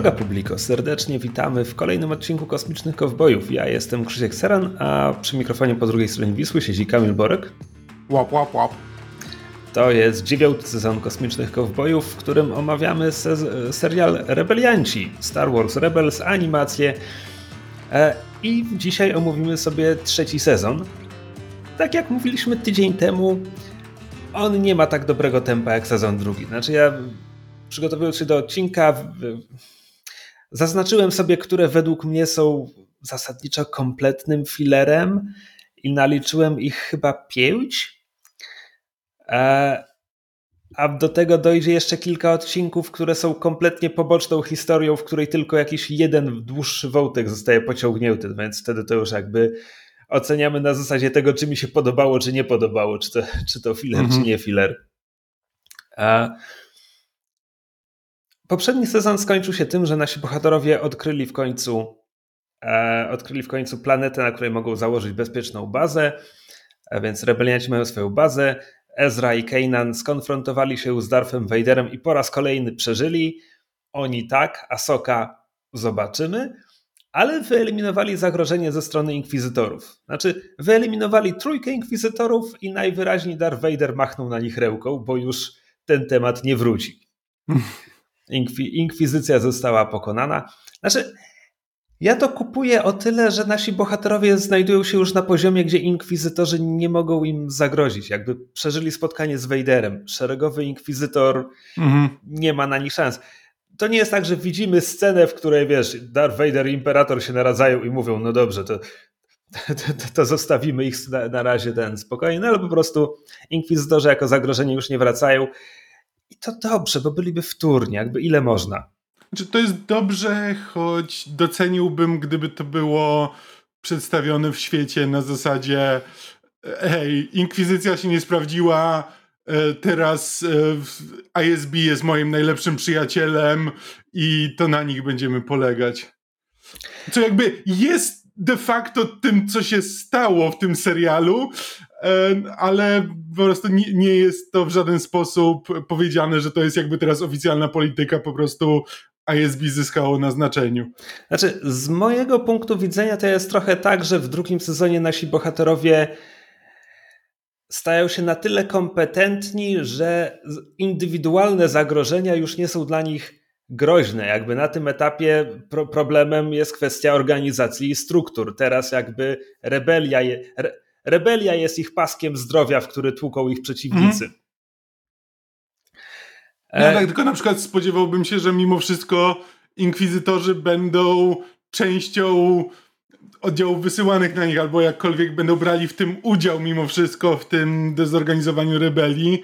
Droga publiko, serdecznie witamy w kolejnym odcinku Kosmicznych Kowbojów. Ja jestem Krzysiek Seran, a przy mikrofonie po drugiej stronie Wisły siedzi Kamil Borek. Łap, łap, łap. To jest dziewiąty sezon Kosmicznych Kowbojów, w którym omawiamy se serial Rebelianci, Star Wars Rebels, animację. E, I dzisiaj omówimy sobie trzeci sezon. Tak jak mówiliśmy tydzień temu, on nie ma tak dobrego tempa jak sezon drugi. Znaczy ja przygotowując się do odcinka zaznaczyłem sobie, które według mnie są zasadniczo kompletnym filerem i naliczyłem ich chyba pięć. E, a do tego dojdzie jeszcze kilka odcinków, które są kompletnie poboczną historią, w której tylko jakiś jeden dłuższy wątek zostaje pociągnięty, więc wtedy to już jakby oceniamy na zasadzie tego, czy mi się podobało, czy nie podobało, czy to, czy to filler, mhm. czy nie filler. A poprzedni sezon skończył się tym, że nasi bohaterowie odkryli w końcu e, odkryli w końcu planetę, na której mogą założyć bezpieczną bazę, a więc rebelianci mają swoją bazę. Ezra i Kanan skonfrontowali się z Darthem Vaderem i po raz kolejny przeżyli. Oni tak, Asoka zobaczymy ale wyeliminowali zagrożenie ze strony inkwizytorów. Znaczy, wyeliminowali trójkę inkwizytorów i najwyraźniej Darth Vader machnął na nich ręką, bo już ten temat nie wróci. Inkwi inkwizycja została pokonana. Znaczy, ja to kupuję o tyle, że nasi bohaterowie znajdują się już na poziomie, gdzie inkwizytorzy nie mogą im zagrozić. Jakby przeżyli spotkanie z Vaderem. Szeregowy inkwizytor mhm. nie ma na nich szans to nie jest tak, że widzimy scenę, w której wiesz, Darth Vader i Imperator się naradzają i mówią, no dobrze, to, to, to zostawimy ich na, na, razie ten spokojnie, no ale po prostu inkwizytorzy jako zagrożenie już nie wracają. To dobrze, bo byliby wtórni, jakby ile można. Znaczy, to jest dobrze, choć doceniłbym, gdyby to było przedstawione w świecie na zasadzie hej, inkwizycja się nie sprawdziła, E, teraz e, ISB jest moim najlepszym przyjacielem i to na nich będziemy polegać. Co jakby jest de facto tym, co się stało w tym serialu, e, ale po prostu nie jest to w żaden sposób powiedziane, że to jest jakby teraz oficjalna polityka, po prostu ISB zyskało na znaczeniu. Znaczy, z mojego punktu widzenia to jest trochę tak, że w drugim sezonie nasi bohaterowie stają się na tyle kompetentni, że indywidualne zagrożenia już nie są dla nich groźne. Jakby na tym etapie pro problemem jest kwestia organizacji i struktur. Teraz jakby rebelia, je, re, rebelia jest ich paskiem zdrowia, w który tłuką ich przeciwnicy. No tak, tylko na przykład spodziewałbym się, że mimo wszystko inkwizytorzy będą częścią oddziałów wysyłanych na nich, albo jakkolwiek będą brali w tym udział mimo wszystko, w tym dezorganizowaniu rebelii,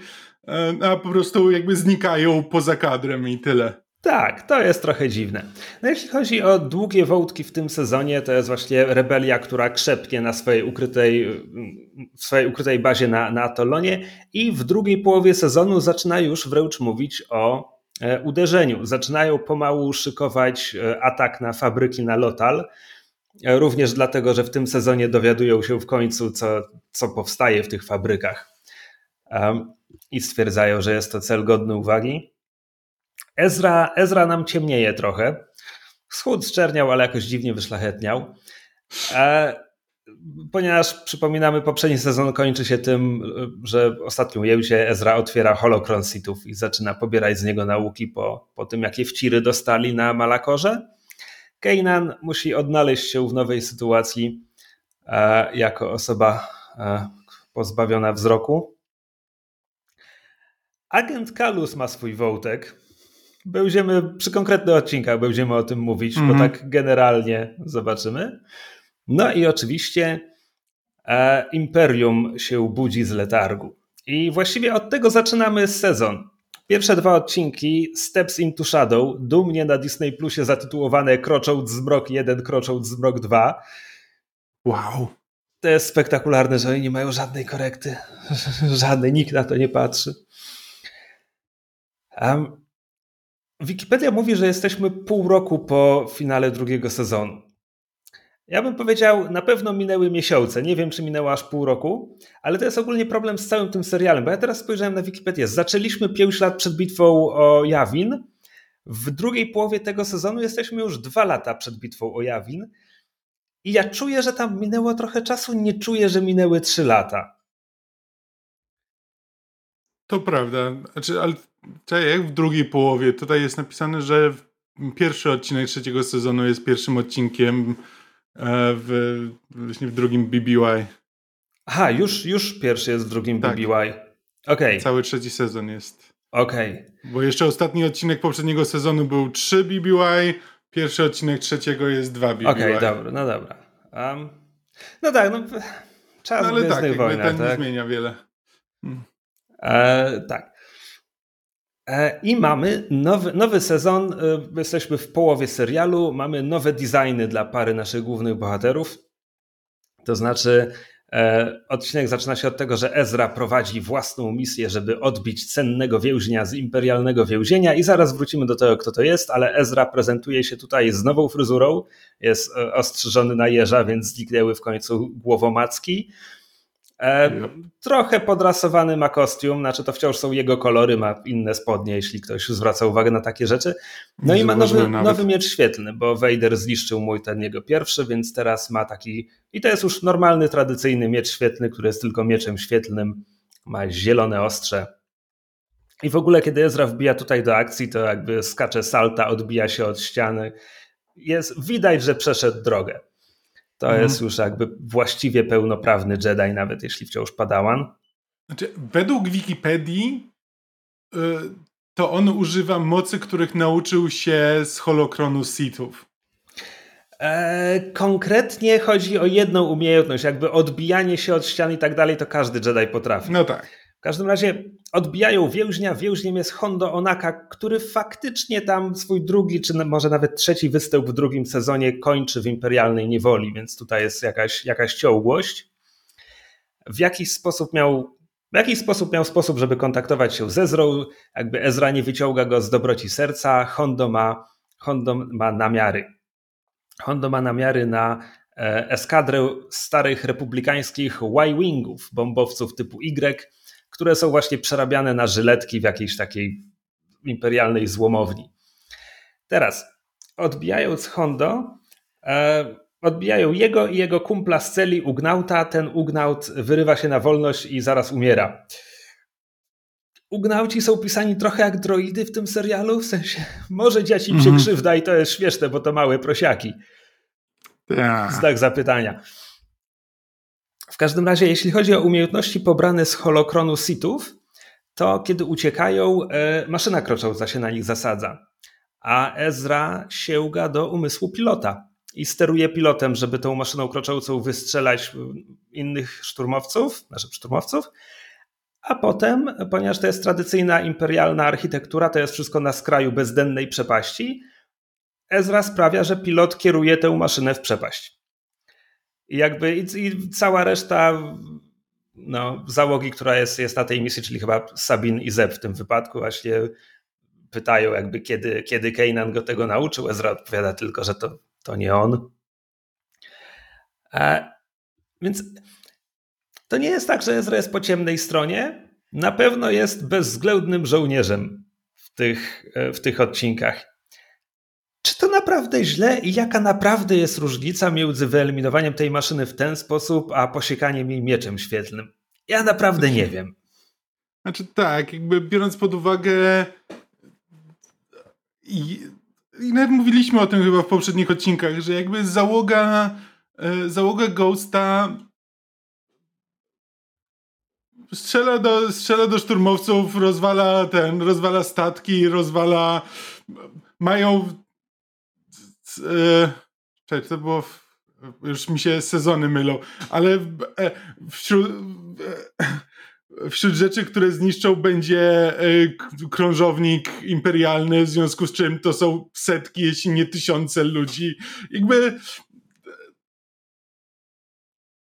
e, a po prostu jakby znikają poza kadrem i tyle. Tak, to jest trochę dziwne. No jeśli chodzi o długie wątki w tym sezonie, to jest właśnie rebelia, która krzepnie na swojej ukrytej, w swojej ukrytej bazie na, na Atolonie i w drugiej połowie sezonu zaczyna już wręcz mówić o e, uderzeniu. Zaczynają pomału szykować e, atak na fabryki na Lotal, Również dlatego, że w tym sezonie dowiadują się w końcu, co, co powstaje w tych fabrykach i stwierdzają, że jest to cel godny uwagi. Ezra, Ezra nam ciemnieje trochę. Schód zczerniał, ale jakoś dziwnie wyszlachetniał. E, ponieważ przypominamy, poprzedni sezon kończy się tym, że ostatnią jełdzie Ezra otwiera holokron sitów i zaczyna pobierać z niego nauki po, po tym, jakie wciry dostali na Malakorze. Kanan musi odnaleźć się w nowej sytuacji e, jako osoba e, pozbawiona wzroku. Agent Kalus ma swój wątek. Będziemy przy konkretnych odcinkach będziemy o tym mówić, mm -hmm. bo mhm. tak generalnie zobaczymy. No i oczywiście e, Imperium się budzi z letargu. I właściwie od tego zaczynamy sezon. Pierwsze dwa odcinki Steps into Shadow, dumnie na Disney Plusie zatytułowane Krocząc zmrok 1, Krocząc zmrok 2. Wow. To jest spektakularne, że oni nie mają żadnej korekty. Żadnej, nikt na to nie patrzy. Um, Wikipedia mówi, że jesteśmy pół roku po finale drugiego sezonu. Ja bym powiedział, na pewno minęły miesiące. Nie wiem, czy minęło aż pół roku, ale to jest ogólnie problem z całym tym serialem, bo ja teraz spojrzałem na Wikipedię. Zaczęliśmy 5 lat przed bitwą o Jawin. W drugiej połowie tego sezonu jesteśmy już dwa lata przed bitwą o Jawin i ja czuję, że tam minęło trochę czasu, nie czuję, że minęły trzy lata. To prawda. Znaczy, ale czekaj, jak w drugiej połowie? Tutaj jest napisane, że pierwszy odcinek trzeciego sezonu jest pierwszym odcinkiem e, w, właśnie w drugim BBY. Aha, już, już pierwszy jest w drugim tak. BBY. Okay. Cały trzeci sezon jest. Okej. Okay. Bo jeszcze ostatni odcinek poprzedniego sezonu był 3 BBY, pierwszy odcinek trzeciego jest 2 BBY. Okej, okay, dobra, no dobra. Um, no tak, no czas no, ale tak, wojnach, ten tak? nie zmienia wiele. Hmm. E, tak. E, I mamy nowy, nowy sezon. E, jesteśmy w połowie serialu. Mamy nowe designy dla pary naszych głównych bohaterów. To znaczy, E, odcinek zaczyna się od tego, że Ezra prowadzi własną misję, żeby odbić cennego więźnia z imperialnego więzienia i zaraz wrócimy do tego, kto to jest, ale Ezra prezentuje się tutaj z nową fryzurą, jest ostrzyżony na jeża, więc zniknęły w końcu głowomacki. E, trochę podrasowany ma kostium, znaczy to wciąż są jego kolory, ma inne spodnie, jeśli ktoś zwraca uwagę na takie rzeczy. No i ma nowy, nowy miecz świetlny, bo Vader zniszczył mój ten jego pierwszy, więc teraz ma taki, i to jest już normalny, tradycyjny miecz świetlny, który jest tylko mieczem świetlnym, ma zielone ostrze. I w ogóle, kiedy Ezra wbija tutaj do akcji, to jakby skacze salta, odbija się od ściany. Jest, widać, że przeszedł drogę. To mhm. jest już jakby właściwie pełnoprawny Jedi, nawet jeśli wciąż padawan. Znaczy, według Wikipedii y, to on używa mocy, których nauczył się z holokronu Sithów. E, konkretnie chodzi o jedną umiejętność, jakby odbijanie się od ścian i tak dalej, to każdy Jedi potrafi. No tak. Każdym razie odbijają więźnia. Więźniem jest Hondo Onaka, który faktycznie tam swój drugi, czy może nawet trzeci występ w drugim sezonie kończy w imperialnej niewoli, więc tutaj jest jakaś, jakaś ciągłość. W jakiś sposób miał w jakiś sposób miał sposób, żeby kontaktować się z Ezrą, jakby Ezra nie wyciąga go z dobroci serca, Hondo ma, Hondo ma namiary. Hondo ma namiary na e, eskadrę starych republikańskich Y-Wingów, bombowców typu Y, które są właśnie przerabiane na żyletki w jakiejś takiej imperialnej złomowni. Teraz, odbijając Hondo, e, odbijają jego i jego kumpla z celi Ugnauta. Ten Ugnaut wyrywa się na wolność i zaraz umiera. Ugnauci są pisani trochę jak droidy w tym serialu, w sensie może dziać im się mm. krzywda i to jest śmieszne, bo to małe prosiaki. Yeah. Znak zapytania. W każdym razie, jeśli chodzi o umiejętności pobrane z holokronu sitów, to kiedy uciekają, e, maszyna krocząca się na nich zasadza, a Ezra sięga do umysłu pilota i steruje pilotem, żeby tą maszyną kroczącą wystrzelać innych szturmowców, naszych szturmowców, a potem, ponieważ to jest tradycyjna imperialna architektura, to jest wszystko na skraju bezdennej przepaści, Ezra sprawia, że pilot kieruje tę maszynę w przepaść. I jakby i, i cała reszta no, załogi, która jest, jest na tej misji, czyli chyba Sabin i Zeb w tym wypadku, właśnie pytają jakby kiedy, kiedy go tego nauczył. Ezra odpowiada tylko, że to, to nie on. E, więc to nie jest tak, że Ezra jest po ciemnej stronie. Na pewno jest bezwzględnym żołnierzem w tych, e, w tych odcinkach. Czy to naprawdę źle i jaka naprawdę jest różnica między wyeliminowaniem tej maszyny w ten sposób, a posiekaniem jej mieczem świetlnym? Ja naprawdę nie wiem. Znaczy tak, jakby biorąc pod uwagę i, i nawet mówiliśmy o tym chyba w poprzednich odcinkach, że jakby załoga e, załoga Ghosta strzela do, strzela do szturmowców, rozwala ten, rozwala statki, rozwala mają czekaj, to było w, już mi się sezony mylą, ale e, wśród, e, wśród rzeczy, które zniszczą będzie e, krążownik imperialny, w związku z czym to są setki, jeśli nie tysiące ludzi. Jakby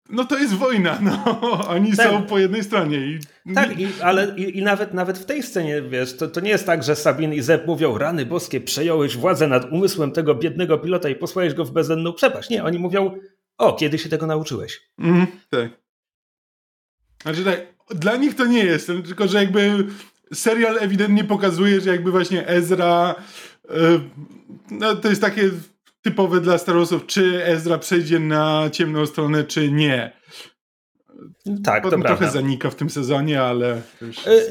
no to jest wojna, no. Oni tak. są po jednej stronie. I... Tak, i, ale i, i, nawet, nawet w tej scenie, wiesz, to, to nie jest tak, że Sabin i Zeb mówią, rany boskie, przejąłeś władzę nad umysłem tego biednego pilota i posłałeś go w bezdenną przepaść. Nie, oni mówią, o, kiedy się tego nauczyłeś? Mm, tak. Znaczy tak, dla nich to nie jest, tylko że jakby serial ewidentnie pokazuje, że jakby właśnie Ezra no, to jest takie typowe dla Star Warsów, czy Ezra przejdzie na ciemną stronę, czy nie. Tak, Potem to trochę prawda. zanika w tym sezonie, ale...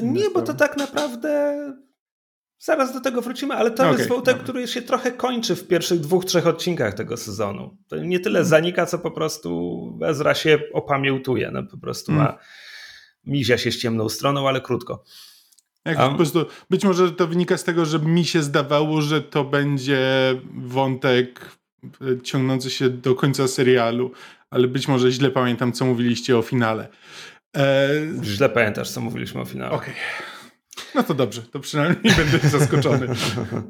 Nie, bo to tak naprawdę Zaraz do tego wrócimy, ale to okay, jest wątek, dobra. który się trochę kończy w pierwszych dwóch, trzech odcinkach tego sezonu. To nie tyle zanika, co po prostu Ezra się opamiętuje. No, po prostu hmm. ma, mizia się z ciemną stroną, ale krótko. Jak po prostu, być może to wynika z tego, że mi się zdawało, że to będzie wątek e, ciągnący się do końca serialu, ale być może źle pamiętam, co mówiliście o finale. E... Źle pamiętasz, co mówiliśmy o finale. Okej. Okay. No to dobrze, to przynajmniej będę zaskoczony.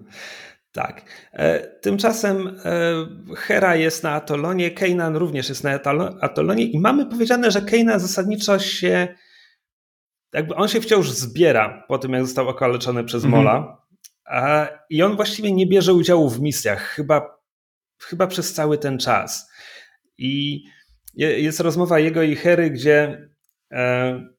tak. E, tymczasem e, Hera jest na Atolonie, Kanan również jest na Atolonie i mamy powiedziane, że Kanan zasadniczo się jakby on się wciąż zbiera po tym, jak został okaleczony przez mhm. Mola a, i on właściwie nie bierze udziału w misjach, chyba, chyba przez cały ten czas. I jest rozmowa jego i Hery, gdzie e,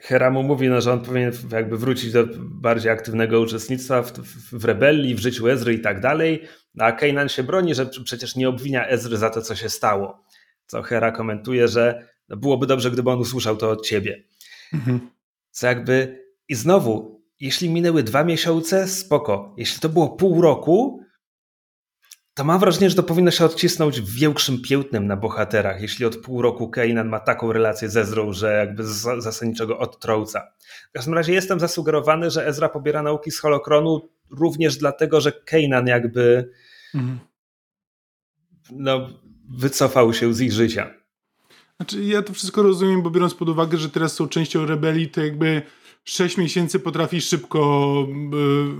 Hera mu mówi, no, że on powinien jakby wrócić do bardziej aktywnego uczestnictwa w, w, w rebelii, w życiu Ezry i tak dalej, a Kanan się broni, że przecież nie obwinia Ezry za to, co się stało. Co Hera komentuje, że no, byłoby dobrze, gdyby on usłyszał to od ciebie. Mhm. Co jakby, i znowu, jeśli minęły dwa miesiące, spoko. Jeśli to było pół roku, to mam wrażenie, że to powinno się odcisnąć większym piętnem na bohaterach, jeśli od pół roku Kanan ma taką relację z Ezrą, że jakby zasadniczego odtrąca. W każdym razie jestem zasugerowany, że Ezra pobiera nauki z holokronu również dlatego, że Kanan jakby mhm. no, wycofał się z ich życia. Znaczy ja to wszystko rozumiem, bo biorąc pod uwagę, że teraz są częścią rebelii, to jakby 6 miesięcy potrafi szybko,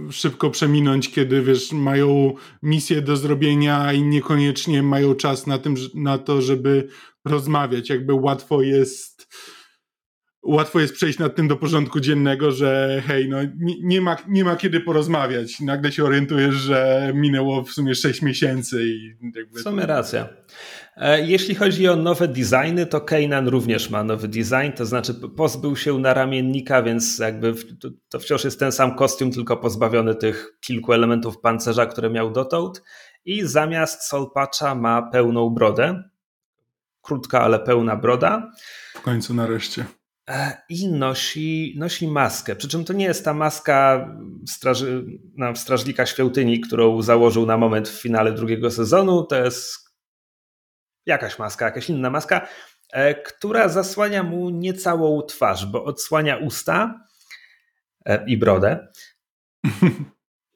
e, szybko przeminąć, kiedy wiesz, mają misję do zrobienia i niekoniecznie mają czas na, tym, na to, żeby rozmawiać. Jakby łatwo jest łatwo jest przejść nad tym do porządku dziennego, że hej, no nie, nie, ma, nie ma kiedy porozmawiać. Nagle się orientujesz, że minęło w sumie 6 miesięcy. I jakby... W sumie racja. E, jeśli chodzi o nowe designy, to Kanan również ma nowy design, to znaczy pozbył się naramiennika, więc jakby to wciąż jest ten sam kostium, tylko pozbawiony tych kilku elementów pancerza, które miał dotąd. I zamiast solpacza ma pełną brodę. Krótka, ale pełna broda. W końcu nareszcie. E, I nosi, nosi maskę. Przy czym to nie jest ta maska straży, no, strażnika świątyni, którą założył na moment w finale drugiego sezonu. To jest jakaś maska, jakaś inna maska, e, która zasłania mu niecałą twarz, bo odsłania usta e, i brodę.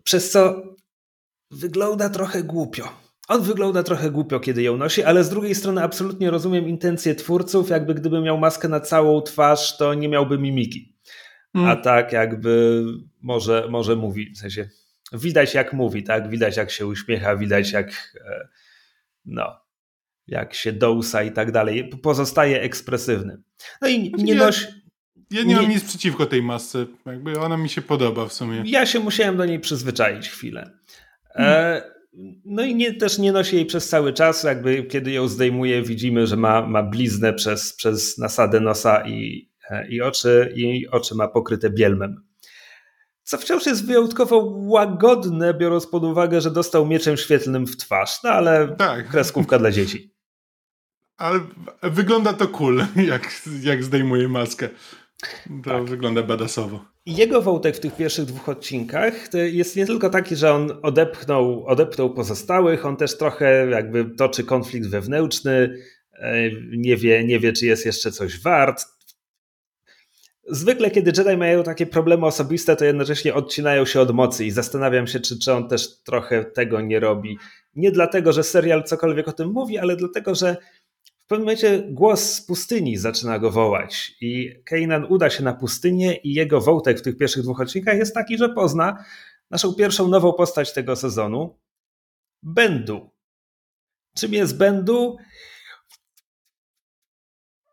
Przez co wygląda trochę głupio. On wygląda trochę głupio, kiedy ją nosi, ale z drugiej strony absolutnie rozumiem intencje twórców. Jakby gdyby miał maskę na całą twarz, to nie miałby mimiki. Mm. A tak jakby może, może mówi, w sensie widać jak mówi, tak? Widać jak się uśmiecha, widać jak e, no, jak się dousa i tak dalej. Pozostaje ekspresywny. No i znaczy, nie nosi... Ja nie, nie mam nic przeciwko tej masce. Jakby ona mi się podoba w sumie. Ja się musiałem do niej przyzwyczaić chwilę. Hmm. E, no i nie, też nie nosi jej przez cały czas. Jakby kiedy ją zdejmuje, widzimy, że ma, ma bliznę przez, przez nasadę nosa i, e, i oczy, i oczy ma pokryte bielmem. Co wciąż jest wyjątkowo łagodne, biorąc pod uwagę, że dostał mieczem świetlnym w twarz. No ale tak. kreskówka dla dzieci. Ale wygląda to cool, jak, jak zdejmuje maskę. To tak. wygląda badasowo. Jego wątek w tych pierwszych dwóch odcinkach jest nie tylko taki, że on odepchnął, odepchnął pozostałych, on też trochę jakby toczy konflikt wewnętrzny, e, nie wie, nie wie czy jest jeszcze coś wart. Zwykle, kiedy Jedi mają takie problemy osobiste, to jednocześnie odcinają się od mocy i zastanawiam się, czy, czy on też trochę tego nie robi. Nie dlatego, że serial cokolwiek o tym mówi, ale dlatego, że pewnym momencie głos z pustyni zaczyna go wołać i Kanan uda się na pustynię i jego wątek w tych pierwszych dwóch odcinkach jest taki, że pozna naszą pierwszą nową postać tego sezonu, Bendu. Czym jest Bendu?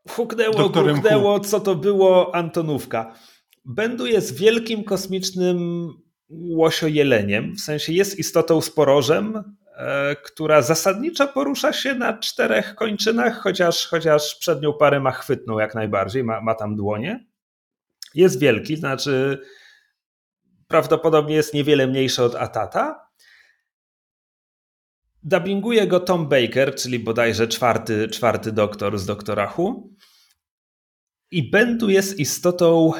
Huknęło, Doktorem huknęło, co to było Antonówka. Bendu jest wielkim kosmicznym łosiojeleniem, w sensie jest istotą sporożem, która zasadniczo porusza się na czterech kończynach, chociaż, chociaż przednią parę ma chwytną jak najbardziej, ma, ma tam dłonie. Jest wielki, znaczy prawdopodobnie jest niewiele mniejszy od Atata. Dubbinguje go Tom Baker, czyli bodajże czwarty, czwarty doktor z doktora. I Bendu jest istotą.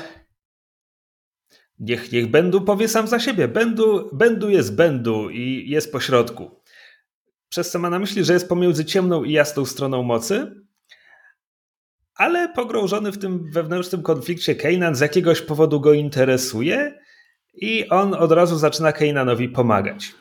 Niech, niech Bendu powie sam za siebie. Bendu, Bendu jest Bendu i jest pośrodku. Przez co ma na myśli, że jest pomiędzy ciemną i jasną stroną mocy, ale pogrążony w tym wewnętrznym konflikcie Kanan z jakiegoś powodu go interesuje i on od razu zaczyna Kananowi pomagać.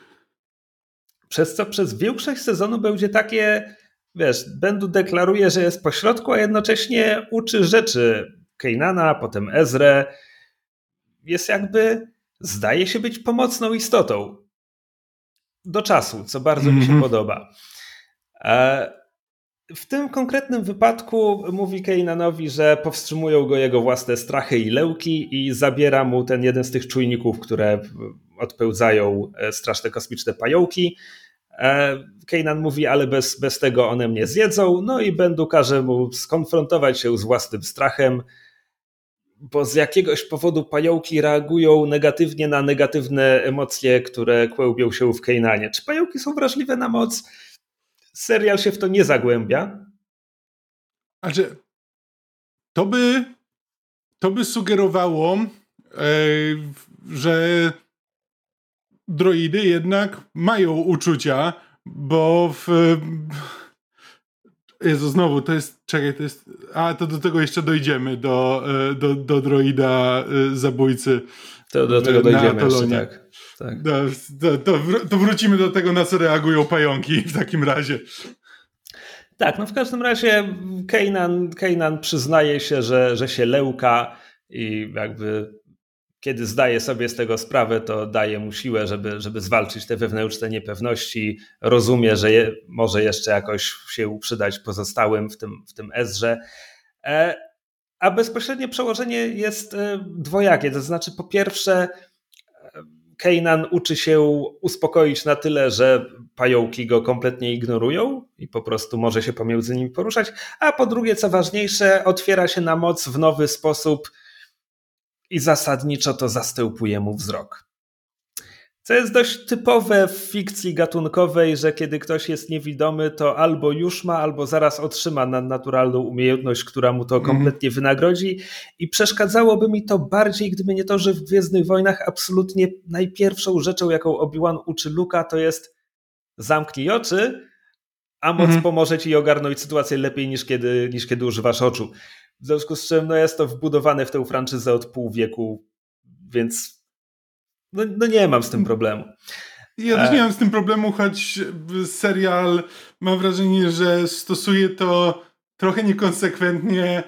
Przez co przez większość sezonu będzie takie, wiesz, Bendu deklaruje, że jest pośrodku, a jednocześnie uczy rzeczy Kanana, potem Ezrę. Jest jakby, zdaje się być pomocną istotą. Do czasu, co bardzo mm -hmm. mi się mhm. podoba. E, w tym konkretnym wypadku mówi Keinanowi, że powstrzymują go jego własne strachy i lełki i zabiera mu ten jeden z tych czujników, które odpełdzają e, straszne kosmiczne pająki. E, Keynan mówi, ale bez, bez tego one mnie zjedzą. No i Bendu każe mu skonfrontować się z własnym strachem, bo z jakiegoś powodu pająki reagują negatywnie na negatywne emocje, które kłębią się w Keynanie. Czy pająki są wrażliwe na moc? serial się w to nie zagłębia. Znaczy, to by, to by sugerowało, e, że droidy jednak mają uczucia, bo w. Jezu, znowu, to jest. Czekaj, to jest. A, to do tego jeszcze dojdziemy, do, e, do, do droida e, zabójcy. To do tego dojdziemy jeszcze, tak. Tak. To, to, to, wrócimy do tego, na co reagują pająki w takim razie. Tak, no w każdym razie Keynan, Keynan przyznaje się, że, że się lełka i jakby kiedy zdaje sobie z tego sprawę, to daje mu siłę, żeby, żeby zwalczyć te wewnętrzne niepewności. Rozumie, że je, może jeszcze jakoś się przydać pozostałym w tym, w tym Ezrze. E, a bezpośrednie przełożenie jest e, dwojakie. To znaczy, po pierwsze, Keynan uczy się uspokoić na tyle, że pająki go kompletnie ignorują i po prostu może się pomiędzy nimi poruszać, a po drugie, co ważniejsze, otwiera się na moc w nowy sposób i zasadniczo to zastępuje mu wzrok. Co jest dość typowe w fikcji gatunkowej, że kiedy ktoś jest niewidomy, to albo już ma, albo zaraz otrzyma nadnaturalną umiejętność, która mu to mhm. kompletnie wynagrodzi. I przeszkadzałoby mi to bardziej, gdyby nie to, że w Gwiezdnych Wojnach absolutnie najpierwszą rzeczą, jaką Obi-Wan uczy Luka, to jest zamknij oczy, a moc mhm. pomoże ci ogarnąć sytuację lepiej niż kiedy, niż kiedy używasz oczu. W związku z czym no jest to wbudowane w tę franczyzę od pół wieku, więc no, no nie mam z tym problemu. Ja też nie mam z tym problemu, choć serial mam wrażenie, że stosuje to trochę niekonsekwentnie,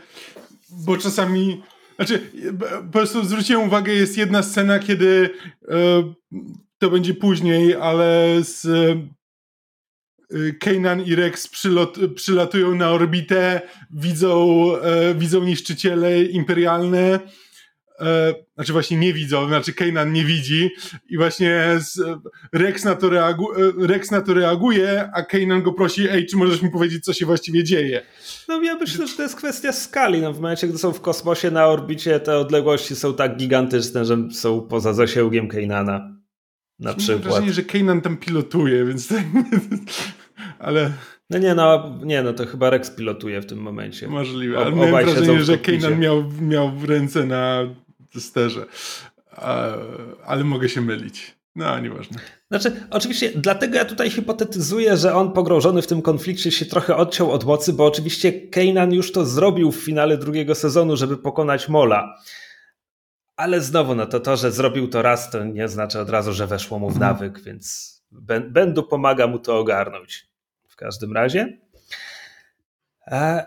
bo czasami. Znaczy, po prostu zwróciłem uwagę, jest jedna scena, kiedy e, to będzie później, ale z e, Kanan i Rex przylot, przylatują na orbitę, widzą, e, widzą niszczyciele imperialne e, znaczy właśnie nie widzą, znaczy Kanan nie widzi i właśnie z, Rex, na to reagu, e, Rex na to reaguje, a Kanan go prosi, ej, czy możesz mi powiedzieć, co się właściwie dzieje? No ja myślę, że to jest kwestia skali. No, w momencie, gdy są w kosmosie na orbicie, te odległości są tak gigantyczne, że są poza zasięgiem Kanana. Na przykład. Mam wrażenie, że Kanan tam pilotuje, więc ale... No nie, no, nie, no to chyba Rex pilotuje w tym momencie. Możliwe, ale mam wrażenie, że Kanan miał, miał ręce na testerze. Ale mogę się mylić. No, nieważne. Znaczy, oczywiście, dlatego ja tutaj hipotetyzuję, że on pogrążony w tym konflikcie się trochę odciął od mocy, bo oczywiście Kanan już to zrobił w finale drugiego sezonu, żeby pokonać Mola. Ale znowu, no to to, że zrobił to raz, to nie znaczy od razu, że weszło mu w nawyk, więc Bendu pomaga mu to ogarnąć. W każdym razie. E,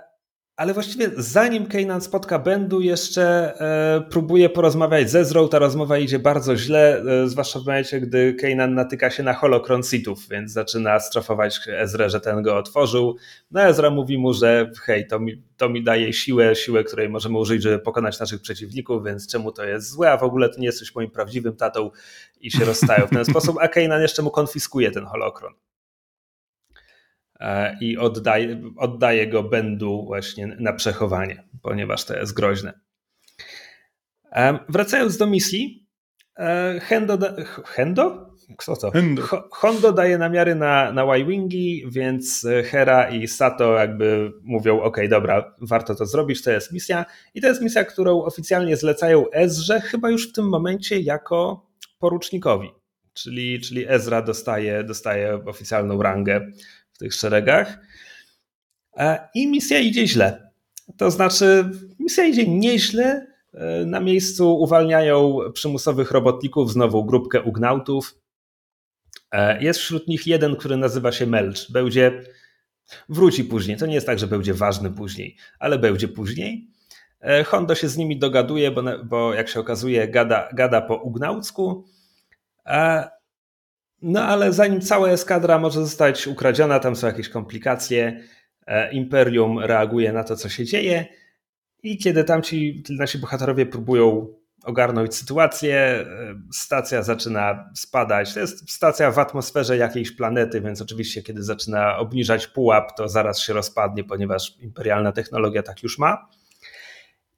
ale właściwie zanim Kanan spotka Bendu, jeszcze e, próbuje porozmawiać ze Ezrą. Ta rozmowa idzie bardzo źle, e, zwłaszcza w momencie, gdy Kanan natyka się na holokron Sithów, więc zaczyna strofować Ezrę, że ten go otworzył. No Ezra mówi mu, że hej, to mi, to mi daje siłę, siłę, której możemy użyć, żeby pokonać naszych przeciwników, więc czemu to jest złe, a w ogóle to nie jesteś moim prawdziwym tatą i się rozstają w ten sposób, a Kanan jeszcze mu konfiskuje ten holokron. E, i oddaje, oddaje go Bendu właśnie na przechowanie, ponieważ to jest groźne. E, wracając do misji, E, Hendo, Hendo? Kto to? Hendo. Hondo daje namiary na, na Y-Wingi, więc Hera i Sato jakby mówią, ok, dobra, warto to zrobić, to jest misja. I to jest misja, którą oficjalnie zlecają Ezrze, chyba już w tym momencie jako porucznikowi. Czyli, czyli Ezra dostaje, dostaje oficjalną rangę tych szeregach. E, I misja idzie źle. To znaczy, misja idzie nieźle. E, na miejscu uwalniają przymusowych robotników, znowu grupkę ugnautów. E, jest wśród nich jeden, który nazywa się Melch. Będzie, wróci później. To nie jest tak, że będzie ważny później, ale będzie później. Hondo się z nimi dogaduje, bo, bo jak się okazuje, gada, gada po ugnaucku. No ale zanim cała eskadra może zostać ukradziona, tam są jakieś komplikacje. E, Imperium reaguje na to, co się dzieje, i kiedy tamci nasi bohaterowie próbują ogarnąć sytuację, e, stacja zaczyna spadać. To jest stacja w atmosferze jakiejś planety, więc oczywiście, kiedy zaczyna obniżać pułap, to zaraz się rozpadnie, ponieważ imperialna technologia tak już ma.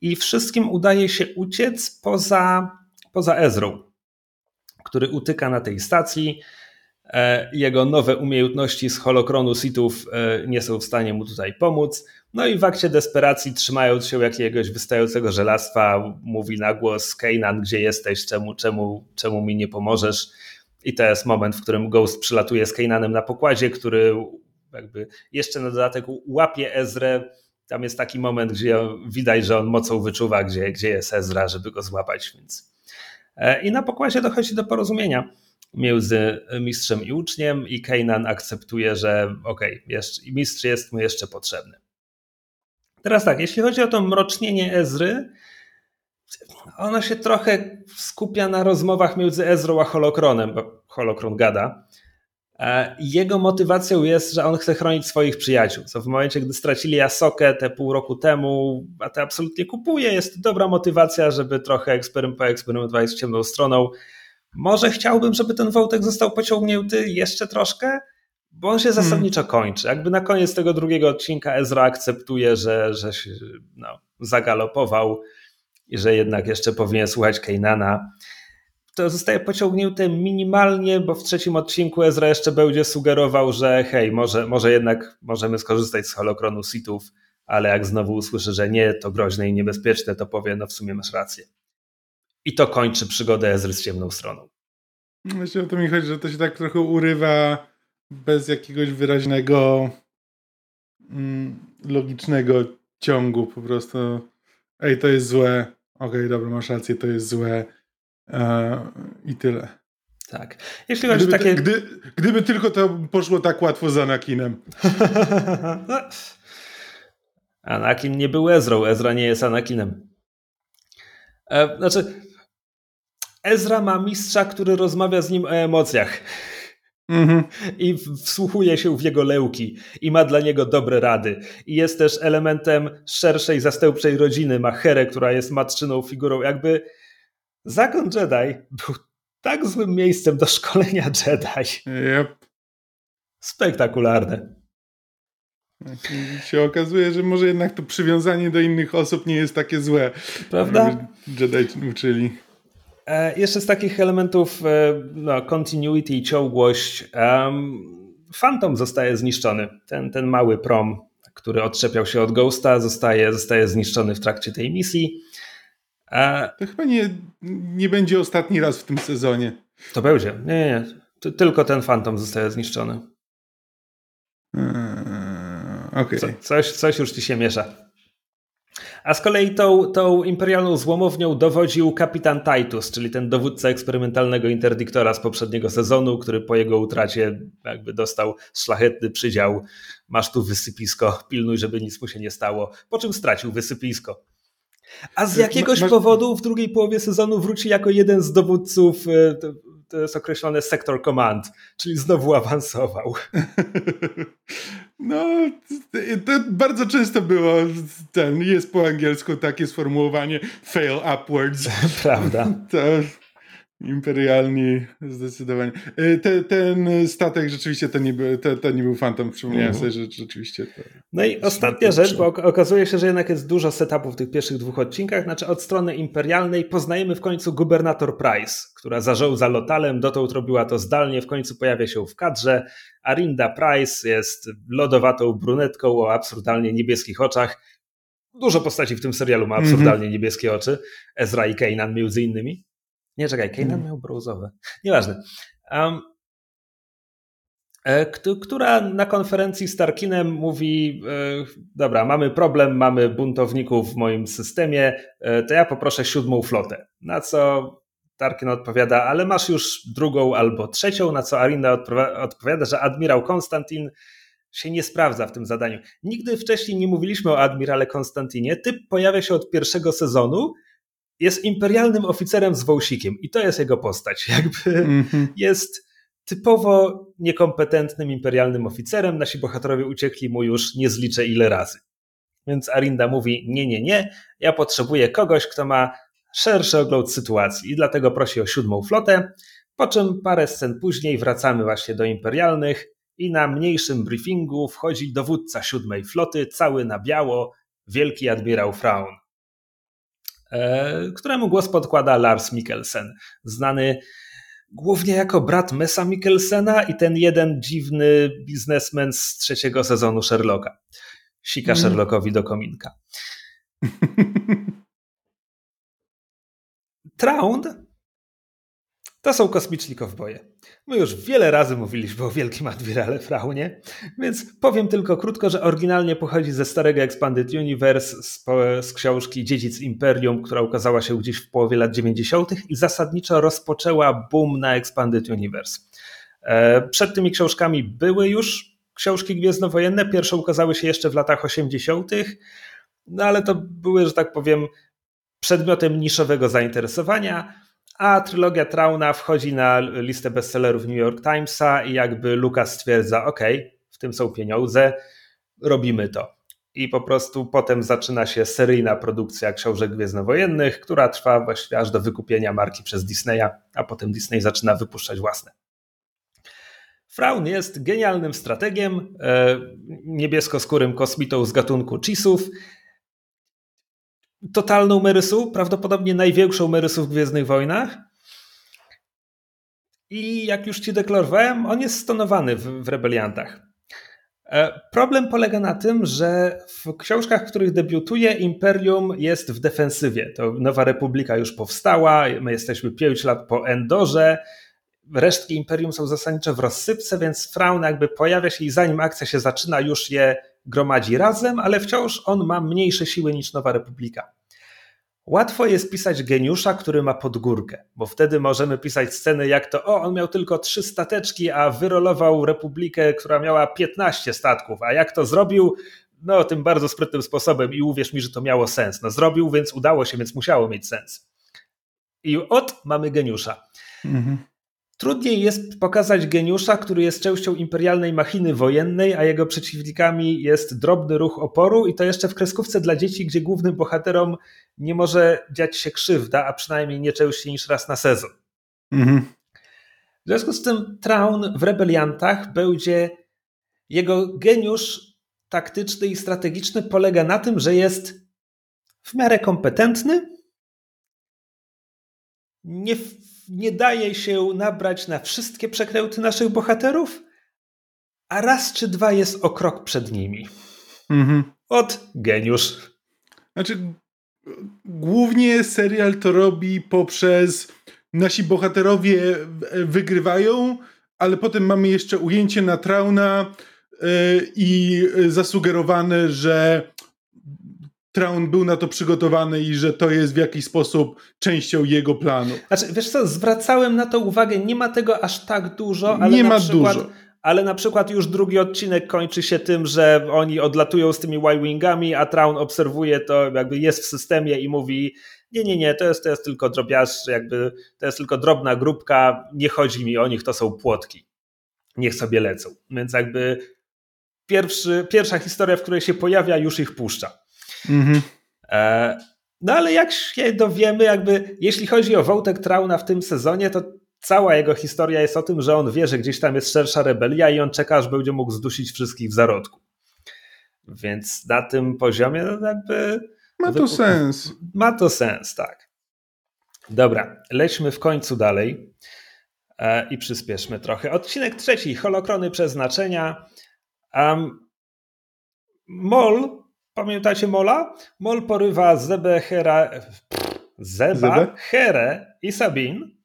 I wszystkim udaje się uciec poza, poza Ezrą, który utyka na tej stacji. E, jego nowe umiejętności z holokronu sitów e, nie są w stanie mu tutaj pomóc. No i w akcie desperacji, trzymając się jakiegoś wystającego żelastwa, mówi na głos: Keynan, gdzie jesteś? Czemu, czemu, czemu mi nie pomożesz? I to jest moment, w którym Ghost przylatuje z Keynanem na pokładzie, który jakby jeszcze na dodatek łapie Ezrę. Tam jest taki moment, gdzie widać, że on mocą wyczuwa, gdzie, gdzie jest Ezra, żeby go złapać. Więc... E, I na pokładzie dochodzi do porozumienia między mistrzem i uczniem i Keynan akceptuje, że okej, okay, mistrz jest mu jeszcze potrzebny. Teraz tak, jeśli chodzi o to mrocznienie Ezry, ono się trochę skupia na rozmowach między Ezrą a Holokronem, bo Holokron gada. E, jego motywacją jest, że on chce chronić swoich przyjaciół, co w momencie, gdy stracili Asokę te pół roku temu, a to absolutnie kupuje, jest to dobra motywacja, żeby trochę poeksperymentować z ciemną stroną, może chciałbym, żeby ten wątek został pociągnięty jeszcze troszkę, bo on się hmm. zasadniczo kończy. Jakby na koniec tego drugiego odcinka Ezra akceptuje, że, że się no, zagalopował i że jednak jeszcze powinien słuchać Kejnana. To zostaje pociągnięte minimalnie, bo w trzecim odcinku Ezra jeszcze będzie sugerował, że hej, może, może jednak możemy skorzystać z holokronu sitów, ale jak znowu usłyszy, że nie, to groźne i niebezpieczne, to powie, no w sumie masz rację. I to kończy przygodę Ezry z ciemną stroną. Myślę, o to mi chodzi, że to się tak trochę urywa bez jakiegoś wyraźnego mm, logicznego ciągu po prostu. Ej, to jest złe. Okej, okay, dobra, masz rację, to jest złe. Eee, I tyle. Tak. Jeśli chodzi gdyby, takie... Gdy, gdyby tylko to poszło tak łatwo z Anakinem. Anakin nie był Ezrą, Ezra nie jest Anakinem. E, znaczy, Ezra ma mistrza, który rozmawia z nim o emocjach. Mm-hmm. I wsłuchuje się w jego leuki i ma dla niego dobre rady. I jest też elementem szerszej, zastępczej rodziny. Ma Herę, która jest matczyną figurą. Jakby Zakon Jedi był tak złym miejscem do szkolenia Jedi. Yep. Spektakularne. I się okazuje, że może jednak to przywiązanie do innych osób nie jest takie złe. Prawda? Jedi uczyli. E, jeszcze z takich elementów e, no, continuity i ciągłość. Um, Phantom zostaje zniszczony. Ten, ten mały prom, który odczepiał się od Ghosta, zostaje, zostaje zniszczony w trakcie tej misji. To chyba nie, nie będzie ostatni raz w tym sezonie. To będzie. Nie, nie, nie. Tylko ten Phantom zostaje zniszczony. Eee, okay. Co, coś, coś już ci się miesza. A z kolei tą, tą imperialną złomownią dowodził kapitan Titus, czyli ten dowódca eksperymentalnego interdiktora z poprzedniego sezonu, który po jego utracie jakby dostał szlachetny przydział. Masz tu wysypisko, pilnuj, żeby nic mu się nie stało. Po czym stracił wysypisko. A z jakiegoś Masz... powodu w drugiej połowie sezonu wróci jako jeden z dowódców e, to jest określone sector command, czyli znowu awansował. No, to bardzo często było, ten, jest po angielsku takie sformułowanie fail upwards. Prawda. To Imperialni, zdecydowanie. E, te, ten statek rzeczywiście to nie, był, to, to nie był Phantom, przypomniałem mm. sobie, że rzeczywiście to... No i ostatnia rzecz, bo okazuje się, że jednak jest dużo setupów w tych pierwszych dwóch odcinkach, znaczy od strony imperialnej poznajemy w końcu gubernator Price, która zarządza lotalem, dotąd robiła to zdalnie, w końcu pojawia się w kadrze. Arinda Price jest lodowatą brunetką o absurdalnie niebieskich oczach. Dużo postaci w tym serialu ma absurdalnie mm -hmm. niebieskie oczy. Ezra i Kanan między innymi. Nie, czekaj, Kanan hmm. miał brązowe. Nieważne. Um, która na konferencji z Tarkinem mówi: e, Dobra, mamy problem, mamy buntowników w moim systemie, e, to ja poproszę siódmą flotę. Na co Tarkin odpowiada: Ale masz już drugą albo trzecią. Na co Arinda odpowiada, że admirał Konstantin się nie sprawdza w tym zadaniu. Nigdy wcześniej nie mówiliśmy o admirale Konstantinie. Typ pojawia się od pierwszego sezonu jest imperialnym oficerem z wąsikiem i to jest jego postać. Jakby mm -hmm. jest typowo niekompetentnym imperialnym oficerem. Nasi bohaterowie uciekli mu już nie zliczę ile razy. Więc Arinda mówi: Nie, nie, nie, ja potrzebuję kogoś, kto ma szerszy ogląd sytuacji i dlatego prosi o siódmą flotę. Po czym parę scen później wracamy właśnie do imperialnych i na mniejszym briefingu wchodzi dowódca siódmej floty, cały na biało, wielki admirał Fraun. E, któremu głos podkłada Lars Mikkelsen, znany głównie jako brat Mesa Mikkelsena i ten jeden dziwny biznesmen z trzeciego sezonu Sherlocka. Sika mm. Sherlockowi do kominka. Traund to są kosmiczni kowboje. My już wiele razy mówiliśmy o wielkim admirale Fraunie, więc powiem tylko krótko, że oryginalnie pochodzi ze starego Expanded Universe z, z książki Dziedzic Imperium, która ukazała się gdzieś w połowie lat 90. i zasadniczo rozpoczęła boom na Expanded Universe. E, przed tymi książkami były już książki gwiezdnowojenne, pierwsze ukazały się jeszcze w latach 80., no ale to były, że tak powiem, przedmiotem niszowego zainteresowania a trylogia Trauna wchodzi na listę bestsellerów New York Timesa i jakby Lucas stwierdza, ok, w tym są pieniądze, robimy to. I po prostu potem zaczyna się seryjna produkcja książek gwiezdnowojennych, która trwa właściwie aż do wykupienia marki przez Disneya, a potem Disney zaczyna wypuszczać własne. Fraun jest genialnym strategiem, e, niebieskoskórym kosmitą z gatunku Chisów, totalną Merysu, prawdopodobnie największą Merysu w Gwiezdnych Wojnach. I jak już ci deklarowałem, on jest stonowany w, w Rebeliantach. E, problem polega na tym, że w książkach, w których debiutuje, Imperium jest w defensywie. To Nowa Republika już powstała, my jesteśmy 5 lat po Endorze, resztki Imperium są zasadniczo w rozsypce, więc Fraun jakby pojawia się i zanim akcja się zaczyna, już je gromadzi razem, ale wciąż on ma mniejsze siły niż Nowa Republika. Łatwo jest pisać geniusza, który ma podgórkę, bo wtedy możemy pisać sceny jak to, o, on miał tylko trzy stateczki, a wyrolował republikę, która miała 15 statków, a jak to zrobił? No, tym bardzo sprytnym sposobem i uwierz mi, że to miało sens. No, zrobił, więc udało się, więc musiało mieć sens. I od mamy geniusza. Mhm. Trudniej jest pokazać geniusza, który jest częścią imperialnej machiny wojennej, a jego przeciwnikami jest drobny ruch oporu i to jeszcze w kreskówce dla dzieci, gdzie głównym bohaterom nie może dziać się krzywda, a przynajmniej nie częściej niż raz na sezon. Mhm. W związku z tym Traun w Rebeliantach będzie jego geniusz taktyczny i strategiczny polega na tym, że jest w miarę kompetentny, nie nie daje się nabrać na wszystkie przekręty naszych bohaterów, a raz czy dwa jest o krok przed nimi. Mhm. Od geniusz. Znaczy, głównie serial to robi poprzez nasi bohaterowie wygrywają, ale potem mamy jeszcze ujęcie na Trauna yy, i zasugerowane, że Traun był na to przygotowany i że to jest w jakiś sposób częścią jego planu. Znaczy, wiesz co, zwracałem na to uwagę, nie ma tego aż tak dużo, ale nie ma przykład, dużo. Ale na przykład już drugi odcinek kończy się tym, że oni odlatują z tymi Y-Wingami, a Traun obserwuje to, jakby jest w systemie i mówi nie, nie, nie, to jest, to jest tylko drobiazg, jakby to jest tylko drobna grupka, nie chodzi mi o nich, to są płotki. Niech sobie lecą. Więc jakby pierwszy, pierwsza historia, w której się pojawia, już ich puszcza. Mhm. E, No ale jak się dowiemy, jakby jeśli chodzi o Wątek Trauna w tym sezonie, to cała jego historia jest o tym, że on wie, że gdzieś tam jest szersza rebelia i on czeka, aż będzie mógł zdusić wszystkich w zarodku. Więc na tym poziomie no jakby... Ma to sens. Ma to sens, tak. Dobra, lećmy w końcu dalej e, i przyspieszmy trochę. Odcinek trzeci, holokrony przeznaczenia. Um, Mol, pamiętacie Mola? Mol porywa Zebę, Hera, Zeba, Zebe? Herę i Sabin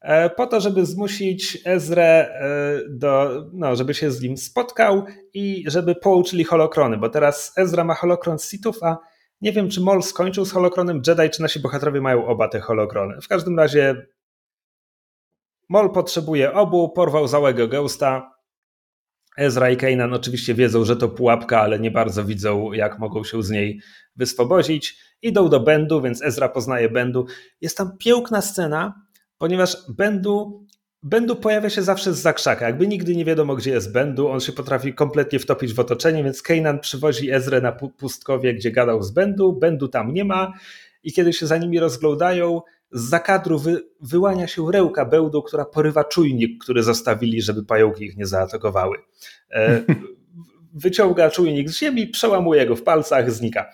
e, po to, żeby zmusić Ezrę e, do, no, żeby się z nim spotkał i żeby pouczyli holokrony, bo teraz Ezra ma holokron Sithów, a nie wiem, czy Mol skończył z holokronem Jedi, czy nasi bohaterowie mają oba te holokrony. W każdym razie Mol potrzebuje obu, porwał załego Ghosta. Ezra i Kanan oczywiście wiedzą, że to pułapka, ale nie bardzo widzą, jak mogą się z niej wyswobodzić. Idą do Bendu, więc Ezra poznaje Bendu. Jest tam piękna scena, ponieważ Bendu Bendu pojawia się zawsze z zakrzaka. Jakby nigdy nie wiadomo, gdzie jest Bendu, on się potrafi kompletnie wtopić w otoczenie, więc Kanan przywozi Ezrę na pustkowie, gdzie gadał z Bendu. Bendu tam nie ma i kiedy się za nimi rozglądają, z zakadru wy, wyłania się rełka Bełdu, która porywa czujnik, który zostawili, żeby pająki ich nie zaatakowały. E, wyciąga czujnik z ziemi, przełamuje go w palcach, znika.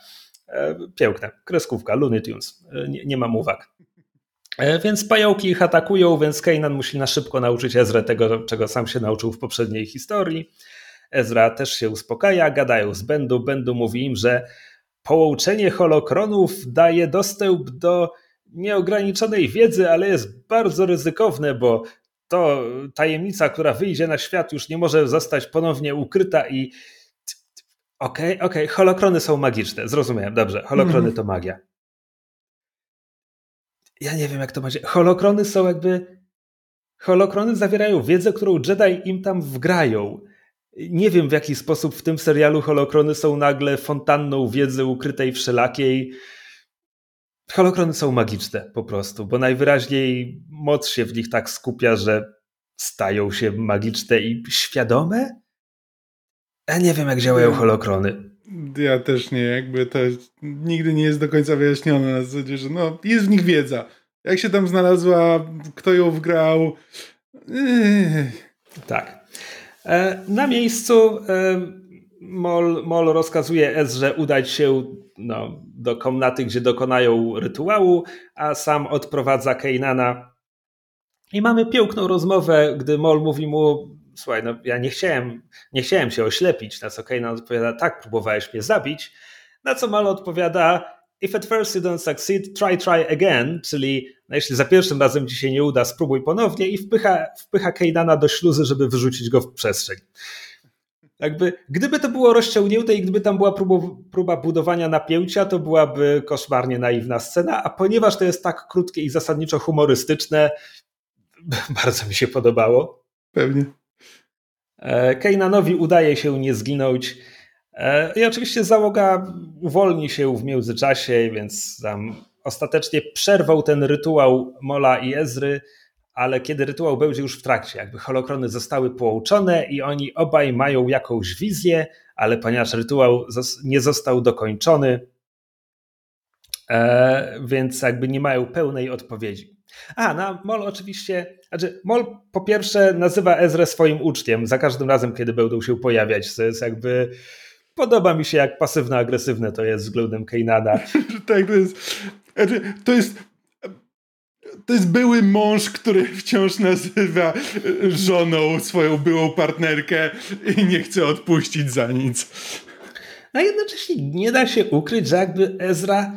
E, piękne. Kreskówka, Looney Tunes. E, nie, nie mam uwag. E, więc pająki ich atakują, więc Kanan musi na szybko nauczyć Ezrę tego, czego sam się nauczył w poprzedniej historii. Ezra też się uspokaja, gadają z Bendu. Bendu mówi im, że połączenie holokronów daje dostęp do nieograniczonej wiedzy, ale jest bardzo ryzykowne, bo to tajemnica, która wyjdzie na świat, już nie może zostać ponownie ukryta i. Okej, okay, okej, okay. holokrony są magiczne. Zrozumiałem, dobrze. Holokrony mm. to magia ja nie wiem jak to będzie. Holokrony są jakby. Holokrony zawierają wiedzę, którą Jedi im tam wgrają. Nie wiem w jaki sposób w tym serialu holokrony są nagle fontanną wiedzy ukrytej wszelakiej. Holokrony są magiczne po prostu, bo najwyraźniej moc się w nich tak skupia, że stają się magiczne i świadome? Ja nie wiem, jak działają holokrony. Ja też nie, jakby to nigdy nie jest do końca wyjaśnione na zasadzie, że no, jest w nich wiedza. Jak się tam znalazła, kto ją wgrał. Tak. E, na miejscu e, Mol, Mol rozkazuje Ezrze udać się no, do komnaty, gdzie dokonają rytuału, a sam odprowadza Keinana. I mamy piękną rozmowę, gdy Mol mówi mu: Słuchaj, no ja nie chciałem, nie chciałem się oślepić. Na co Keinan odpowiada: Tak, próbowałeś mnie zabić. Na co Mol odpowiada: If at first you don't succeed, try, try again, czyli no jeśli za pierwszym razem ci się nie uda, spróbuj ponownie i wpycha, wpycha Kejdana do śluzy, żeby wyrzucić go w przestrzeń. Jakby, gdyby to było rozciągnięte i gdyby tam była próba, próba budowania napięcia, to byłaby koszmarnie naiwna scena, a ponieważ to jest tak krótkie i zasadniczo humorystyczne, bardzo mi się podobało. Pewnie. E, Kejnanowi udaje się nie zginąć. E, I oczywiście załoga uwolni się w międzyczasie, więc tam ostatecznie przerwał ten rytuał Mola i Ezry, ale kiedy rytuał będzie już w trakcie, jakby holokrony zostały połączone i oni obaj mają jakąś wizję, ale ponieważ rytuał nie został dokończony, e, więc jakby nie mają pełnej odpowiedzi. A, na Mol oczywiście, znaczy Mol po pierwsze nazywa Ezrę swoim uczniem za każdym razem, kiedy będą się pojawiać, to jest jakby podoba mi się jak pasywno-agresywne to jest względem Kejnana. tak, to jest, znaczy, to jest to jest były mąż, który wciąż nazywa żoną swoją byłą partnerkę i nie chce odpuścić za nic. A jednocześnie nie da się ukryć, że jakby Ezra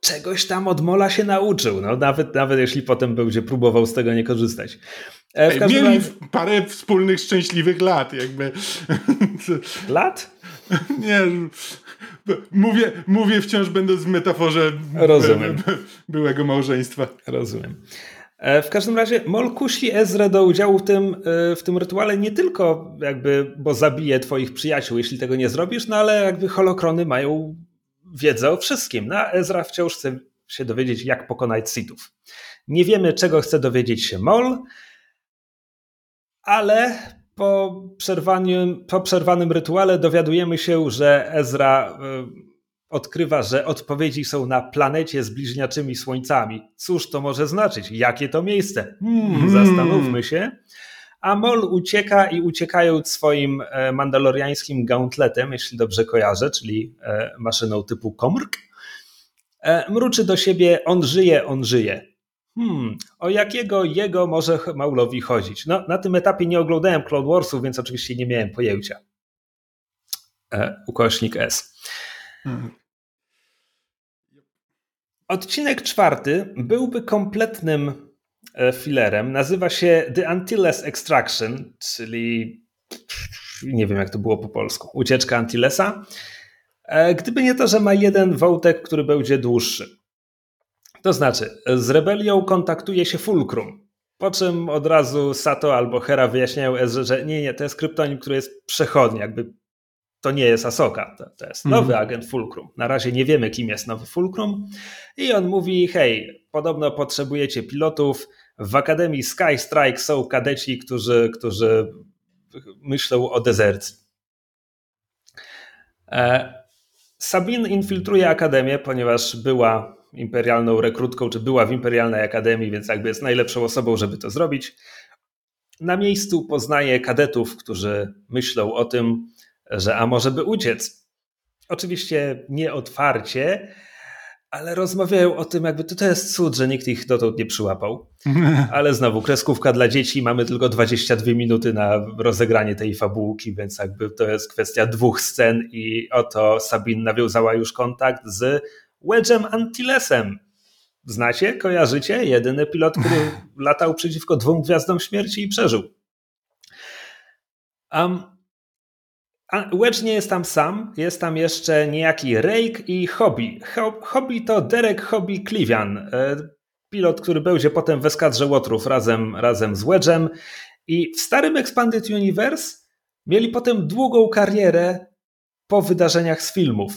czegoś tam od Mola się nauczył. No, nawet, nawet jeśli potem będzie próbował z tego nie korzystać. E, Mieli razie... parę wspólnych szczęśliwych lat, jakby. Lat? Nie, mówię, mówię wciąż będąc w metaforze Rozumiem. byłego małżeństwa. Rozumiem. E, w każdym razie Mol kusi Ezrę do udziału w tym, e, w tym rytuale nie tylko jakby, bo zabije twoich przyjaciół, jeśli tego nie zrobisz, no ale jakby holokrony mają wiedzę o wszystkim. No, a Ezra wciąż chce się dowiedzieć, jak pokonać Sithów. Nie wiemy, czego chce dowiedzieć się Mol, ale po, przerwaniu, po przerwanym rytuale dowiadujemy się, że Ezra y, odkrywa, że odpowiedzi są na planecie z bliźniaczymi słońcami. Cóż to może znaczyć? Jakie to miejsce? Hmm, hmm. zastanówmy się. A Mol ucieka i uciekając swoim e, mandaloriańskim gauntletem, jeśli dobrze kojarzę, czyli e, maszyną typu Komrk, e, mruczy do siebie, on żyje, on żyje. Hmm, o jakiego jego może Maulowi chodzić? No, na tym etapie nie oglądałem Clone Warsów, więc oczywiście nie miałem pojęcia. ukośnik S. Hmm. Odcinek czwarty byłby kompletnym e, filerem. Nazywa się The Antilles Extraction, czyli nie wiem jak to było po polsku. Ucieczka Antillesa. E, gdyby nie to, że ma jeden wątek, który będzie dłuższy. To znaczy, z rebelią kontaktuje się Fulcrum, po czym od razu Sato albo Hera wyjaśniają Ezra, że nie, nie, to jest kryptonim, który jest przechodni, jakby to nie jest Asoka, to, to jest nowy mhm. agent Fulcrum. Na razie nie wiemy, kim jest nowy Fulcrum. I on mówi: Hej, podobno potrzebujecie pilotów. W Akademii Sky Strike są kadeci, którzy, którzy myślą o dezercji. E, Sabine infiltruje Akademię, ponieważ była imperialną rekrutką, czy była w imperialnej akademii, więc jakby jest najlepszą osobą, żeby to zrobić. Na miejscu poznaje kadetów, którzy myślą o tym, że a może by uciec. Oczywiście nie otwarcie, ale rozmawiają o tym, jakby to, to jest cud, że nikt ich dotąd nie przyłapał. Ale znowu, kreskówka dla dzieci, mamy tylko 22 minuty na rozegranie tej fabułki, więc jakby to jest kwestia dwóch scen i oto Sabine nawiązała już kontakt z Wedge'em Antillesem. Znacie, kojarzycie? Jedyny pilot, który latał przeciwko dwóm gwiazdom śmierci i przeżył. Um, Wedge nie jest tam sam, jest tam jeszcze niejaki Rake i Hobby. Hobby to Derek Hobby Clivian, e, pilot, który będzie potem w eskadrze Łotrów razem, razem z Wedge'em. I w starym Expanded Universe mieli potem długą karierę po wydarzeniach z filmów.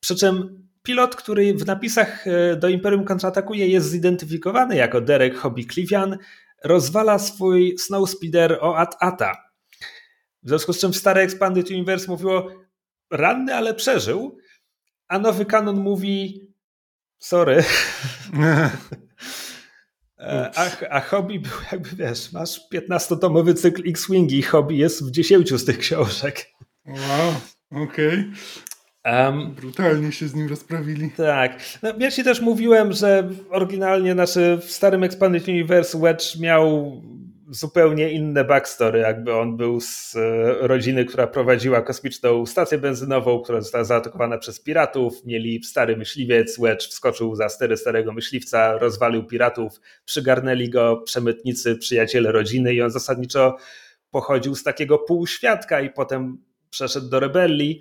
Przy czym pilot, który w napisach e, do Imperium kontratakuje, jest zidentyfikowany jako Derek Hobby Clivian, rozwala swój Snowspeeder o At-Ata w związku z czym stare Expanded Universe mówiło ranny, ale przeżył, a nowy kanon mówi sorry. E, a, a hobby był jakby, wiesz, masz 15-tomowy cykl X-Wingi, hobby jest w 10 z tych książek. Wow, okej. Okay. Um, Brutalnie się z nim rozprawili. Tak. No, ja ci też mówiłem, że oryginalnie, znaczy w starym Expanded Universe Wedge miał zupełnie inne backstory, jakby on był z e, rodziny, która prowadziła kosmiczną stację benzynową, która została zaatakowana przez piratów, mieli stary myśliwiec, Wedge wskoczył za stery starego myśliwca, rozwalił piratów, przygarnęli go przemytnicy, przyjaciele rodziny i on zasadniczo pochodził z takiego półświadka i potem przeszedł do rebelii.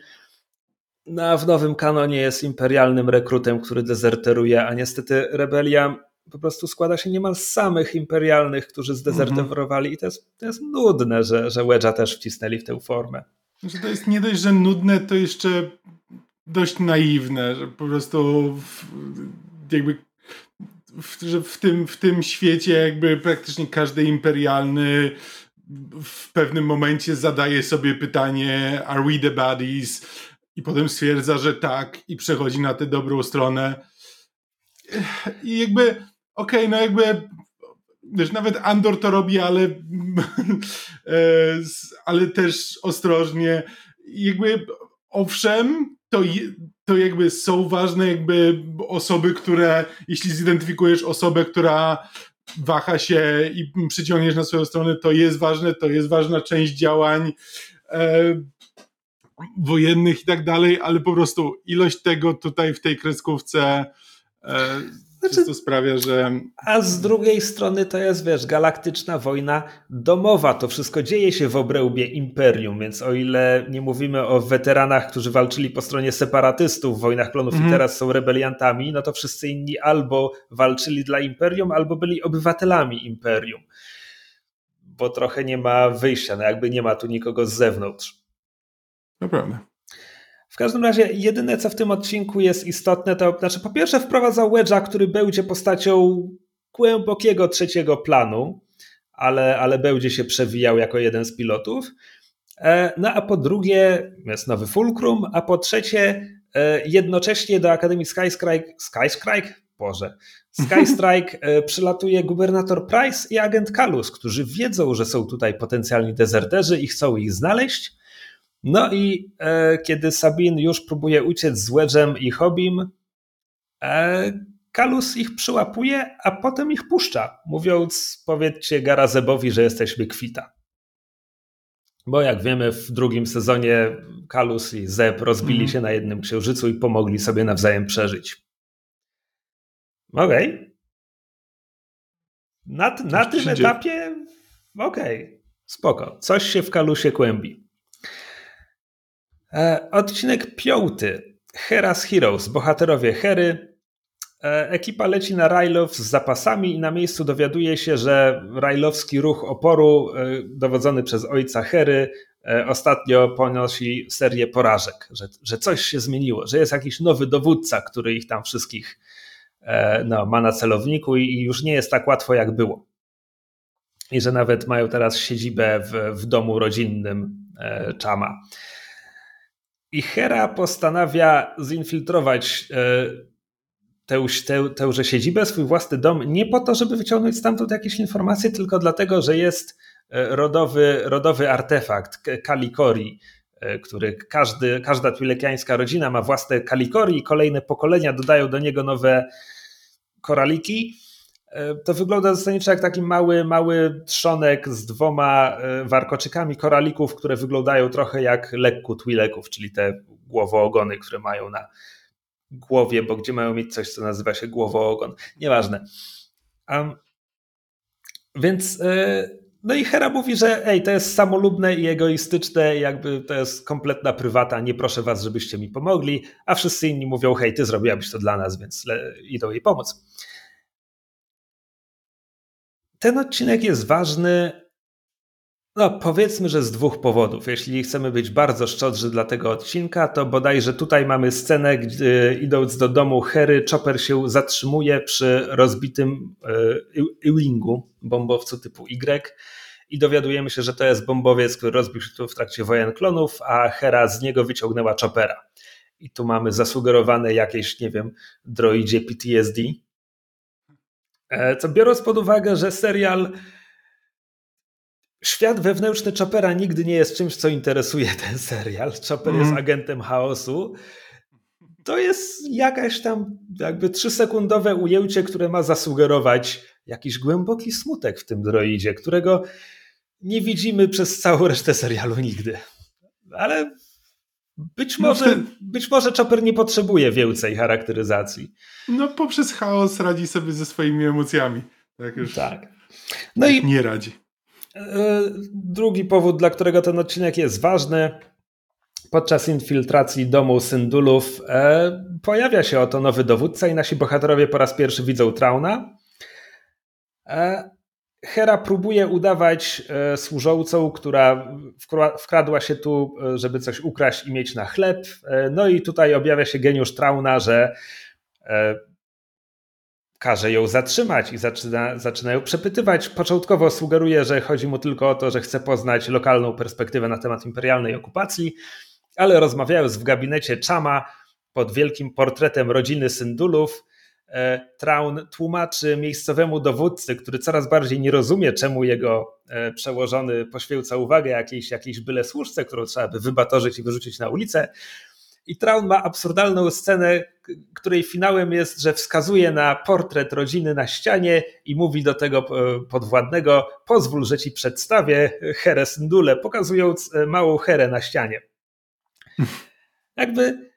No w nowym kanonie jest imperialnym rekrutem, który dezerteruje, a niestety rebelia po prostu składa się niemal z samych imperialnych, którzy zdezerterowali i to jest, to jest nudne, że, że Wedge'a też wcisnęli w tę formę. Że to jest nie dość, że nudne, to jeszcze dość naiwne, że po prostu w, jakby w, że w, tym, w tym świecie jakby praktycznie każdy imperialny w pewnym momencie zadaje sobie pytanie are we the baddies? I potem stwierdza, że tak i przechodzi na tę dobrą stronę. I jakby okej, okay, no jakby wiesz, nawet Andor to robi, ale e, ale też ostrożnie. Jakby owszem, to, to jakby są ważne jakby osoby, które, jeśli zidentyfikujesz osobę, która waha się i przyciągniesz na swoją stronę, to jest ważne, to jest ważna część działań e, wojennych i tak dalej, ale po prostu ilość tego tutaj w tej kreskówce e, znaczy, to sprawia, że. A z drugiej strony to jest, wiesz, galaktyczna wojna domowa. To wszystko dzieje się w obrębie imperium, więc o ile nie mówimy o weteranach, którzy walczyli po stronie separatystów w wojnach klonów mm. i mhm. teraz są rebeliantami, no to wszyscy inni albo walczyli dla imperium, albo byli obywatelami imperium. Bo trochę nie ma wyjścia, no jakby nie ma tu nikogo z zewnątrz. Naprawdę. W każdym razie jedyne co w tym odcinku jest istotne to znaczy po pierwsze wprowadza Wedge'a, który będzie postacią głębokiego trzeciego planu, ale, ale będzie się przewijał jako jeden z pilotów. E, no a po drugie jest nowy Fulcrum, a po trzecie jednocześnie do Akademii Skystrike, Skystrike? Boże, Skystrike przylatuje gubernator Price i agent Kalus, którzy wiedzą, że są tutaj potencjalni dezerterzy i chcą ich znaleźć. No i e, kiedy Sabin już próbuje uciec z Wedge'em i Hobim, e, Kalus ich przyłapuje, a potem ich puszcza, mówiąc powiedzcie Garazebowi, że jesteśmy kwita. Bo jak wiemy, w drugim sezonie Kalus i Zeb rozbili mm. się na jednym księżycu i pomogli sobie nawzajem przeżyć. Okej. Okay. Na, na tym etapie okej, okay. spoko. Coś się w Kalusie kłębi. E, odcinek piąty. Hera's Heroes. Bohaterowie Hery. E, ekipa leci na Rajlow z zapasami i na miejscu dowiaduje się, że rajlowski ruch oporu e, dowodzony przez ojca Hery ostatnio ponosi serię porażek, że, że coś się zmieniło, że jest jakiś nowy dowódca, który ich tam wszystkich no, ma na celowniku i już nie jest tak łatwo jak było. I że nawet mają teraz siedzibę w, w domu rodzinnym Chama. I Hera postanawia zinfiltrować e, tę, tę, tęże siedzibę, swój własny dom, nie po to, żeby wyciągnąć stamtąd jakieś informacje, tylko dlatego, że jest e, rodowy, rodowy artefakt Kalikori, e, który każdy, każda twilekiańska rodzina ma własne Kalikori i kolejne pokolenia dodają do niego nowe koraliki to wygląda zasadniczo jak taki mały, mały trzonek z dwoma e, warkoczykami koralików, które wyglądają trochę jak lekku twileków, czyli te głowoogony, które mają na głowie, bo gdzie mają mieć coś, co nazywa się głowoogon. Nieważne. Um, więc e, no i Hera mówi, że ej, to jest samolubne i egoistyczne, jakby to jest kompletna prywata, nie proszę was, żebyście mi pomogli, a wszyscy inni mówią, hej, ty zrobiłabyś to dla nas, więc idą jej pomóc ten odcinek jest ważny, no powiedzmy, że z dwóch powodów. Jeśli chcemy być bardzo szczodrzy dla tego odcinka, to bodajże tutaj mamy scenę, gdy idąc do domu Harry, Chopper się zatrzymuje przy rozbitym Ewingu, bombowcu typu Y i dowiadujemy się, że to jest bombowiec, który rozbił się tu w trakcie wojen klonów, a Hera z niego wyciągnęła Choppera. I tu mamy zasugerowane jakieś, nie wiem, droidzie PTSD, E, co biorąc pod uwagę, że serial Świat wewnętrzny Chopera nigdy nie jest czymś, co interesuje ten serial. Chopper mm. jest mhm. agentem chaosu. To jest jakaś tam jakby trzysekundowe ujęcie, które ma zasugerować jakiś głęboki smutek w tym droidzie, którego nie widzimy przez całą resztę serialu nigdy. Ale być no może, no ten... być może Chopper nie potrzebuje więcej charakteryzacji. No poprzez chaos radzi sobie ze swoimi emocjami. Tak już tak. No i nie radzi. E, drugi powód, dla którego ten odcinek jest ważny. Podczas infiltracji domu Syndulów e, pojawia się oto nowy dowódca i nasi bohaterowie po raz pierwszy widzą Trauna. E, Hera próbuje udawać e, służącą, która wkradła się tu, e, żeby coś ukraść i mieć na chleb. E, no i tutaj objawia się geniusz Trauna, że każe ją zatrzymać i zaczyna, zaczyna ją przepytywać. Początkowo sugeruje, że chodzi mu tylko o to, że chce poznać lokalną perspektywę na temat imperialnej okupacji, ale rozmawiając w gabinecie Chama pod wielkim portretem rodziny Syndulów, Traun tłumaczy miejscowemu dowódcy, który coraz bardziej nie rozumie, czemu jego e, przełożony poświęca uwagę jakiejś, jakiejś byle służce, którą trzeba by wybatorzyć i wyrzucić na ulicę. I Traun ma absurdalną scenę, której finałem jest, że wskazuje na portret rodziny na ścianie i mówi do tego e, podwładnego: Pozwól, że ci przedstawię Herę Syndule, pokazując małą Herę na ścianie. Jakby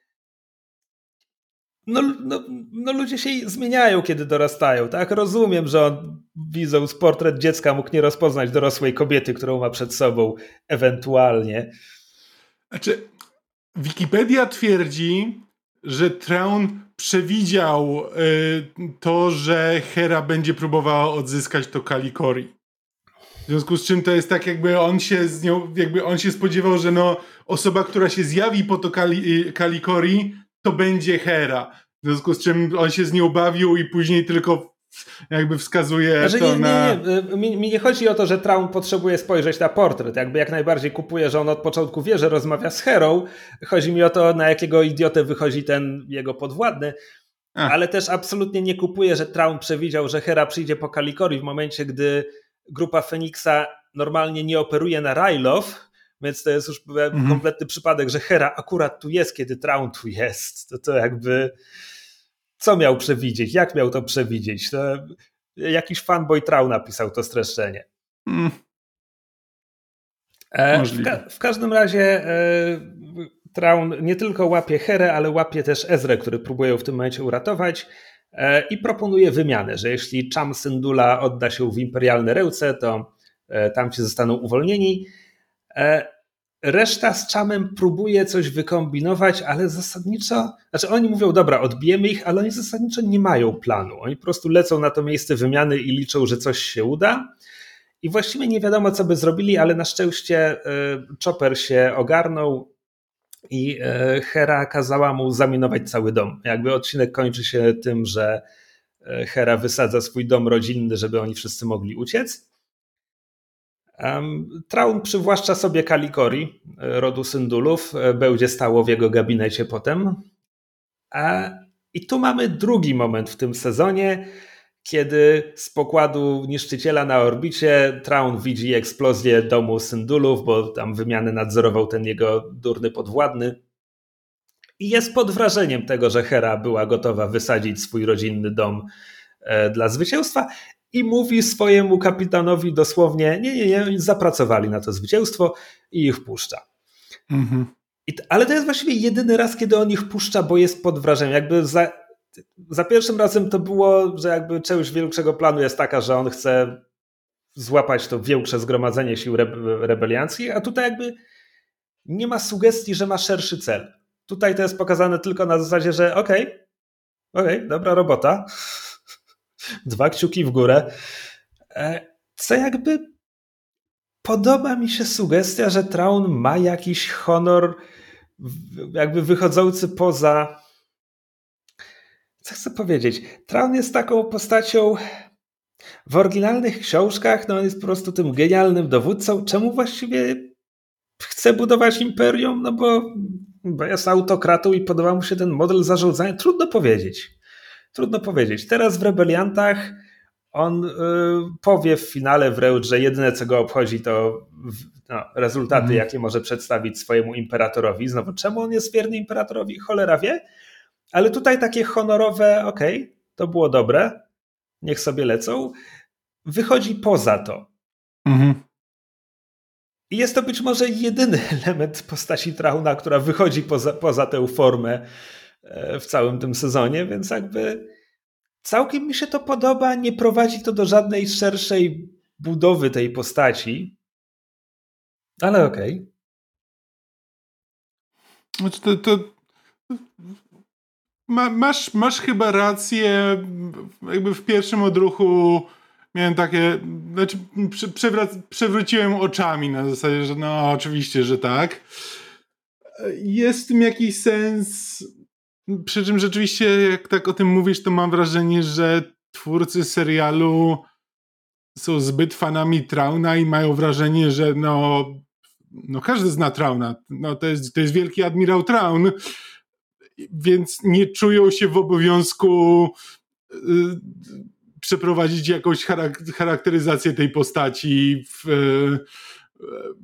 no, no, no ludzie się zmieniają, kiedy dorastają, tak? Rozumiem, że on widząc portret dziecka mógł nie rozpoznać dorosłej kobiety, którą ma przed sobą, ewentualnie. Znaczy, Wikipedia twierdzi, że Traun przewidział y, to, że Hera będzie próbowała odzyskać to Kalikori. W związku z czym to jest tak, jakby on się z nią, jakby on się spodziewał, że no, osoba, która się zjawi po to Kali, Kalikori, to będzie Hera. W związku z czym on się z nią bawił i później tylko jakby wskazuje znaczy, to nie, na... Nie, nie. Mi, mi, nie chodzi o to, że Traun potrzebuje spojrzeć na portret. Jakby jak najbardziej kupuje, że on od początku wie, że rozmawia z Herą. Chodzi mi o to, na jakiego idiotę wychodzi ten jego podwładny. Ach. Ale też absolutnie nie kupuje, że Traun przewidział, że Hera przyjdzie po Kalikori w momencie, gdy grupa Feniksa normalnie nie operuje na Rylow, więc to jest już mhm. kompletny przypadek, że Hera akurat tu jest, kiedy Traun tu jest. To, to jakby co miał przewidzieć? Jak miał to przewidzieć? To jakiś fanboy Trau napisał to streszczenie. Mm. E, w, ka w, każdym razie e, Traun nie tylko łapie Herę, ale łapie też Ezrę, który próbuje w tym momencie uratować e, i proponuje wymianę, że jeśli Cham Syndula odda się w imperialne ręce, to e, tamci zostaną uwolnieni. E, reszta z Chamem próbuje coś wykombinować, ale zasadniczo, znaczy oni mówią, dobra, odbijemy ich, ale oni zasadniczo nie mają planu. Oni po prostu lecą na to miejsce wymiany i liczą, że coś się uda. I właściwie nie wiadomo, co by zrobili, ale na szczęście e, Chopper się ogarnął i e, Hera kazała mu zaminować cały dom. Jakby odcinek kończy się tym, że Hera wysadza swój dom rodzinny, żeby oni wszyscy mogli uciec. Traun przywłaszcza sobie Kalikori, e, rodu Syndulów, e, będzie stało w jego gabinecie potem. I tu mamy drugi moment w tym sezonie, kiedy z pokładu niszczyciela na orbicie Traun widzi eksplozję domu Syndulów, bo tam wymianę nadzorował ten jego durny podwładny. I jest pod wrażeniem tego, że Hera była gotowa wysadzić swój rodzinny dom e, dla zwycięstwa i mówi swojemu kapitanowi dosłownie: Nie, nie, nie, zapracowali na to zwycięstwo i ich puszcza. Mhm. I, ale to jest właściwie jedyny raz, kiedy on ich puszcza, bo jest pod wrażeniem. Jakby za, za pierwszym razem to było, że jakby część większego planu jest taka, że on chce złapać to większe zgromadzenie sił rebelianckich, a tutaj jakby nie ma sugestii, że ma szerszy cel. Tutaj to jest pokazane tylko na zasadzie, że okej, okay, okej, okay, dobra robota, dwa kciuki w górę. E, co jakby podoba mi się sugestia, że Traun ma jakiś honor jakby wychodzący poza co chcę powiedzieć? Traun jest taką postacią w oryginalnych książkach, no on jest po prostu tym genialnym dowódcą. Czemu właściwie chce budować imperium? No bo, bo jest autokratą i podoba mu się ten model zarządzania. Trudno powiedzieć. Trudno powiedzieć. Teraz w Rebeliantach on y, powie w finale wręcz, że jedyne co go obchodzi to no, rezultaty, mhm. jakie może przedstawić swojemu imperatorowi. Znowu, czemu on jest wierny imperatorowi? Cholera wie. Ale tutaj takie honorowe, okej, okay, to było dobre, niech sobie lecą, wychodzi poza to. Mhm. I jest to być może jedyny element postaci Trauna, która wychodzi poza, poza tę formę w całym tym sezonie, więc jakby całkiem mi się to podoba. Nie prowadzi to do żadnej szerszej budowy tej postaci, ale okej. Okay. Znaczy to, to ma, masz, masz chyba rację. Jakby w pierwszym odruchu miałem takie. Znaczy, przewróciłem oczami na zasadzie, że no, oczywiście, że tak. Jest w tym jakiś sens. Przy czym rzeczywiście, jak tak o tym mówisz, to mam wrażenie, że twórcy serialu są zbyt fanami Trauna i mają wrażenie, że no, no każdy zna Trauna. No, to, jest, to jest wielki admirał Traun, więc nie czują się w obowiązku y, przeprowadzić jakąś charakteryzację tej postaci w,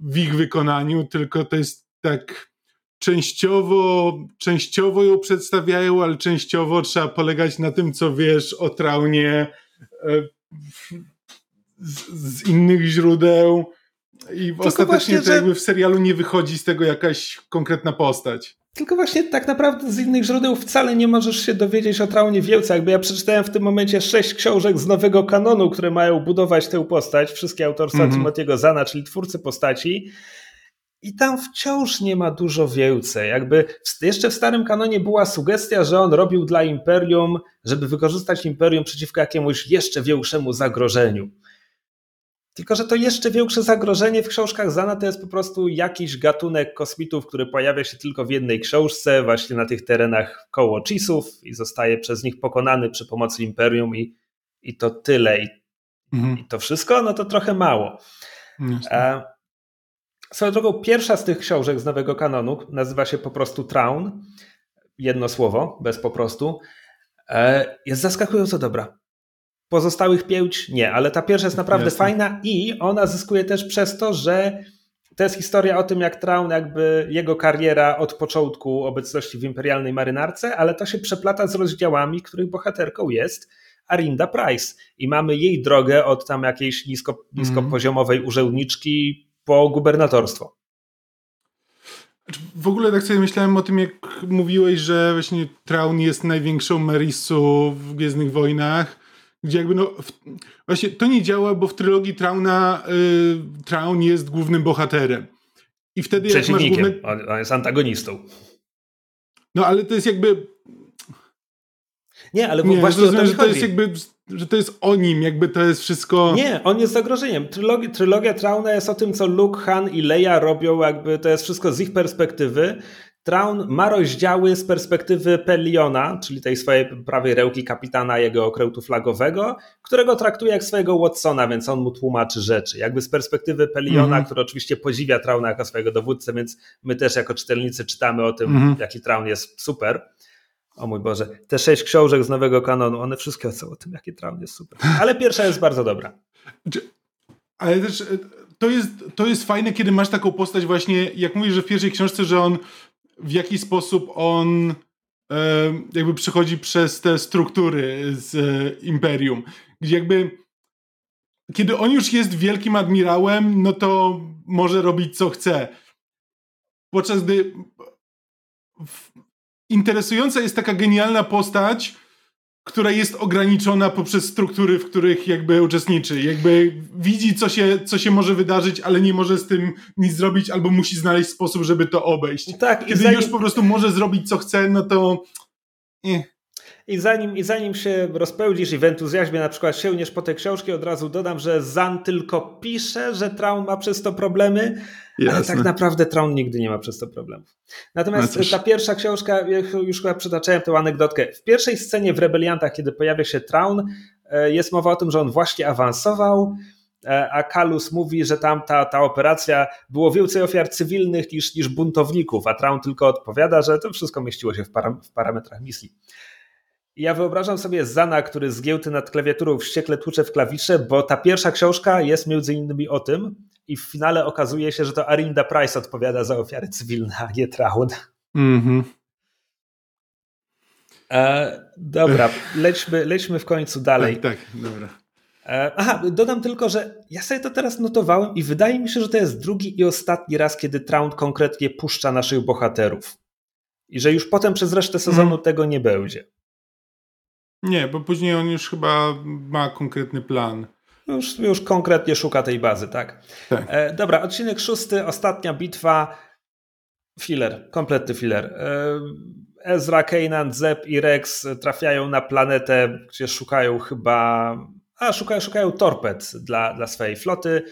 w ich wykonaniu, tylko to jest tak częściowo, częściowo ją przedstawiają, ale częściowo trzeba polegać na tym, co wiesz o traunie e, z, z innych źródeł. I Tylko ostatecznie właśnie, to jakby w serialu nie wychodzi z tego jakaś konkretna postać. Tylko właśnie tak naprawdę z innych źródeł wcale nie możesz się dowiedzieć o Traunie Wielce. Jakby ja przeczytałem w tym momencie sześć książek z nowego kanonu, które mają budować tę postać, wszystkie autorstwa mm -hmm. Timothy'ego Zana, czyli twórcy postaci. I tam wciąż nie ma dużo więcej. Jakby jeszcze w starym kanonie była sugestia, że on robił dla Imperium, żeby wykorzystać Imperium przeciwko jakiemuś jeszcze większemu zagrożeniu. Tylko, że to jeszcze większe zagrożenie w książkach Zana to jest po prostu jakiś gatunek kosmitów, który pojawia się tylko w jednej książce, właśnie na tych terenach koło Chisów i zostaje przez nich pokonany przy pomocy Imperium i, i to tyle i, mhm. i to wszystko, no to trochę mało. E, swoją drogą, pierwsza z tych książek z nowego kanonu nazywa się po prostu Traun. Jedno słowo, bez po prostu. E, jest zaskakująco dobra. Pozostałych pięć nie, ale ta pierwsza jest naprawdę Jasne. fajna i ona zyskuje też przez to, że to jest historia o tym, jak Traun, jakby jego kariera od początku obecności w imperialnej marynarce, ale to się przeplata z rozdziałami, których bohaterką jest Arinda Price. I mamy jej drogę od tam jakiejś nisko, niskopoziomowej urzędniczki po gubernatorstwo. Znaczy, w ogóle tak sobie myślałem o tym, jak mówiłeś, że właśnie Traun jest największą Merisu w Gwiezdnych Wojnach gdzie jakby no, w, właśnie to nie działa, bo w trylogii Trauna y, Traun jest głównym bohaterem. I wtedy jak masz główny... on jest antagonistą. No ale to jest jakby... Nie, ale nie, właśnie rozumiem, że to jest jakby, że to jest o nim, jakby to jest wszystko... Nie, on jest zagrożeniem. Trylogia, trylogia Trauna jest o tym, co Luke, Han i Leia robią, jakby to jest wszystko z ich perspektywy. Traun ma rozdziały z perspektywy Peliona, czyli tej swojej prawej ręki kapitana jego okrętu flagowego, którego traktuje jak swojego Watsona, więc on mu tłumaczy rzeczy. Jakby z perspektywy Peliona, mm -hmm. który oczywiście podziwia Trauna jako swojego dowódcę, więc my też jako czytelnicy czytamy o tym, mm -hmm. jaki Traun jest super. O mój Boże, te sześć książek z nowego kanonu, one wszystkie są o tym, jaki Traun jest super. Ale pierwsza jest bardzo dobra. Ale też e, to jest, to jest fajne, kiedy masz taką postać właśnie, jak mówisz, że w pierwszej książce, że on w jaki sposób on jakby przechodzi przez te struktury z e, Imperium, gdzie jakby kiedy on już jest wielkim admirałem, no to może robić co chce. Podczas gdy interesująca jest taka genialna postać, która jest ograniczona poprzez struktury, w których jakby uczestniczy. Jakby widzi, co się, co się może wydarzyć, ale nie może z tym nic zrobić, albo musi znaleźć sposób, żeby to obejść. Tak, Kiedy zanim... już po prostu może zrobić, co chce, no to... Eh. I zanim, I zanim się rozpełdzisz i w entuzjazmie na przykład sięgniesz po te książki, od razu dodam, że Zan tylko pisze, że Traun ma przez to problemy, Jasne. ale tak naprawdę Traun nigdy nie ma przez to problemów. Natomiast no ta pierwsza książka, już chyba przytaczałem tę anegdotkę. W pierwszej scenie w Rebeliantach, kiedy pojawia się Traun, e, jest mowa o tym, że on właśnie awansował, e, a Kalus mówi, że tam ta, ta operacja było więcej ofiar cywilnych niż, niż buntowników, a Traun tylko odpowiada, że to wszystko mieściło się w, param, w parametrach misji. Ja wyobrażam sobie Zana, który zgiełty nad klawiaturą wściekle tłucze w klawisze, bo ta pierwsza książka jest między innymi o tym i w finale okazuje się, że to Arinda Price odpowiada za ofiary cywilne, a nie Traun. Mhm. E, dobra, lećmy, lećmy w końcu dalej. Tak, tak dobra. E, aha, dodam tylko, że ja sobie to teraz notowałem i wydaje mi się, że to jest drugi i ostatni raz, kiedy Traun konkretnie puszcza naszych bohaterów. I że już potem przez resztę sezonu mhm. tego nie będzie. Nie, bo później on już chyba ma konkretny plan. Już, już konkretnie szuka tej bazy, tak. tak. E, dobra, odcinek szósty, ostatnia bitwa. Filler, kompletny filler. E, Ezra, Kanan, Zeb i Rex trafiają na planetę, gdzie szukają chyba. A, szukają, szukają torped dla, dla swojej floty.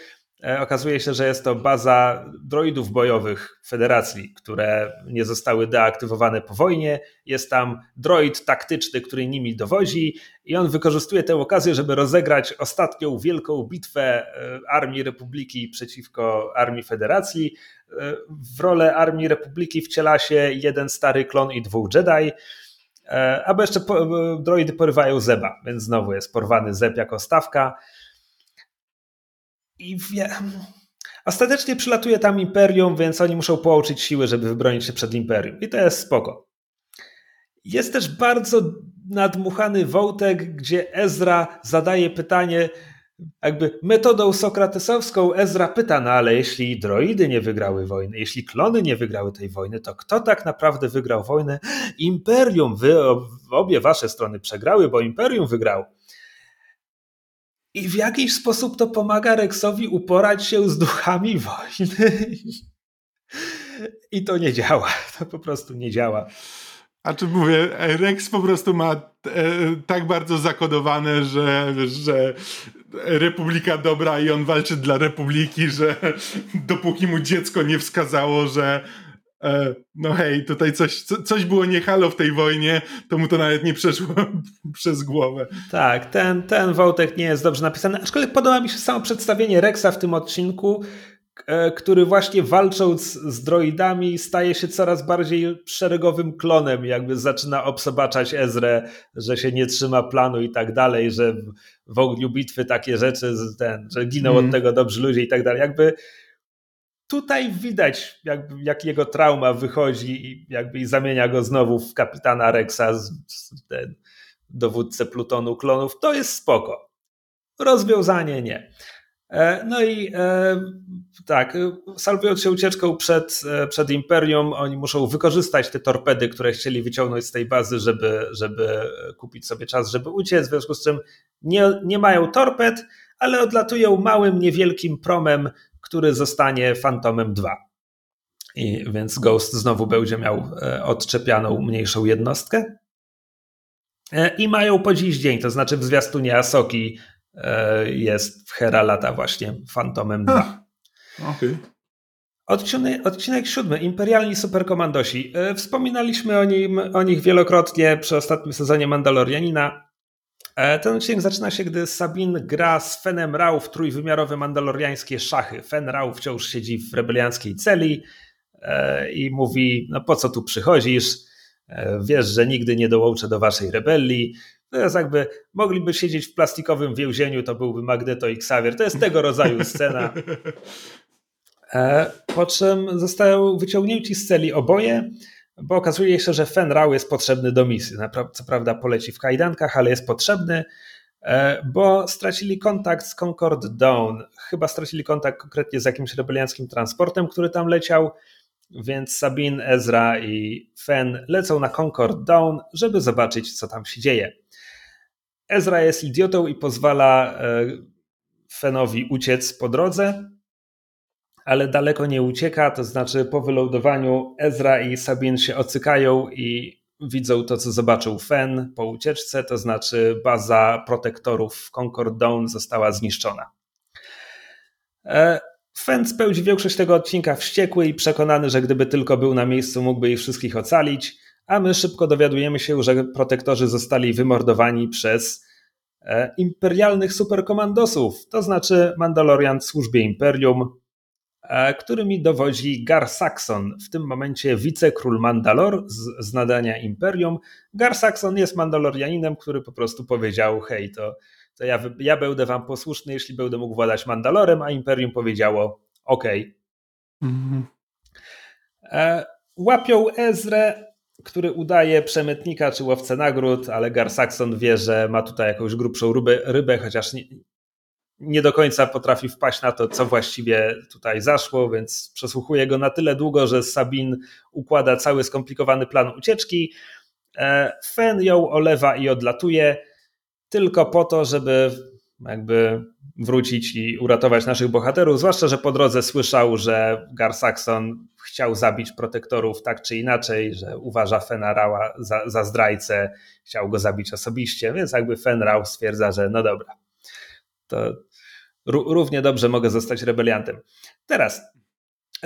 E, okazuje się, że jest to baza droidów bojowych Federacji, które nie zostały deaktywowane po wojnie. Jest tam droid taktyczny, który nimi dowodzi, i on wykorzystuje tę okazję, żeby rozegrać ostatnią wielką bitwę e, Armii Republiki przeciwko Armii Federacji. E, w rolę Armii Republiki wciela się jeden stary klon i dwóch Jedi. Albo jeszcze droidy porywają Zeba, więc znowu jest porwany Zeb jako stawka. I wie... Ostatecznie przylatuje tam Imperium, więc oni muszą połączyć siły, żeby wybronić się przed Imperium. I to jest spoko. Jest też bardzo nadmuchany wątek, gdzie Ezra zadaje pytanie, jakby metodą sokratesowską Ezra pyta, no ale jeśli droidy nie wygrały wojny, jeśli klony nie wygrały tej wojny, to kto tak naprawdę wygrał wojnę? Imperium, wy obie wasze strony przegrały, bo Imperium wygrało. I w jakiś sposób to pomaga Rexowi uporać się z duchami wojny. I to nie działa. To po prostu nie działa. A czy mówię, Rex po prostu ma e, tak bardzo zakodowane, że, że Republika dobra i on walczy dla Republiki, że dopóki mu dziecko nie wskazało, że e, no hej, tutaj coś, coś było nie halo w tej wojnie, to mu to nawet nie przeszło przez głowę. Tak, ten, ten wątek nie jest dobrze napisany, aczkolwiek podoba mi się samo przedstawienie Rexa w tym odcinku, E, który właśnie walcząc z droidami staje się coraz bardziej szeregowym klonem, jakby zaczyna obsobaczać Ezrę, że się nie trzyma planu i tak dalej, że w ogniu bitwy takie rzeczy, ten, że giną mm. od mhm. tego dobrzy ludzie i tak dalej. Jakby tutaj widać, jak jego trauma wychodzi i jakby i zamienia go znowu w kapitana Rexa, ten dowódcę plutonu klonów. To jest spoko. Rozwiązanie nie. E, no i e, tak, salvując się ucieczką przed, e, przed Imperium, oni muszą wykorzystać te torpedy, które chcieli wyciągnąć z tej bazy, żeby, żeby kupić sobie czas, żeby uciec, w związku z czym nie, nie mają torped, ale odlatują małym, niewielkim promem, który zostanie Fantomem 2. I więc Ghost znowu będzie miał odczepianą mniejszą jednostkę. I mają po dziś dzień, to znaczy w zwiastunie Asoki E, jest w Hera lata właśnie Fantomem 2. Okay. Odcinek, odcinek siódmy. Imperialni Superkomandosi. E, wspominaliśmy o, nim, o nich wielokrotnie przy ostatnim sezonie Mandalorianina. E, ten odcinek zaczyna się, gdy Sabine gra z Fenem Rau w trójwymiarowe mandaloriańskie szachy. Fen Rau wciąż siedzi w rebelianckiej celi i mówi, no po co tu przychodzisz? Wiesz, że nigdy nie dołączę do waszej rebelii. To jest jakby, mogliby siedzieć w plastikowym więzieniu, to byłby Magneto i Xavier. To jest tego rodzaju scena. E, po czym zostają wyciągnięci z celi oboje, bo okazuje się, że Fenrau jest potrzebny do misji. Co prawda poleci w kajdankach, ale jest potrzebny, e, bo stracili kontakt z Concord Dawn. Chyba stracili kontakt konkretnie z jakimś rebelianckim transportem, który tam leciał, więc Sabine, Ezra i Fen lecą na Concord Dawn, żeby zobaczyć, co tam się dzieje. Ezra jest idiotą i pozwala e, Fenowi uciec po drodze, ale daleko nie ucieka, to znaczy po wylądowaniu Ezra i Sabine się ocykają i widzą to, co zobaczył Fen po ucieczce, to znaczy baza protektorów w Concord Dawn została zniszczona. E, Fen spełdzi większość tego odcinka wściekły i przekonany, że gdyby tylko był na miejscu, mógłby ich wszystkich ocalić, a my szybko dowiadujemy się, że protektorzy zostali wymordowani przez e, imperialnych superkomandosów, to znaczy Mandalorian w służbie Imperium, którymi dowodzi Gar Saxon, w tym momencie wicekról Mandalor z, z nadania Imperium. Gar Saxon jest Mandalorianinem, który po prostu powiedział: Hej, to, to ja, ja będę wam posłuszny, jeśli będę mógł władać Mandalorem, a Imperium powiedziało: OK. Mhm. E, łapią Ezrę, który udaje przemytnika czy łowcę nagród, ale Gar Saxon wie, że ma tutaj jakąś grubszą rybę, rybę chociaż nie, nie do końca potrafi wpaść na to, co właściwie tutaj zaszło, więc przesłuchuje go na tyle długo, że Sabin układa cały skomplikowany plan ucieczki. E, Fen ją olewa i odlatuje tylko po to, żeby jakby wrócić i uratować naszych bohaterów, zwłaszcza, że po drodze słyszał, że Gar Saxon chciał zabić protektorów tak czy inaczej, że uważa Fenarała za, za zdrajcę, chciał go zabić osobiście, więc jakby Fenrał stwierdza, że no dobra, to równie dobrze mogę zostać rebeliantem. Teraz,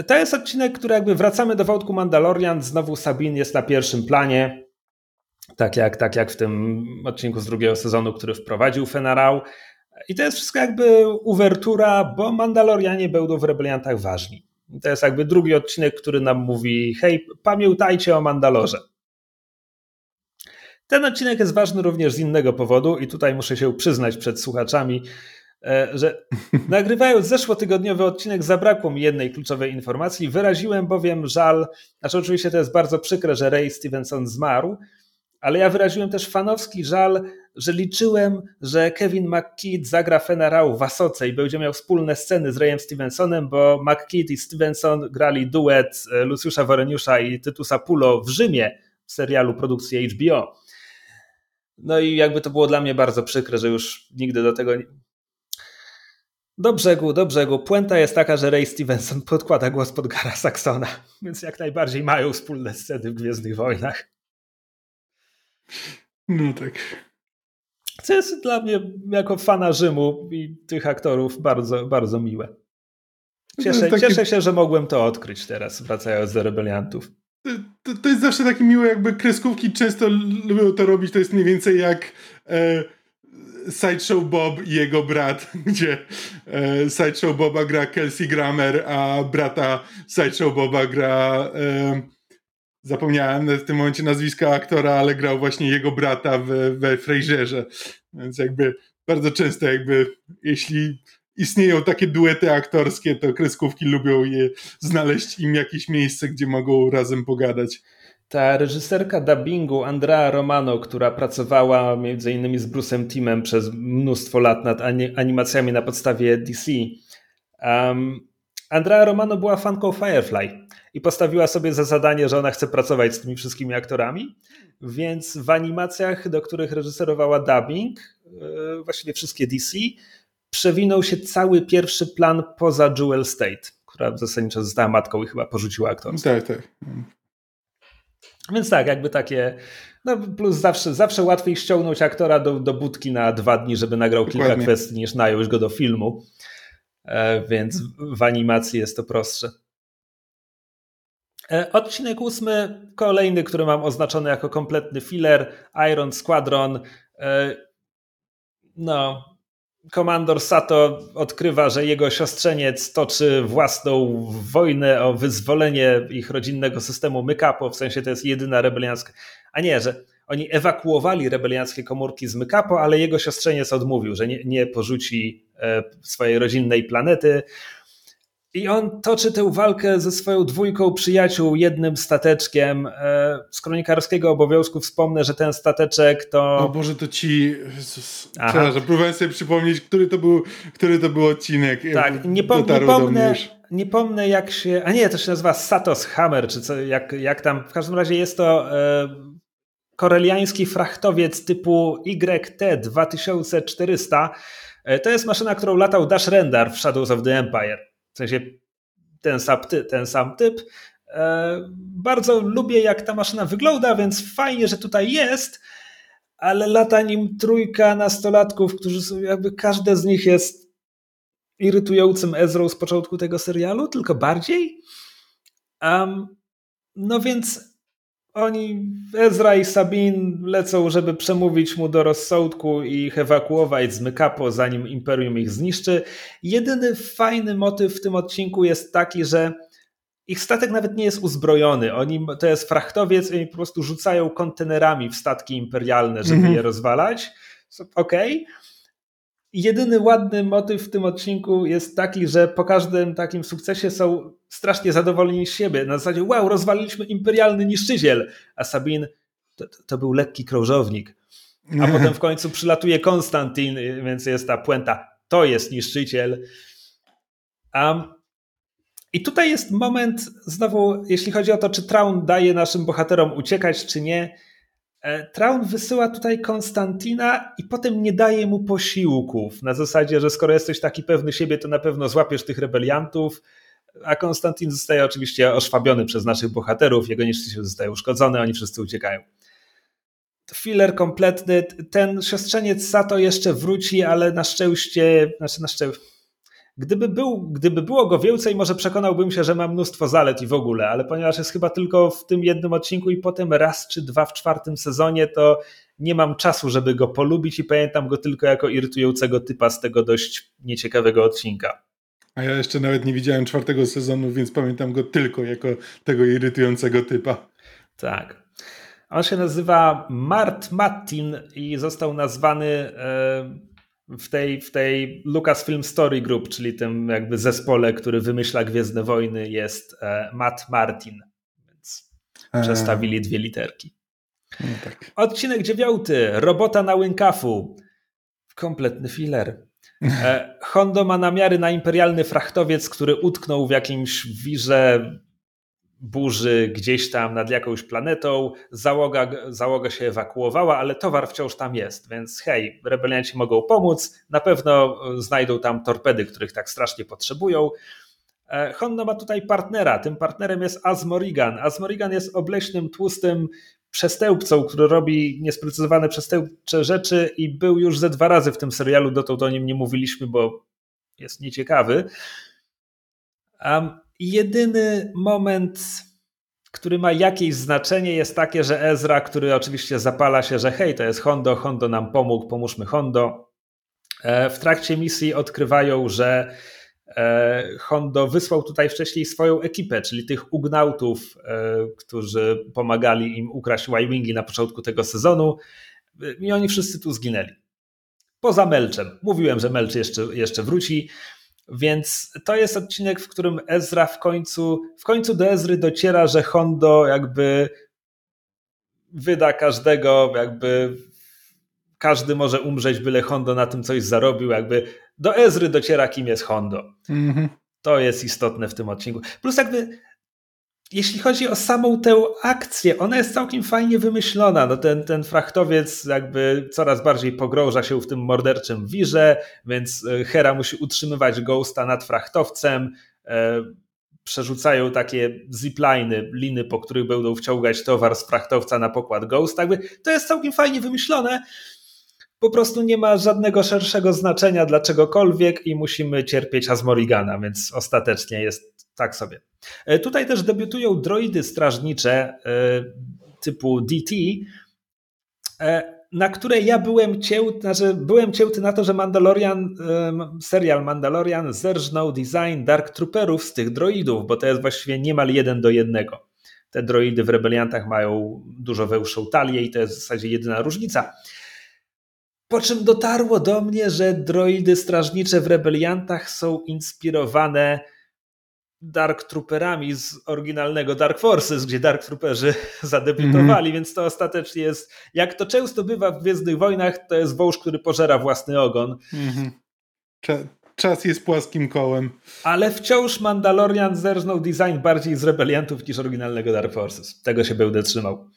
to jest odcinek, który jakby wracamy do wątku Mandalorian, znowu Sabin jest na pierwszym planie, tak jak, tak jak w tym odcinku z drugiego sezonu, który wprowadził Fenarał. I to jest wszystko jakby uwertura, bo Mandalorianie będą w rebeliantach ważni. To jest jakby drugi odcinek, który nam mówi: hej, pamiętajcie o Mandalorze. Ten odcinek jest ważny również z innego powodu, i tutaj muszę się przyznać przed słuchaczami, e, że nagrywając zeszłotygodniowy odcinek zabrakło mi jednej kluczowej informacji. Wyraziłem bowiem żal, znaczy oczywiście to jest bardzo przykre, że Ray Stevenson zmarł, ale ja wyraziłem też fanowski żal, że liczyłem, że Kevin McKidd zagra Fenarał w Asoce i będzie miał wspólne sceny z Rayem Stevensonem, bo McKidd i Stevenson grali duet e, Luciusza Woreniusza i Tytusa Pulo w Rzymie w serialu produkcji HBO. No i jakby to było dla mnie bardzo przykre, że już nigdy do tego nie... Do brzegu, do brzegu. Puenta jest taka, że Ray Stevenson podkłada głos pod Gara Saxona, więc jak najbardziej mają wspólne sceny w Gwiezdnych Wojnach. No tak. Co jest dla mnie jako fana Rzymu i tych aktorów bardzo, bardzo miłe. Cieszę, taki... cieszę się, że mogłem to odkryć teraz, wracając do rebeliantów. To, to, jest zawsze takie miłe, jakby kreskówki często lubią to robić. To jest mniej więcej jak e, Sideshow Bob i jego brat, gdzie e, Sideshow Boba gra Kelsey Grammer, a brata Sideshow Boba gra. E, zapomniałem w tym momencie nazwiska aktora, ale grał właśnie jego brata we, we Frasierze. Więc jakby bardzo często jakby jeśli istnieją takie duety aktorskie, to kreskówki lubią je znaleźć im jakieś miejsce, gdzie mogą razem pogadać. Ta reżyserka dubbingu Andrea Romano, która pracowała między innymi z Bruce'em Timem przez mnóstwo lat nad animacjami na podstawie DC. Um, Andrea Romano była fanką Firefly i postawiła sobie za zadanie, że ona chce pracować z tymi wszystkimi aktorami, więc w animacjach, do których reżyserowała dubbing, e, właściwie wszystkie DC, przewinął się cały pierwszy plan poza Jewel State, która zasadniczo została matką i chyba porzuciła aktorstwo. Tak, tak. Więc tak, jakby takie. No plus zawsze, zawsze łatwiej ściągnąć aktora do, do budki na dwa dni, żeby nagrał Dokładnie. kilka kwestii, niż nająć go do filmu. E, więc w animacji jest to prostsze. E, odcinek ósmy, kolejny, który mam oznaczony jako kompletny filler, Iron Squadron. E, no, komandor Sato odkrywa, że jego siostrzeniec toczy własną wojnę o wyzwolenie ich rodzinnego systemu Mykapo, w sensie to jest jedyna rebeliancka, a nie, że oni ewakuowali rebelianckie komórki z Mykapo, ale jego siostrzeniec odmówił, że nie, nie porzuci e, swojej rodzinnej planety. I on toczy tę walkę ze swoją dwójką przyjaciół jednym stateczkiem. E, z kronikarskiego obowiązku wspomnę, że ten stateczek to. O Boże, to ci. Przepraszam, próbowałem sobie przypomnieć, który to był, który to był odcinek. Tak, nie, po, nie, pomnę, nie pomnę jak się. A nie, to się nazywa Satos Hammer, czy co, jak, jak tam. W każdym razie jest to. E, koreliański frachtowiec typu YT-2400. E, to jest maszyna, którą latał Dash Rendar w Shadows of the Empire. Sensie ten sam, ty, ten sam typ. Bardzo lubię, jak ta maszyna wygląda, więc fajnie, że tutaj jest, ale lata nim trójka nastolatków, którzy są, jakby każde z nich jest irytującym Ezrą z początku tego serialu, tylko bardziej. Um, no więc oni, Ezra i Sabin lecą, żeby przemówić mu do rozsądku i ich ewakuować z Mykapo, zanim Imperium ich zniszczy. Jedyny fajny motyw w tym odcinku jest taki, że ich statek nawet nie jest uzbrojony. Oni, to jest frachtowiec i oni po prostu rzucają kontenerami w statki imperialne, żeby mm -hmm. je rozwalać. Okej. Okay jedyny ładny motyw w tym odcinku jest taki, że po każdym takim sukcesie są strasznie zadowoleni z siebie. Na zasadzie, wow, rozwaliliśmy imperialny niszczyciel, a Sabin to, to był lekki krążownik. A potem w końcu przylatuje Konstantin, więc jest ta puenta, to jest niszczyciel. Um, I tutaj jest moment, znowu, jeśli chodzi o to, czy Traun daje naszym bohaterom uciekać, czy nie, E, Traun wysyła tutaj Konstantina i potem nie daje mu posiłków. Na zasadzie, że skoro jesteś taki pewny siebie, to na pewno złapiesz tych rebeliantów. A Konstantin zostaje oczywiście oszwabiony przez naszych bohaterów, jego nieszczęście zostaje uszkodzone, oni wszyscy uciekają. Filler kompletny. Ten siostrzeniec Sato jeszcze wróci, ale na szczęście, znaczy na szczęście, Gdyby, był, gdyby było go więcej, może przekonałbym się, że ma mnóstwo zalet i w ogóle, ale ponieważ jest chyba tylko w tym jednym odcinku i potem raz czy dwa w czwartym sezonie, to nie mam czasu, żeby go polubić i pamiętam go tylko jako irytującego typa z tego dość nieciekawego odcinka. A ja jeszcze nawet nie widziałem czwartego sezonu, więc pamiętam go tylko jako tego irytującego typa. Tak. On się nazywa Mart Mattin i został nazwany. E, w tej, w tej Lucasfilm Story Group, czyli tym jakby zespole, który wymyśla Gwiezdne Wojny, jest e, Matt Martin. Więc eee. przestawili dwie literki. No tak. Odcinek dziewiąty. Robota na Łynkafu. Kompletny filler. E, Hondo ma namiary na imperialny frachtowiec, który utknął w jakimś wirze burzy gdzieś tam nad jakąś planetą, załoga, załoga się ewakuowała, ale towar wciąż tam jest, więc hej, rebelianci mogą pomóc, na pewno znajdą tam torpedy, których tak strasznie potrzebują. E, Honno ma tutaj partnera, tym partnerem jest Asmorigan. Asmorigan jest obleśnym, tłustym przestępcą, który robi niesprecyzowane przestępcze rzeczy i był już ze dwa razy w tym serialu, dotąd o nim nie mówiliśmy, bo jest nieciekawy. Um, jedyny moment, który ma jakieś znaczenie, jest takie, że Ezra, który oczywiście zapala się, że hej, to jest Hondo, Hondo nam pomógł, pomóżmy Hondo. E, w trakcie misji odkrywają, że Hondo wysłał tutaj wcześniej swoją ekipę, czyli tych ugnautów, e, którzy pomagali im ukraść Y-Wingi na początku tego sezonu i oni wszyscy tu zginęli. Poza Melczem. Mówiłem, że Melcz jeszcze, jeszcze wróci. Więc to jest odcinek, w którym Ezra w końcu, w końcu do Ezry dociera, że Hondo jakby wyda każdego, jakby każdy może umrzeć, byle Hondo na tym coś zarobił, jakby do Ezry dociera, kim jest Hondo. -hmm. To jest istotne w tym odcinku. Plus jakby jeśli chodzi o samą tę akcję, ona jest całkiem fajnie wymyślona. No ten, ten frachtowiec jakby coraz bardziej pogrąża się w tym morderczym wirze, więc e, Hera musi utrzymywać Ghosta nad frachtowcem. E, przerzucają takie zipliny, liny, po których będą wciągać towar z frachtowca na pokład Ghosta. Jakby to jest całkiem fajnie wymyślone. Po prostu nie ma żadnego szerszego znaczenia dla czegokolwiek i musimy cierpieć Asmorigana, więc ostatecznie jest tak sobie. E, tutaj też debiutują droidy strażnicze e, typu DT, e, na które ja byłem cięty, znaczy byłem cięty na to, że Mandalorian, serial Mandalorian zerżnął design Dark Trooperów z tych droidów, bo to jest właściwie niemal jeden do jednego. Te droidy w Rebeliantach mają dużo wełszą talię i to jest w zasadzie jedyna różnica. Po czym dotarło do mnie, że droidy strażnicze w Rebeliantach są inspirowane Dark Trooperami z oryginalnego Dark Forces, gdzie Dark Trooperzy zadebiutowali, mm. więc to ostatecznie jest, jak to często bywa w Gwiezdnych Wojnach, to jest wąż, który pożera własny ogon. Mm -hmm. Czas jest płaskim kołem. Ale wciąż Mandalorian zerżnął design bardziej z rebeliantów niż oryginalnego Dark Forces. Tego się będę trzymał.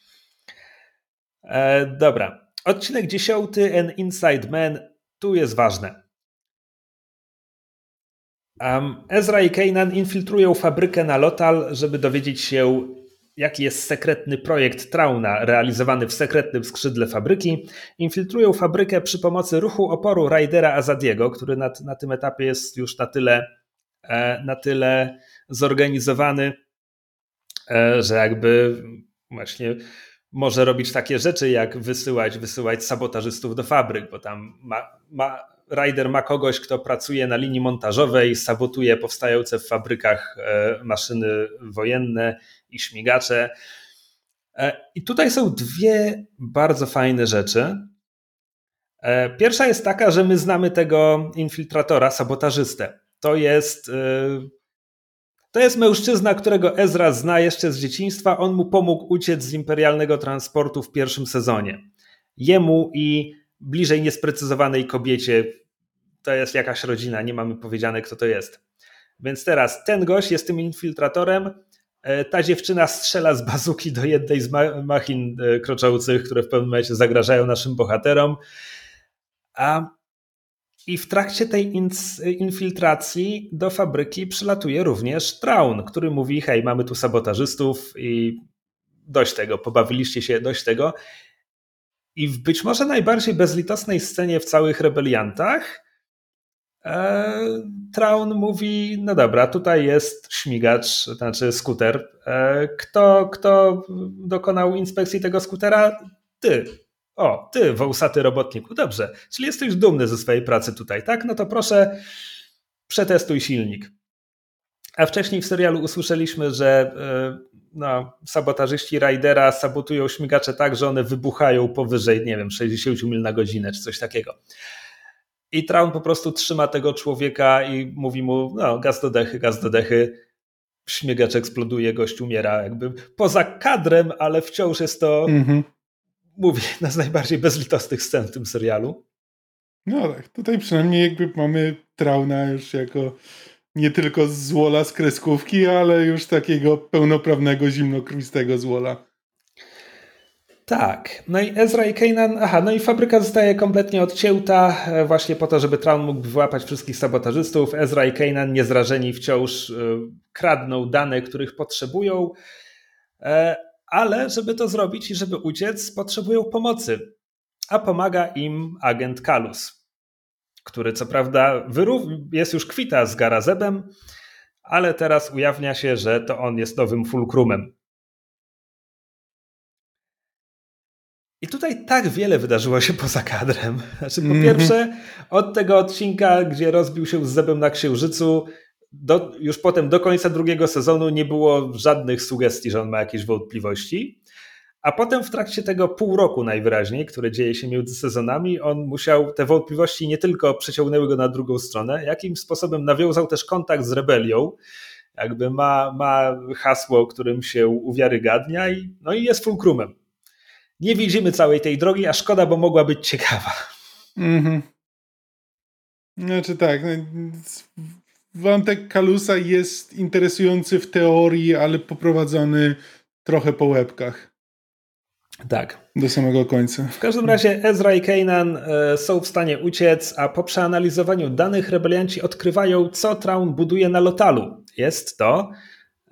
E, dobra. Odcinek dziesiąty, An Inside Man. Tu jest ważne. Um, Ezra i Kanan infiltrują fabrykę na Lotal, żeby dowiedzieć się, jaki jest sekretny projekt Trauna realizowany w sekretnym skrzydle fabryki. Infiltrują fabrykę przy pomocy ruchu oporu Raidera Azadiego, który na, na tym etapie jest już na tyle, e, na tyle zorganizowany, e, że jakby właśnie może robić takie rzeczy, jak wysyłać, wysyłać sabotażystów do fabryk, bo tam ma, ma rider ma kogoś, kto pracuje na linii montażowej, sabotuje powstające w fabrykach e, maszyny wojenne i śmigacze. E, I tutaj są dwie bardzo fajne rzeczy. E, pierwsza jest taka, że my znamy tego infiltratora, sabotażystę. To jest, to jest mężczyzna, którego Ezra zna jeszcze z dzieciństwa. On mu pomógł uciec z imperialnego transportu w pierwszym sezonie. Jemu i bliżej niesprecyzowanej kobiecie to jest jakaś rodzina, nie mamy powiedziane, kto to jest. Więc teraz ten gość jest tym infiltratorem, e, ta dziewczyna strzela z bazuki do jednej z machin e, kroczących, które w pewnym momencie zagrażają naszym bohaterom. A i w trakcie tej infiltracji do fabryki przylatuje również Traun, który mówi: Hej, mamy tu sabotażystów i dość tego, pobawiliście się, dość tego. I w być może najbardziej bezlitosnej scenie w całych rebeliantach E, Traun mówi, no dobra, tutaj jest śmigacz, znaczy skuter. E, kto, kto dokonał inspekcji tego skutera? Ty. O, ty, wąsaty robotniku. Dobrze, czyli jesteś dumny ze swojej pracy tutaj, tak? No to proszę, przetestuj silnik. A wcześniej w serialu usłyszeliśmy, że e, no, sabotażyści Raidera sabotują śmigacze tak, że one wybuchają powyżej, nie wiem, 60 mil na godzinę czy coś takiego. I Traun po prostu trzyma tego człowieka i mówi mu, no gaz do dechy, gaz do dechy, śmiegacz eksploduje, gość umiera jakby poza kadrem, ale wciąż jest to, mm-hmm. Mówię, jedna z najbardziej bezlitosnych scen w tym serialu. No tak, tutaj przynajmniej jakby mamy Trauna już jako nie tylko złola z kreskówki, ale już takiego pełnoprawnego, zimnokrwistego złola. Tak. No i Ezra i Kanan, aha, no i fabryka zostaje kompletnie odcięta e, właśnie po to, żeby Traun mógł wyłapać wszystkich sabotażystów. Ezra i Kanan niezrażeni wciąż e, kradną dane, których potrzebują, e, ale żeby to zrobić i żeby uciec, potrzebują pomocy. A pomaga im agent Kalus, który co prawda jest już kwita z Garazebem, ale teraz ujawnia się, że to on jest nowym fulcrumem. I tutaj tak wiele wydarzyło się poza kadrem. Znaczy, po mm -hmm. pierwsze, od tego odcinka, gdzie rozbił się z Zebem na Księżycu, do, już potem do końca drugiego sezonu nie było żadnych sugestii, że on ma jakieś wątpliwości. A potem w trakcie tego pół roku najwyraźniej, które dzieje się między sezonami, on musiał, te wątpliwości nie tylko przeciągnęły go na drugą stronę, jakim sposobem nawiązał też kontakt z rebelią, jakby ma, ma hasło, którym się uwiarygadnia i, no i jest fulcrumem. Nie widzimy całej tej drogi, a szkoda, bo mogła być ciekawa. Mhm. Znaczy tak, no, wątek Kalusa jest interesujący w teorii, ale poprowadzony trochę po łebkach. Tak. Do samego końca. W każdym razie Ezra i Kanan e, są w stanie uciec, a po przeanalizowaniu danych rebelianci odkrywają, co Traun buduje na Lotalu. Jest to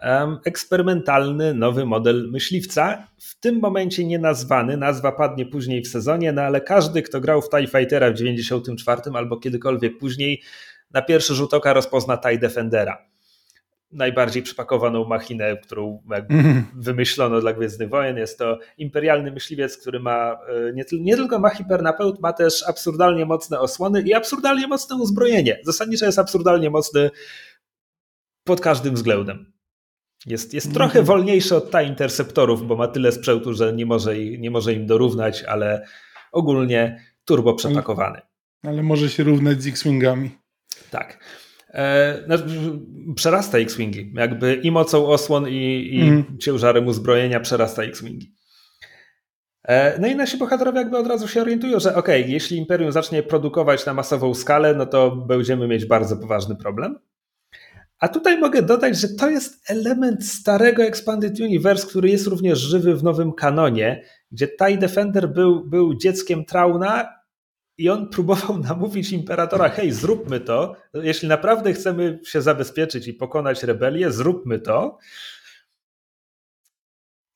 um, eksperymentalny nowy model myśliwca. W tym momencie nie nazwany, nazwa padnie później w sezonie, no ale każdy, kto grał w TIE Fightera w 94 albo kiedykolwiek później, na pierwszy rzut oka rozpozna TIE Defendera najbardziej przypakowaną machinę, którą mm. wymyślono dla Gwiezdnych Wojen. Jest to imperialny myśliwiec, który ma e, nie, nie, tylko ma hipernapełt, ma też absurdalnie mocne osłony i absurdalnie mocne uzbrojenie. Zasadniczo jest absurdalnie mocny pod każdym względem. Jest, jest mm. trochę wolniejszy od ta interceptorów, bo ma tyle sprzętu, że nie może, nie może im dorównać, ale ogólnie turbo przepakowany. Ale, ale może się równać z X-Wingami. Tak. E, znaczy, przerasta X-Wingi. Jakby i mocą osłon, i, i mm. ciężarem uzbrojenia przerasta X-Wingi. E, no i nasi bohaterowie jakby od razu się orientują, że ok, jeśli Imperium zacznie produkować na masową skalę, no to będziemy mieć bardzo poważny problem. A tutaj mogę dodać, że to jest element starego Expanded Universe, który jest również żywy w nowym kanonie, gdzie TIE Defender był, był dzieckiem Trauna i on próbował namówić imperatora, hej, zróbmy to. Jeśli naprawdę chcemy się zabezpieczyć i pokonać rebelię, zróbmy to.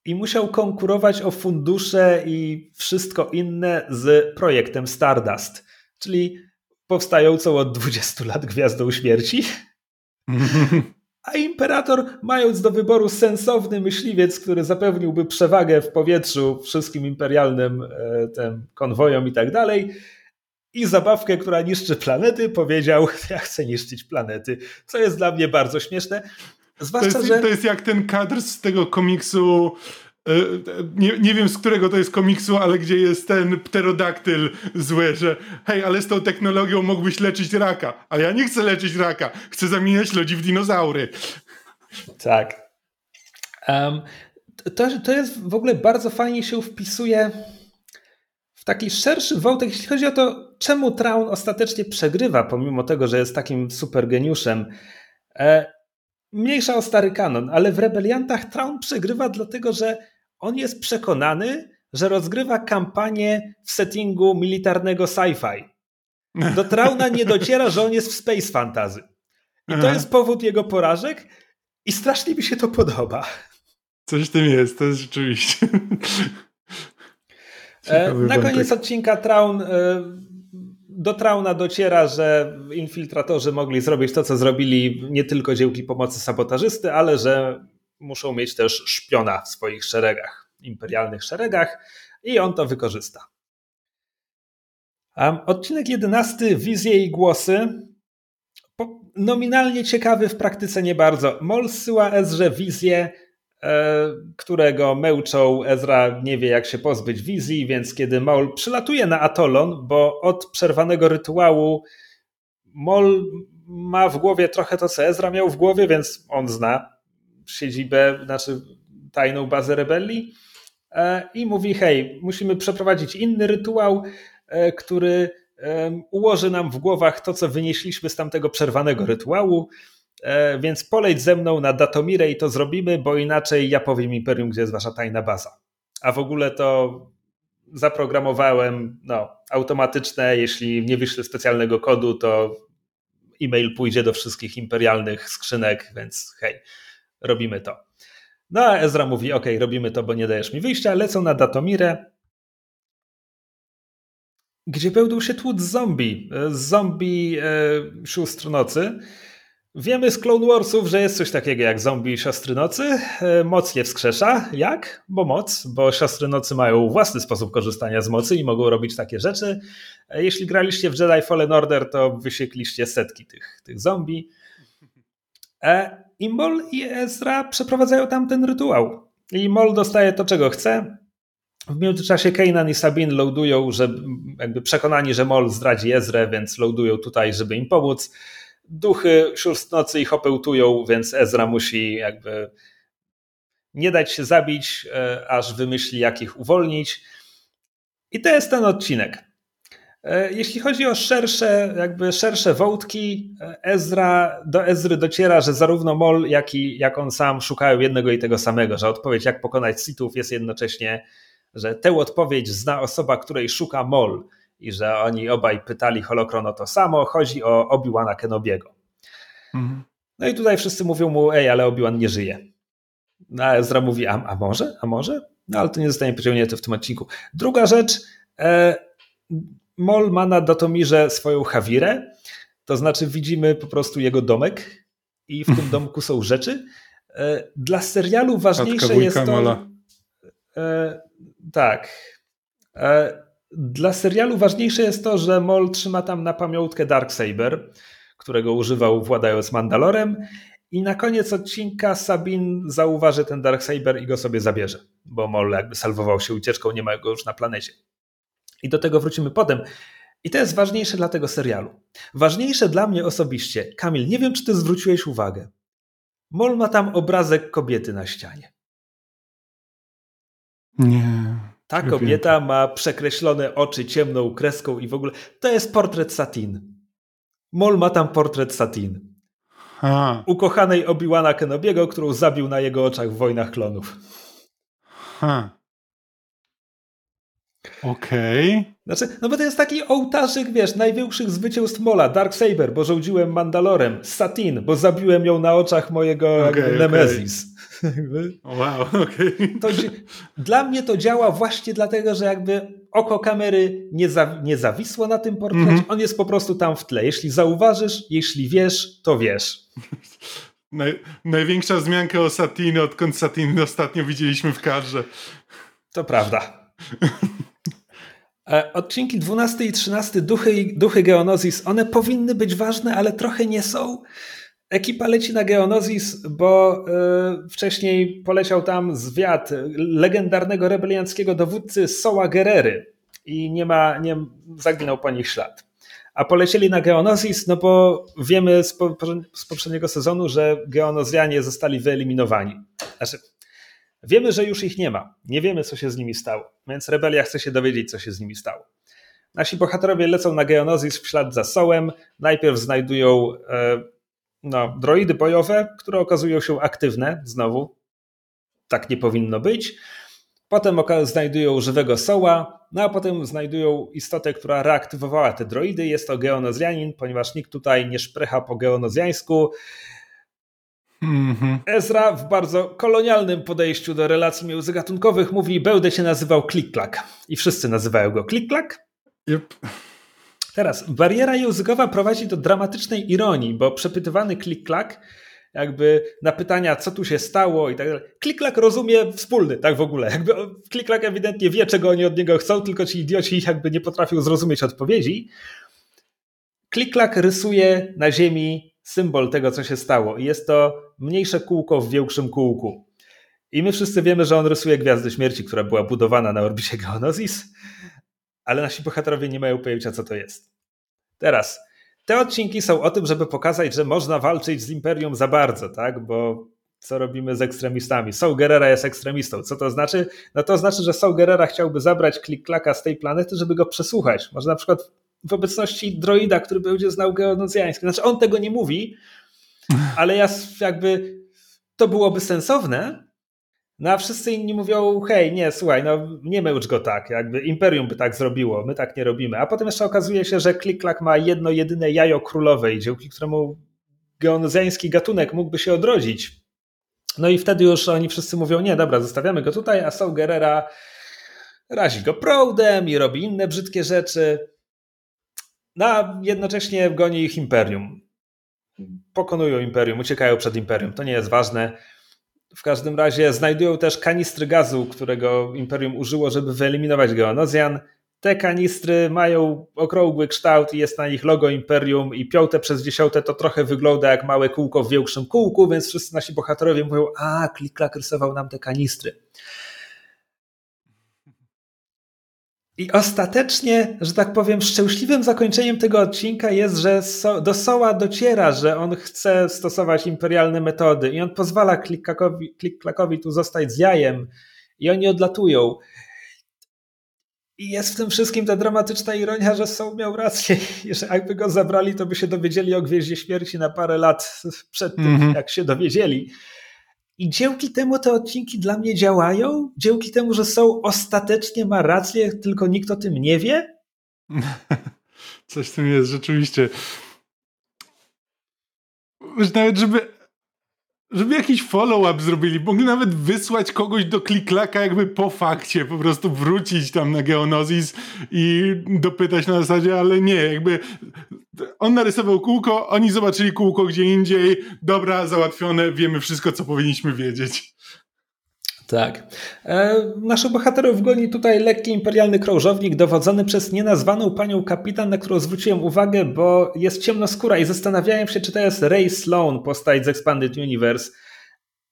I musiał konkurować o fundusze i wszystko inne z projektem Stardust, czyli powstającą od 20 lat Gwiazdą Śmierci. A imperator, mając do wyboru sensowny myśliwiec, który zapewniłby przewagę w powietrzu wszystkim imperialnym e, konwojom i tak dalej, i zabawkę, która niszczy planety, powiedział: Ja chcę niszczyć planety. Co jest dla mnie bardzo śmieszne. Zwłaszcza, to, jest, że... to jest jak ten kadr z tego komiksu. E, nie, nie wiem z którego to jest komiksu, ale gdzie jest ten pterodaktyl zły, że hej, ale z tą technologią mógłbyś leczyć raka, a ja nie chcę leczyć raka, chcę zamieniać ludzi w dinozaury. Tak. Um, to, to jest w ogóle bardzo fajnie się wpisuje w taki szerszy wątek, jeśli chodzi o to, czemu Traun ostatecznie przegrywa, pomimo tego, że jest takim super geniuszem. E, mniejsza o stary kanon, ale w Rebeliantach Traun przegrywa dlatego, że on jest przekonany, że rozgrywa kampanię w settingu militarnego sci-fi. Do Trauna nie dociera, że on jest w space fantasy. I to jest powód jego porażek i strasznie mi się to podoba. Coś w tym jest, to jest rzeczywiście. E, na koniec odcinka Traun e, do Trauna dociera, że infiltratorzy mogli zrobić to, co zrobili nie tylko dzięki pomocy sabotażysty, ale że muszą mieć też szpiona w swoich szeregach, imperialnych szeregach i on to wykorzysta. Odcinek jedenasty, wizje i głosy. Nominalnie ciekawy, w praktyce nie bardzo. Mol zsyła Ezrze wizję, którego męczą. Ezra nie wie, jak się pozbyć wizji, więc kiedy Maul przylatuje na Atolon, bo od przerwanego rytuału Mol ma w głowie trochę to, co Ezra miał w głowie, więc on zna siedzibę, znaczy tajną bazę rebelii e, i mówi: Hej, musimy przeprowadzić inny rytuał, e, który ułoży nam w głowach to, co wynieśliśmy z tamtego przerwanego rytuału. E, więc poleć ze mną na Datomirę i to zrobimy, bo inaczej ja powiem Imperium, gdzie jest wasza tajna baza. A w ogóle to zaprogramowałem no, automatyczne, jeśli nie wyślę specjalnego kodu, to e-mail pójdzie do wszystkich imperialnych skrzynek, więc hej, robimy to. No a Ezra mówi, ok, robimy to, bo nie dajesz mi wyjścia, lecą na Datomirę, gdzie będą się tłuc zombie, zombie e, sióstr nocy, Wiemy z Clone Warsów, że jest coś takiego jak zombie siostry nocy. E, moc je wskrzesza. Jak? Bo moc, bo siostry nocy mają własny sposób korzystania z mocy i mogą robić takie rzeczy. E, jeśli graliście w Jedi Fallen Order, to wysiekliście setki tych, tych zombie. E, I i Ezra przeprowadzają tam ten rytuał. I Mol dostaje to, czego chce. W międzyczasie Kanan i Sabine loadują, że jakby przekonani, że Mol zdradzi Ezrę, więc loadują tutaj, żeby im pomóc duchy sióstr nocy ich opełtują, więc Ezra musi jakby nie dać się zabić, e, aż wymyśli, jak ich uwolnić. I to jest ten odcinek. E, jeśli chodzi o szersze, jakby szersze wątki, e, Ezra, do Ezry dociera, że zarówno Mol, jak i jak on sam szukają jednego i tego samego, że odpowiedź, jak pokonać Sithów, jest jednocześnie, że tę odpowiedź zna osoba, której szuka Mol i że oni obaj pytali Holokron o to samo. Chodzi o Obi-Wana Kenobiego. Mhm. No i tutaj wszyscy mówią mu, ej, ale Obi-Wan nie żyje. No, a Ezra mówi, a, a może, a może? No ale to nie zostanie pociągnięte w tym odcinku. Druga rzecz, e, Mol ma na Datomirze swoją Hawirę, to znaczy widzimy po prostu jego domek i w tym domku są rzeczy. E, dla serialu ważniejsze jest to... E, tak. E, dla serialu ważniejsze jest to, że Mol trzyma tam na pamiątkę Darksaber, którego używał władając Mandalorem i na koniec odcinka Sabin zauważy ten Darksaber i go sobie zabierze, bo Mol jakby salwował się ucieczką, nie ma go już na planecie. I do tego wrócimy potem. I to jest ważniejsze dla tego serialu. Ważniejsze dla mnie osobiście. Kamil, nie wiem, czy ty zwróciłeś uwagę. Mol ma tam obrazek kobiety na ścianie. Nie. Ta kobieta ma przekreślone oczy ciemną kreską i w ogóle. To jest portret Satin. Mol ma tam portret Satin. Ha. Ukochanej Obi-Wana Kenobiego, którą zabił na jego oczach w Wojnach Klonów. Ha. Okej. Okay. Znaczy, no bo to jest taki ołtarzyk, wiesz, największych zwycięstw Mola, Darksaber, bo rządziłem Mandalorem, Satin, bo zabiłem ją na oczach mojego okay, Nemesis. Wow, okej. Okay. Dla mnie to działa właśnie dlatego, że jakby oko kamery nie, za, nie zawisło na tym portrecie, mm -hmm. on jest po prostu tam w tle. Jeśli zauważysz, jeśli wiesz, to wiesz. Naj, największa zmianka o Satiny, odkąd Satiny ostatnio widzieliśmy w kadrze. To prawda. E, odcinki 12 i 13, Duchy, Duchy Geonosis, one powinny być ważne, ale trochę nie są. Ekipa leci na Geonosis, bo y, wcześniej poleciał tam zwiat legendarnego rebelianckiego dowódcy Soła Gerery i nie ma, nie, zaginął po nich ślad. A polecieli na Geonosis, no bo wiemy z, po, z poprzedniego sezonu, że Geonozjanie zostali wyeliminowani. Znaczy, wiemy, że już ich nie ma. Nie wiemy, co się z nimi stało, więc rebelia chce się dowiedzieć, co się z nimi stało. Nasi bohaterowie lecą na Geonosis w ślad za Sołem. Najpierw znajdują e, no, droidy bojowe, które okazują się aktywne znowu. Tak nie powinno być. Potem znajdują żywego soła, no a potem znajdują istotę, która reaktywowała te droidy. Jest to geonozjanin, ponieważ nikt tutaj nie szprycha po geonozjańsku. Mm-hmm. Ezra w bardzo kolonialnym podejściu do relacji międzygatunkowych mówi, będę się nazywał Klik-Klak. I wszyscy nazywają go Klik-Klak. Yep. Teraz, bariera językowa prowadzi do dramatycznej ironii, bo przepytywany klik-klak jakby na pytania, co tu się stało i tak dalej. Kliklak rozumie wspólny, tak w ogóle. Jakby Kliklak ewidentnie wie, czego oni od niego chcą, tylko ci idioci jakby nie potrafią zrozumieć odpowiedzi. Kliklak rysuje na ziemi symbol tego, co się stało. I jest to mniejsze kółko w większym kółku. I my wszyscy wiemy, że on rysuje Gwiazdę Śmierci, która była budowana na orbicie Geonosis ale nasi bohaterowie nie mają pojęcia, co to jest. Teraz, te odcinki są o tym, żeby pokazać, że można walczyć z Imperium za bardzo, tak? Bo co robimy z ekstremistami? Saul Gerrera jest ekstremistą. Co to znaczy? No to znaczy, że Saul Gerrera chciałby zabrać klik-klaka z tej planety, żeby go przesłuchać. Może na przykład w obecności droida, który będzie znał geonocjański. Znaczy on tego nie mówi, ale ja jakby to byłoby sensowne, no a wszyscy inni mówią, hej, nie, słuchaj, no nie męcz go tak, jakby Imperium by tak zrobiło, my tak nie robimy. A potem jeszcze okazuje się, że Klik-Klak ma jedno jedyne jajo królowej, dzięki któremu geonozjański gatunek mógłby się odrodzić. No i wtedy już oni wszyscy mówią, nie, dobra, zostawiamy go tutaj, a Saul Gerrera razi go proudem i robi inne brzydkie rzeczy. No a jednocześnie goni ich Imperium. pokonują Imperium, uciekają przed Imperium. To nie jest ważne. W każdym razie znajdują też kanistry gazu, którego Imperium użyło, żeby wyeliminować Geonozjan. Te kanistry mają okrągły kształt i jest na nich logo Imperium i piąte przez dziesiąte to trochę wygląda jak małe kółko w większym kółku, więc wszyscy nasi bohaterowie mówią, a, Klik-Klak rysował nam te kanistry. I ostatecznie, że tak powiem, szczęśliwym zakończeniem tego odcinka jest, że do Soła dociera, że on chce stosować imperialne metody i on pozwala Klik-Klakowi tu zostać z jajem i oni odlatują. I jest w tym wszystkim ta dramatyczna ironia, że Soul miał rację i że jakby go zabrali, to by się dowiedzieli o Gwieździe Śmierci na parę lat przed tym, mm -hmm. jak się dowiedzieli. I dzięki temu te odcinki dla mnie działają, dzięki temu, że są ostatecznie ma rację, tylko nikt o tym nie wie. Coś w tym jest rzeczywiście. Nawet żeby żeby jakiś follow-up zrobili, mogli nawet wysłać kogoś do kliklaka jakby po fakcie, po prostu wrócić tam na Geonozis i dopytać na zasadzie, ale nie, jakby on narysował kółko, oni zobaczyli kółko gdzie indziej, dobra, załatwione, wiemy wszystko, co powinniśmy wiedzieć. Tak. E, naszych bohaterów goni tutaj lekki imperialny krążownik dowodzony przez nienazwaną panią kapitan, na którą zwróciłem uwagę, bo jest ciemnoskóra i zastanawiałem się, czy to jest Ray Sloan, postać z Expanded Universe,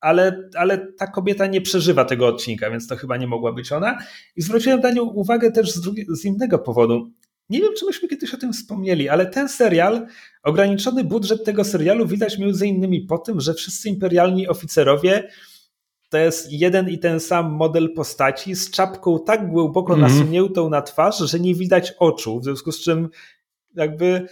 ale, ale ta kobieta nie przeżywa tego odcinka, więc to chyba nie mogła być ona. I zwróciłem na nią uwagę też z, drugi, z innego powodu. Nie wiem, czy myśmy kiedyś o tym wspomnieli, ale ten serial, ograniczony budżet tego serialu widać między innymi po tym, że wszyscy imperialni oficerowie to jest jeden i ten sam model postaci z czapką tak głęboko mm. nasuniętą na twarz, że nie widać oczu, w związku z czym jakby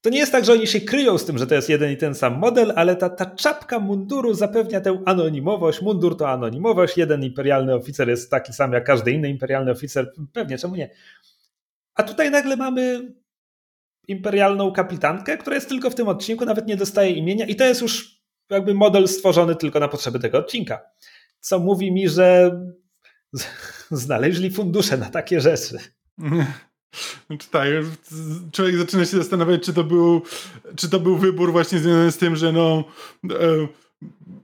to nie jest tak, że oni się kryją z tym, że to jest jeden i ten sam model, ale ta, ta czapka munduru zapewnia tę anonimowość. Mundur to anonimowość. Jeden imperialny oficer jest taki sam jak każdy inny imperialny oficer. Pewnie, czemu nie? A tutaj nagle mamy imperialną kapitankę, która jest tylko w tym odcinku, nawet nie dostaje imienia i to jest już jakby model stworzony tylko na potrzeby tego odcinka. Co mówi mi, że znaleźli fundusze na takie rzeczy. Znaczy tak, człowiek zaczyna się zastanawiać, czy to był, czy to był wybór właśnie związany z tym, że no e,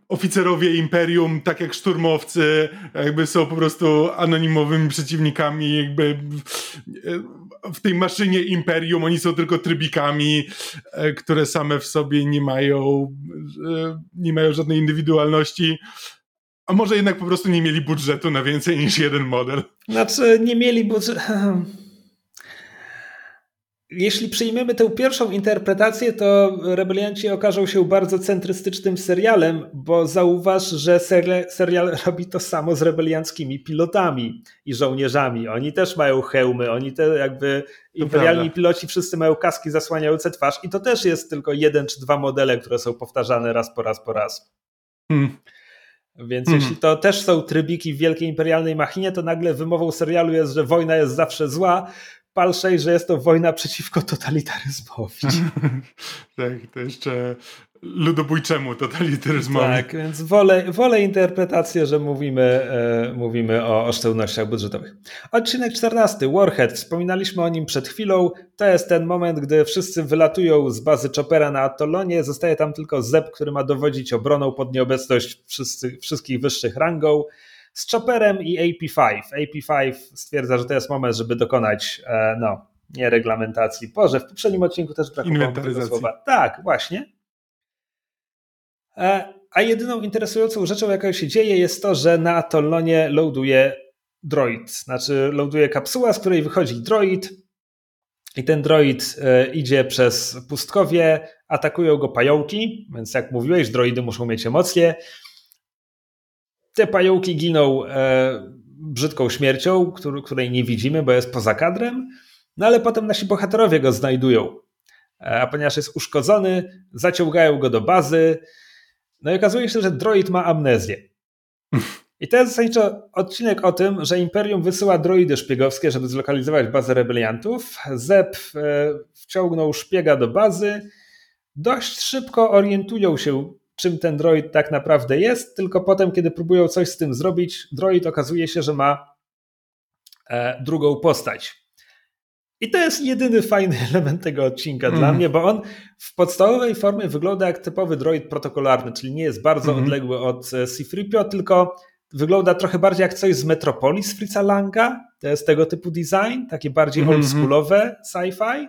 oficerowie imperium, tak jak szturmowcy, jakby są po prostu anonimowymi przeciwnikami, jakby w tej maszynie imperium oni są tylko trybikami, e, które same w sobie nie mają, e, nie mają żadnej indywidualności. A może jednak po prostu nie mieli budżetu na więcej niż jeden model? Znaczy, nie mieli budżetu. Jeśli przyjmiemy tę pierwszą interpretację, to rebelianci okażą się bardzo centrystycznym serialem, bo zauważ, że serial robi to samo z rebelianckimi pilotami i żołnierzami. Oni też mają hełmy, oni te jakby imperialni piloci wszyscy mają kaski zasłaniające twarz i to też jest tylko jeden czy dwa modele, które są powtarzane raz po raz po raz. Hmm. Więc hmm. jeśli to też są trybiki w wielkiej imperialnej machinie, to nagle wymową serialu jest, że wojna jest zawsze zła, palszej, że jest to wojna przeciwko totalitaryzmowi. tak, to jeszcze ludobójczemu totalitaryzmowi. Tak, więc wolę, wolę interpretację, że mówimy, e, mówimy o oszczędnościach budżetowych. Odcinek 14, Warhead. Wspominaliśmy o nim przed chwilą. To jest ten moment, gdy wszyscy wylatują z bazy Chopera na Atolonie. Zostaje tam tylko Zeb, który ma dowodzić obroną pod nieobecność wszyscy, wszystkich wyższych rangą z Chopperem i AP5. AP5 stwierdza, że to jest moment, żeby dokonać e, no, nie reglamentacji. Boże, w poprzednim odcinku też brakowało tego słowa. Tak, właśnie. E, a jedyną interesującą rzeczą, jaka się dzieje, jest to, że na Atolonie loaduje droid. Znaczy, loaduje kapsuła, z której wychodzi droid. I ten droid e, idzie przez pustkowie, atakują go pająki, więc jak mówiłeś, droidy muszą mieć emocje te pająki giną e, brzydką śmiercią, który, której nie widzimy, bo jest poza kadrem, no ale potem nasi bohaterowie go znajdują. E, a ponieważ jest uszkodzony, zaciągają go do bazy, no i okazuje się, że droid ma amnezję. I to jest zasadniczo odcinek o tym, że Imperium wysyła droidy szpiegowskie, żeby zlokalizować bazę rebeliantów. Zep e, wciągnął szpiega do bazy. Dość szybko orientują się, czym ten droid tak naprawdę jest, tylko potem, kiedy próbują coś z tym zrobić, droid okazuje się, że ma e, drugą postać. I to jest jedyny fajny element tego odcinka mm. dla mnie, bo on w podstawowej formie wygląda jak typowy droid protokolarny, czyli nie jest bardzo mm. odległy od e, C-3PO, tylko wygląda trochę bardziej jak coś z Metropolis Fritza Langa. To jest tego typu design, takie bardziej -hmm. oldschoolowe sci-fi.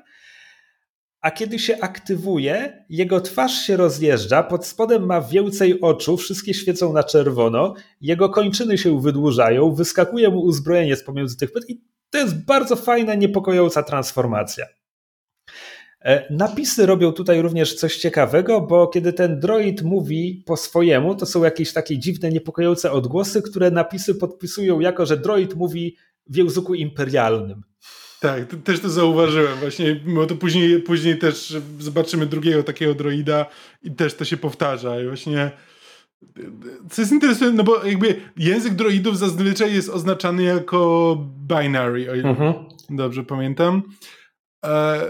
A kiedy się aktywuje, jego twarz się rozjeżdża, pod spodem ma więcej oczu, wszystkie świecą na czerwono, jego kończyny się wydłużają, wyskakuje mu uzbrojenie z pomiędzy tych pyt i to jest bardzo fajna, niepokojąca transformacja. E, napisy robią tutaj również coś ciekawego, bo kiedy ten droid mówi po swojemu, to są jakieś takie dziwne, niepokojące odgłosy, które napisy podpisują jako, że droid mówi w języku imperialnym. Tak, to, też to zauważyłem właśnie, bo to później, później też zobaczymy drugiego takiego droida i też to się powtarza i właśnie co jest interesujące, no bo jakby język droidów zazwyczaj jest oznaczany jako binary, o ile mhm. dobrze pamiętam. E,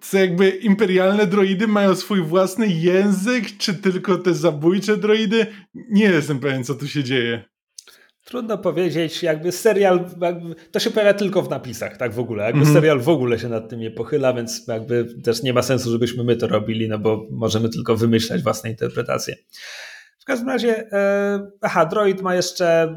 co jakby imperialne droidy mają swój własny język, czy tylko te zabójcze droidy? Nie jestem pewien, co tu się dzieje. Trudno powiedzieć, jakby serial, jakby, to się pojawia tylko w napisach, tak w ogóle. Jakby mm -hmm. serial w ogóle się nad tym nie pochyla, więc jakby też nie ma sensu, żebyśmy my to robili, no bo możemy tylko wymyślać własne interpretacje. W każdym razie, e, aha, droid ma jeszcze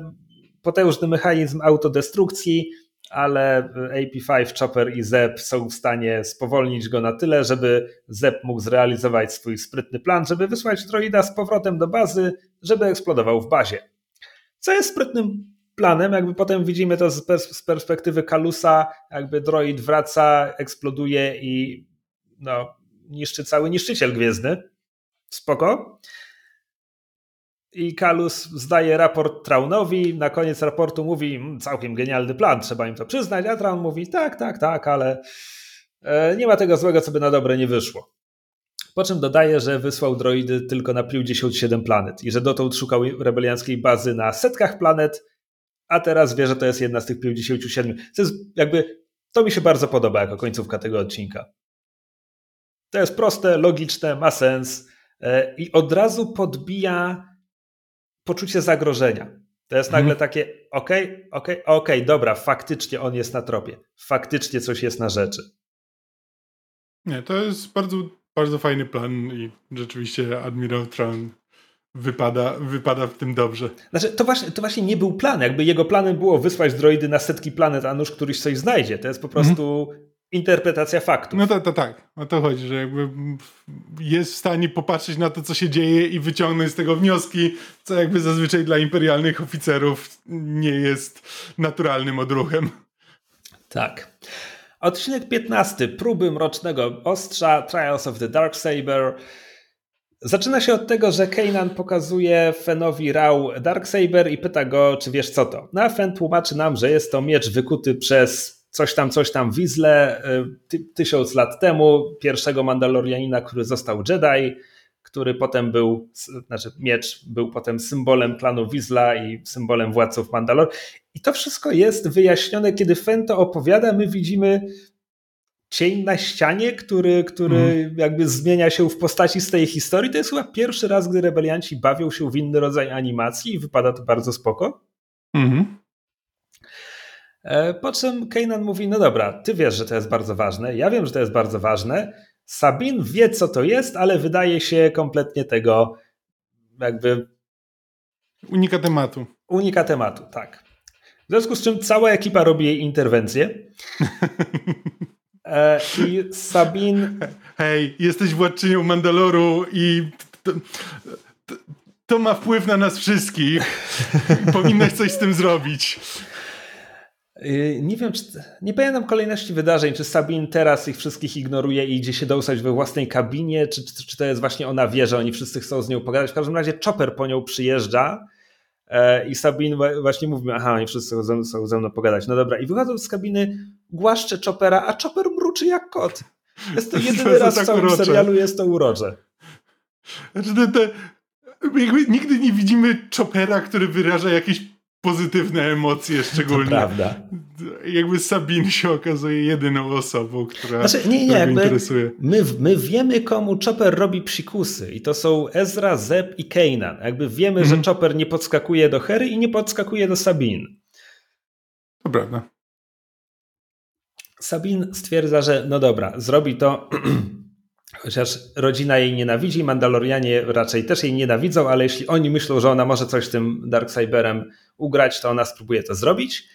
potężny mechanizm autodestrukcji, ale AP5, Chopper i Zep są w stanie spowolnić go na tyle, żeby Zep mógł zrealizować swój sprytny plan, żeby wysłać droida z powrotem do bazy, żeby eksplodował w bazie. Co jest sprytnym planem, jakby potem widzimy to z, pers z perspektywy Kalusa, jakby droid wraca, eksploduje i no, niszczy cały niszczyciel gwiezdny. Spoko. I Kalus zdaje raport Traunowi, na koniec raportu mówi mm, całkiem genialny plan, trzeba im to przyznać, a Traun mówi tak, tak, tak, ale e, nie ma tego złego, co by na dobre nie wyszło. Po czym dodaje, że wysłał droidy tylko na 57 planet i że dotąd szukał rebelianckiej bazy na setkach planet, a teraz wie, że to jest jedna z tych 57. To jest jakby, to mi się bardzo podoba jako końcówka tego odcinka. To jest proste, logiczne, ma sens e, i od razu podbija poczucie zagrożenia. To jest nagle mhm. takie, okej, okay, okej, okay, okej, okay, dobra, faktycznie on jest na tropie. Faktycznie coś jest na rzeczy. Nie, to jest bardzo bardzo fajny plan i rzeczywiście Admiral Tron wypada, wypada w tym dobrze. Znaczy, to właśnie, to właśnie nie był plan. Jakby jego planem było wysłać droidy na setki planet, a nuż któryś coś znajdzie. To jest po prostu mhm. interpretacja faktów. No to, to tak. O to chodzi, że jakby jest w stanie popatrzeć na to, co się dzieje i wyciągnąć z tego wnioski, co jakby zazwyczaj dla imperialnych oficerów nie jest naturalnym odruchem. Tak. Odcinek 15. Próby Mrocznego Ostrza, Trials of the Dark Saber. Zaczyna się od tego, że Kanan pokazuje Fenowi Rau Darksaber i pyta go, czy wiesz co to. No a Fen tłumaczy nam, że jest to miecz wykuty przez coś tam, coś tam Wizle y, ty, tysiąc lat temu, pierwszego Mandalorianina, który został Jedi który potem był, znaczy miecz był potem symbolem klanu Wizla i symbolem władców Mandalor. I to wszystko jest wyjaśnione, kiedy Fen to opowiada, my widzimy cień na ścianie, który, który mm. jakby zmienia się w postaci z tej historii. To jest chyba pierwszy raz, gdy rebelianci bawią się w inny rodzaj animacji i wypada to bardzo spoko. Mm. Po czym Kanan mówi, no dobra, ty wiesz, że to jest bardzo ważne, ja wiem, że to jest bardzo ważne, Sabin wie, co to jest, ale wydaje się kompletnie tego jakby. Unika tematu. Unika tematu, tak. W związku z czym cała ekipa robi jej interwencję. E, I Sabin. Hej, jesteś władczynią Mandaloru i to, to, to ma wpływ na nas wszystkich. Powinnaś coś z tym zrobić. Y, nie wiem, czy, nie pamiętam kolejności wydarzeń, czy Sabin teraz ich wszystkich ignoruje i idzie się dołsać we własnej kabinie, czy, czy, czy to jest właśnie ona wie, że oni wszyscy chcą z nią pogadać. W każdym razie Chopper po nią przyjeżdża e, i Sabin właśnie mówi, aha, oni wszyscy chcą ze, chcą ze mną pogadać. No dobra, i wychodzą z kabiny, głaszcze Choppera, a Chopper mruczy jak kot. Jest to jedyny raz w całym urocze. serialu, jest to urocze. Znaczy, te, te, nigdy nie widzimy Choppera, który wyraża jakieś pozytywne emocje szczególnie. To prawda. Jakby Sabin się okazuje jedyną osobą, która, znaczy, nie, nie, jakby interesuje. My, my wiemy, komu Chopper robi psikusy i to są Ezra, Zeb i Kanan. Jakby wiemy, że mhm. Chopper nie podskakuje do Hery i nie podskakuje do Sabin. To prawda. Sabin stwierdza, że no dobra, zrobi to, chociaż rodzina jej nienawidzi, Mandalorianie raczej też jej nienawidzą, ale jeśli oni myślą, że ona może coś z tym Darksaberem ugrać, to ona spróbuje to zrobić.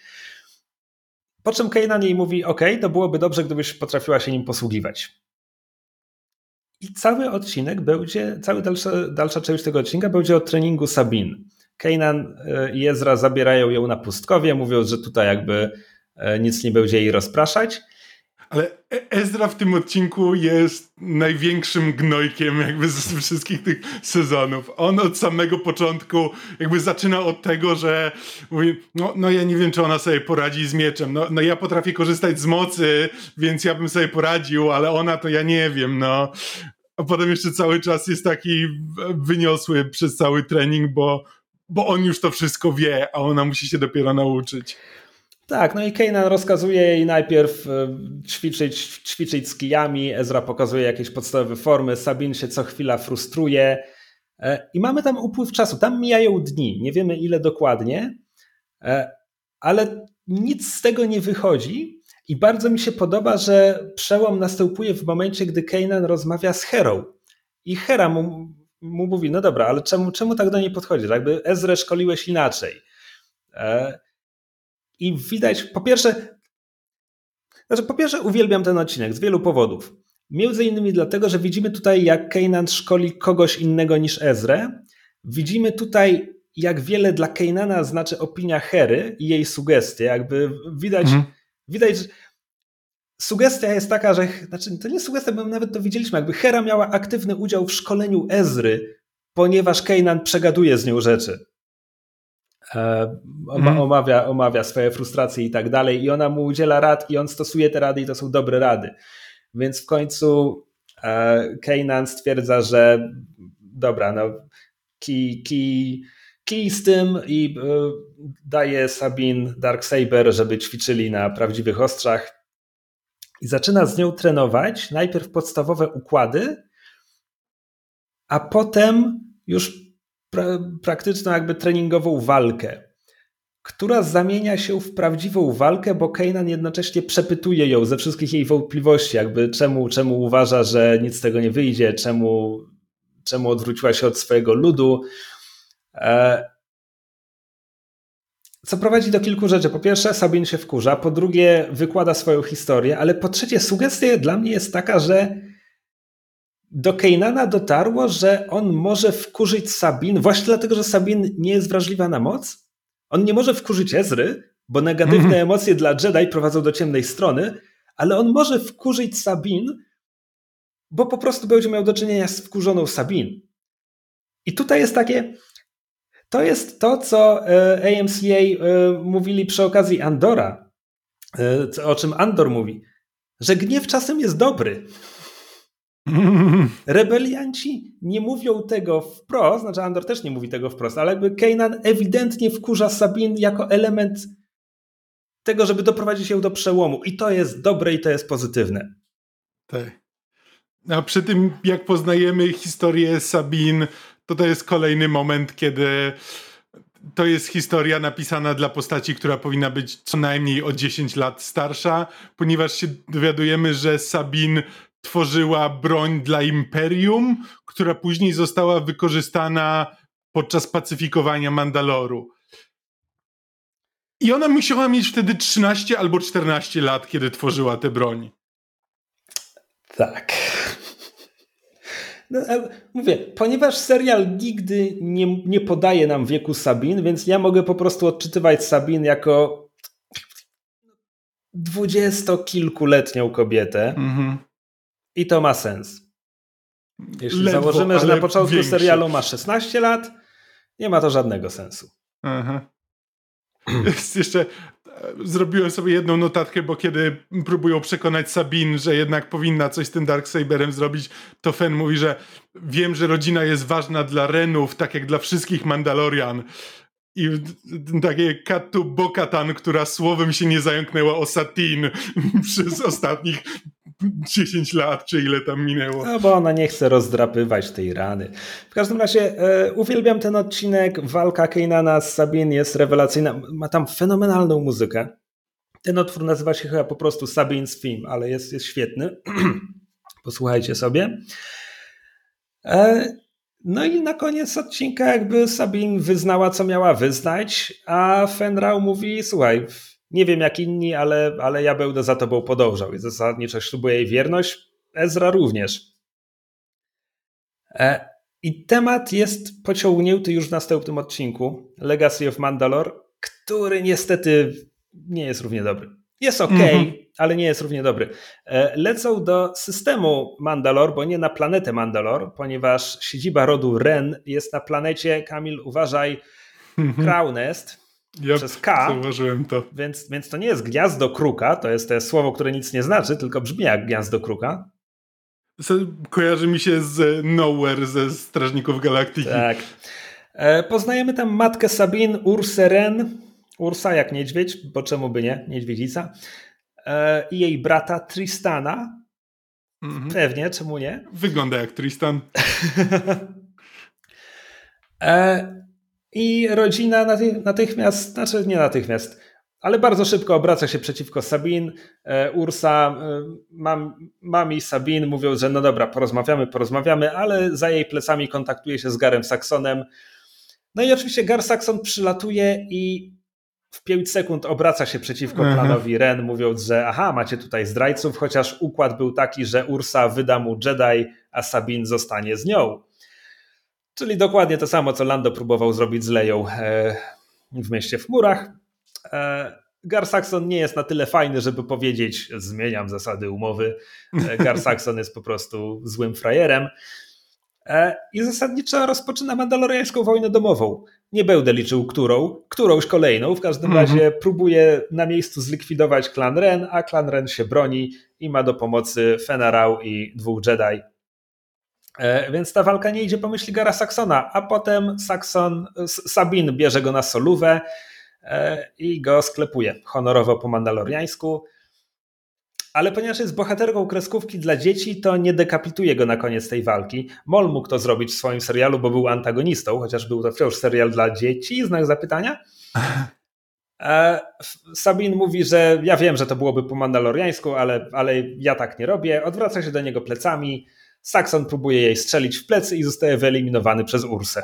Po czym Kanan jej mówi, ok, to byłoby dobrze, gdybyś potrafiła się nim posługiwać. I cały odcinek będzie, cała dalsza, dalsza część tego odcinka będzie o treningu Sabin. Kanan e, i Ezra zabierają ją na pustkowie, mówiąc, że tutaj jakby e, nic nie będzie jej rozpraszać. Ale e- Ezra w tym odcinku jest największym gnojkiem jakby ze wszystkich tych sezonów. On od samego początku jakby zaczyna od tego, że mówi, no, no ja nie wiem, czy ona sobie poradzi z mieczem. No, no ja potrafię korzystać z mocy, więc ja bym sobie poradził, ale ona to ja nie wiem, no. A potem jeszcze cały czas jest taki wyniosły przez cały trening, bo, bo on już to wszystko wie, a ona musi się dopiero nauczyć. Tak, no i Kanan rozkazuje jej najpierw e, ćwiczyć, ćwiczyć z kijami, Ezra pokazuje jakieś podstawowe formy, Sabin się co chwila frustruje. E, i mamy tam upływ czasu. Tam mijają dni, nie wiemy ile dokładnie, e, ale nic z tego nie wychodzi. I bardzo mi się podoba, że przełom następuje w momencie, gdy Kanan rozmawia z Herą. I Hera mu, mu mówi, no dobra, ale czemu, czemu tak do niej podchodzisz? Jakby Ezrę szkoliłeś inaczej. I widać, po pierwsze, znaczy po pierwsze uwielbiam ten odcinek z wielu powodów. Między innymi dlatego, że widzimy tutaj, jak Kanan szkoli kogoś innego niż Ezrę. Widzimy tutaj, jak wiele dla Kanana znaczy opinia Hery i jej sugestie. Jakby widać, mhm. widać, że sugestia jest taka, że, znaczy to nie sugestia, bo nawet to widzieliśmy, jakby Hera miała aktywny udział w szkoleniu Ezry, ponieważ Kanan przegaduje z nią rzeczy. E, mhm. omawia, omawia swoje frustracje i tak dalej, i ona mu udziela rad, i on stosuje te rady, i to są dobre rady. Więc w końcu e, Kanan stwierdza, że dobra, no kij, kij, kij z tym i e, daje Sabin Darksaber, żeby ćwiczyli na prawdziwych ostrzach. I zaczyna z nią trenować najpierw podstawowe układy, a potem już pra, praktyczną, jakby treningową walkę, która zamienia się w prawdziwą walkę, bo Kanan jednocześnie przepytuje ją ze wszystkich jej wątpliwości, jakby czemu, czemu uważa, że nic z tego nie wyjdzie, czemu, czemu odwróciła się od swojego ludu. E, co prowadzi do kilku rzeczy. Po pierwsze, Sabin się wkurza, po drugie, wykłada swoją historię, ale po trzecie, sugestia dla mnie jest taka, że do Kejnana dotarło, że on może wkurzyć Sabin właśnie dlatego, że Sabin nie jest wrażliwa na moc. On nie może wkurzyć Ezry, bo negatywne mm -hmm. emocje dla Jedi prowadzą do ciemnej strony, ale on może wkurzyć Sabin, bo po prostu będzie miał do czynienia z wkurzoną Sabin. I tutaj jest takie. To jest to, co e, AMCA e, mówili przy okazji Andora, e, o czym Andor mówi, że gniew czasem jest dobry. Rebelianci nie mówią tego wprost, znaczy Andor też nie mówi tego wprost, ale jakby Kanan ewidentnie wkurza Sabin jako element tego, żeby doprowadzić ją do przełomu. I to jest dobre i to jest pozytywne. Tak. A przy tym, jak poznajemy historię Sabin, to to jest kolejny moment, kiedy to jest historia napisana dla postaci, która powinna być co najmniej o 10 lat starsza, ponieważ się dowiadujemy, że Sabin tworzyła broń dla Imperium, która później została wykorzystana podczas pacyfikowania Mandaloru. I ona musiała mieć wtedy 13 albo 14 lat, kiedy tworzyła tę broń. Tak. No, mówię, ponieważ serial nigdy nie, nie podaje nam wieku Sabin, więc ja mogę po prostu odczytywać Sabin jako dwudziestokilkuletnią kobietę. Mhm. I to ma sens. Jeśli Ledwo, założymy, że na początku większy. serialu ma 16 lat, nie ma to żadnego sensu. Aha. Jeszcze e, zrobiłem sobie jedną notatkę, bo kiedy próbują przekonać Sabin, że jednak powinna coś z tym Darksaberem zrobić, to Fen mówi, że wiem, że rodzina jest ważna dla Renów, tak jak dla wszystkich Mandalorian. I takie Katu Bokatan, która słowem się nie zająknęła o Satin przez ostatnich 10 lat, czy ile tam minęło. No bo ona nie chce rozdrapywać tej rany. W każdym razie e, uwielbiam ten odcinek. Walka Keinana z Sabin jest rewelacyjna. Ma tam fenomenalną muzykę. Ten otwór nazywa się chyba po prostu Sabine's Theme, ale jest, jest świetny. Posłuchajcie sobie. E, no i na koniec odcinka jakby Sabine wyznała, co miała wyznać, a Fenrau mówi, słuchaj, nie wiem jak inni, ale, ale ja będę za tobą podążał i zasadniczo ślubuję jej wierność. Ezra również. E, I temat jest pociągnięty już w następnym odcinku, Legacy of Mandalore, który niestety nie jest równie dobry. Jest ok, mhm. ale nie jest równie dobry. E, lecą do systemu Mandalore, bo nie na planetę Mandalore, ponieważ siedziba rodu Ren jest na planecie, Kamil, uważaj, mhm. Crownest yep, przez K. Zauważyłem to. Więc, więc to nie jest gniazdo kruka, to jest, to jest słowo, które nic nie znaczy, tylko brzmi jak gniazdo kruka. Kojarzy mi się z Nowhere ze Strażników Galaktyki. Tak. E, poznajemy tam matkę Sabine, Ursę Ren, Ursa jak niedźwiedź, bo czemu by nie, niedźwiedzica. E, I jej brata Tristana. Mhm. Pewnie, czemu nie? Wygląda jak Tristan. E, I rodzina natychmiast, znaczy nie natychmiast, ale bardzo szybko obraca się przeciwko Sabin. E, Ursa, mam, mami Sabin mówią, że no dobra, porozmawiamy, porozmawiamy, ale za jej plecami kontaktuje się z Garem Saxonem. No i oczywiście Gar Saxon przylatuje i w 5 sekund obraca się przeciwko planowi Ren, mówiąc, że aha, macie tutaj zdrajców, chociaż układ był taki, że Ursa wyda mu Jedi, a Sabine zostanie z nią. Czyli dokładnie to samo, co Lando próbował zrobić z Leją e, w mieście w murach. E, Gar Saxon nie jest na tyle fajny, żeby powiedzieć, zmieniam zasady umowy. E, Gar Saxon jest po prostu złym frajerem. I zasadniczo rozpoczyna mandaloriańską wojnę domową. Nie będę liczył którą, którąś kolejną. W każdym mm -hmm. razie próbuje na miejscu zlikwidować klan Ren, a klan Ren się broni i ma do pomocy Fenarau i dwóch Jedi. E, więc ta walka nie idzie po myśli Gara Saxona, a potem Saxon, Sabin bierze go na solówę e, i go sklepuje honorowo po mandaloriańsku ale ponieważ jest bohaterką kreskówki dla dzieci, to nie dekapituje go na koniec tej walki. Mol mógł to zrobić w swoim serialu, bo był antagonistą, chociaż był to wciąż serial dla dzieci, znak zapytania. E, Sabin mówi, że ja wiem, że to byłoby po mandaloriańsku, ale, ale ja tak nie robię. Odwraca się do niego plecami. Saxon próbuje jej strzelić w plecy i zostaje wyeliminowany przez Ursę.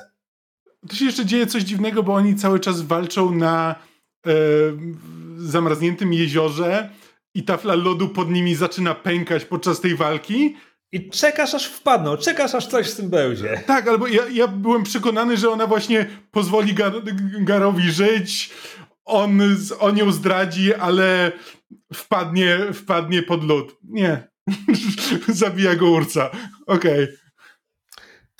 To się jeszcze dzieje coś dziwnego, bo oni cały czas walczą na e, zamarzniętym jeziorze i tafla lodu pod nimi zaczyna pękać podczas tej walki. I czekasz aż wpadną, czekasz aż coś z tym będzie. Tak, albo ja, ja byłem przekonany, że ona właśnie pozwoli Gar Garowi żyć, on, on ją zdradzi, ale wpadnie, wpadnie pod lód. Nie. Zabija go urca. Okej. Okay.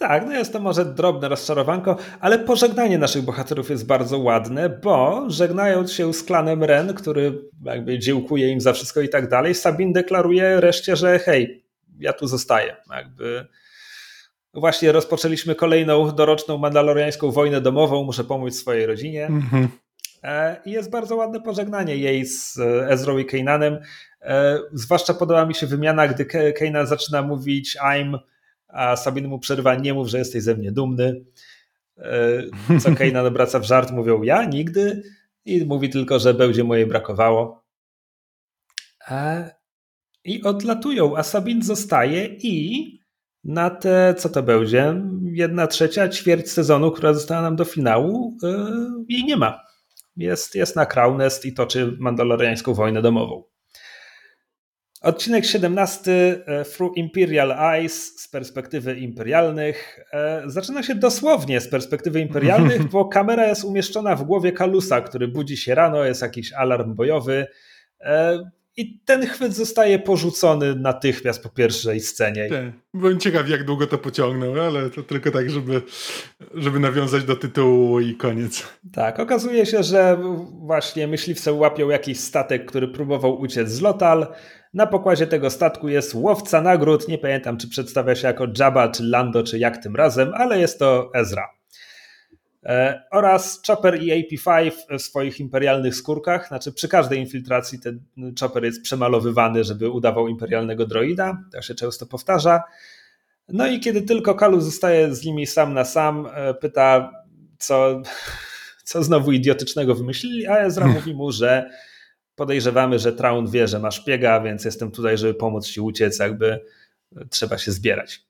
Tak, no jest to może drobne rozczarowanko, ale pożegnanie naszych bohaterów jest bardzo ładne, bo żegnając się z klanem Ren, który jakby dziękuje im za wszystko i tak dalej, Sabin deklaruje reszcie, że hej, ja tu zostaję. Jakby właśnie rozpoczęliśmy kolejną doroczną mandaloriańską wojnę domową, muszę pomóc swojej rodzinie. Mhm. E, I jest bardzo ładne pożegnanie jej z Ezrą i Kainanem. E, zwłaszcza podoba mi się wymiana, gdy Kanan zaczyna mówić I'm a Sabin mu przerwa, nie mów, że jesteś ze mnie dumny. E, co Kejnan obraca w żart, mówią ja nigdy i mówi tylko, że będzie mojej brakowało. E, I odlatują, a Sabin zostaje i na te, co to będzie, jedna trzecia, ćwierć sezonu, która została nam do finału, jej nie ma. Jest, jest na Crownest i toczy mandaloriańską wojnę domową. Odcinek 17 e, Through Imperial Eyes z perspektywy imperialnych. E, zaczyna się dosłownie z perspektywy imperialnych, bo kamera jest umieszczona w głowie Kalusa, który budzi się rano, jest jakiś alarm bojowy. E, I ten chwyt zostaje porzucony natychmiast po pierwszej scenie. Tak. Byłem ciekaw, jak długo to pociągnął, ale to tylko tak, żeby, żeby nawiązać do tytułu i koniec. Tak, okazuje się, że właśnie myśliwce łapią jakiś statek, który próbował uciec z Lotal. Na pokładzie tego statku jest łowca nagród. Nie pamiętam, czy przedstawia się jako Jabba, czy Lando, czy jak tym razem, ale jest to Ezra. E, oraz Chopper i AP5 w swoich imperialnych skórkach. Znaczy, przy każdej infiltracji ten Chopper jest przemalowywany, żeby udawał imperialnego droida. To się często powtarza. No i kiedy tylko Kalu zostaje z nimi sam na sam, e, pyta, co, co znowu idiotycznego wymyślili, a Ezra mówi mu, że podejrzewamy, że Traun wie, że ma szpiega, więc jestem tutaj, żeby pomóc ci uciec, jakby trzeba się zbierać.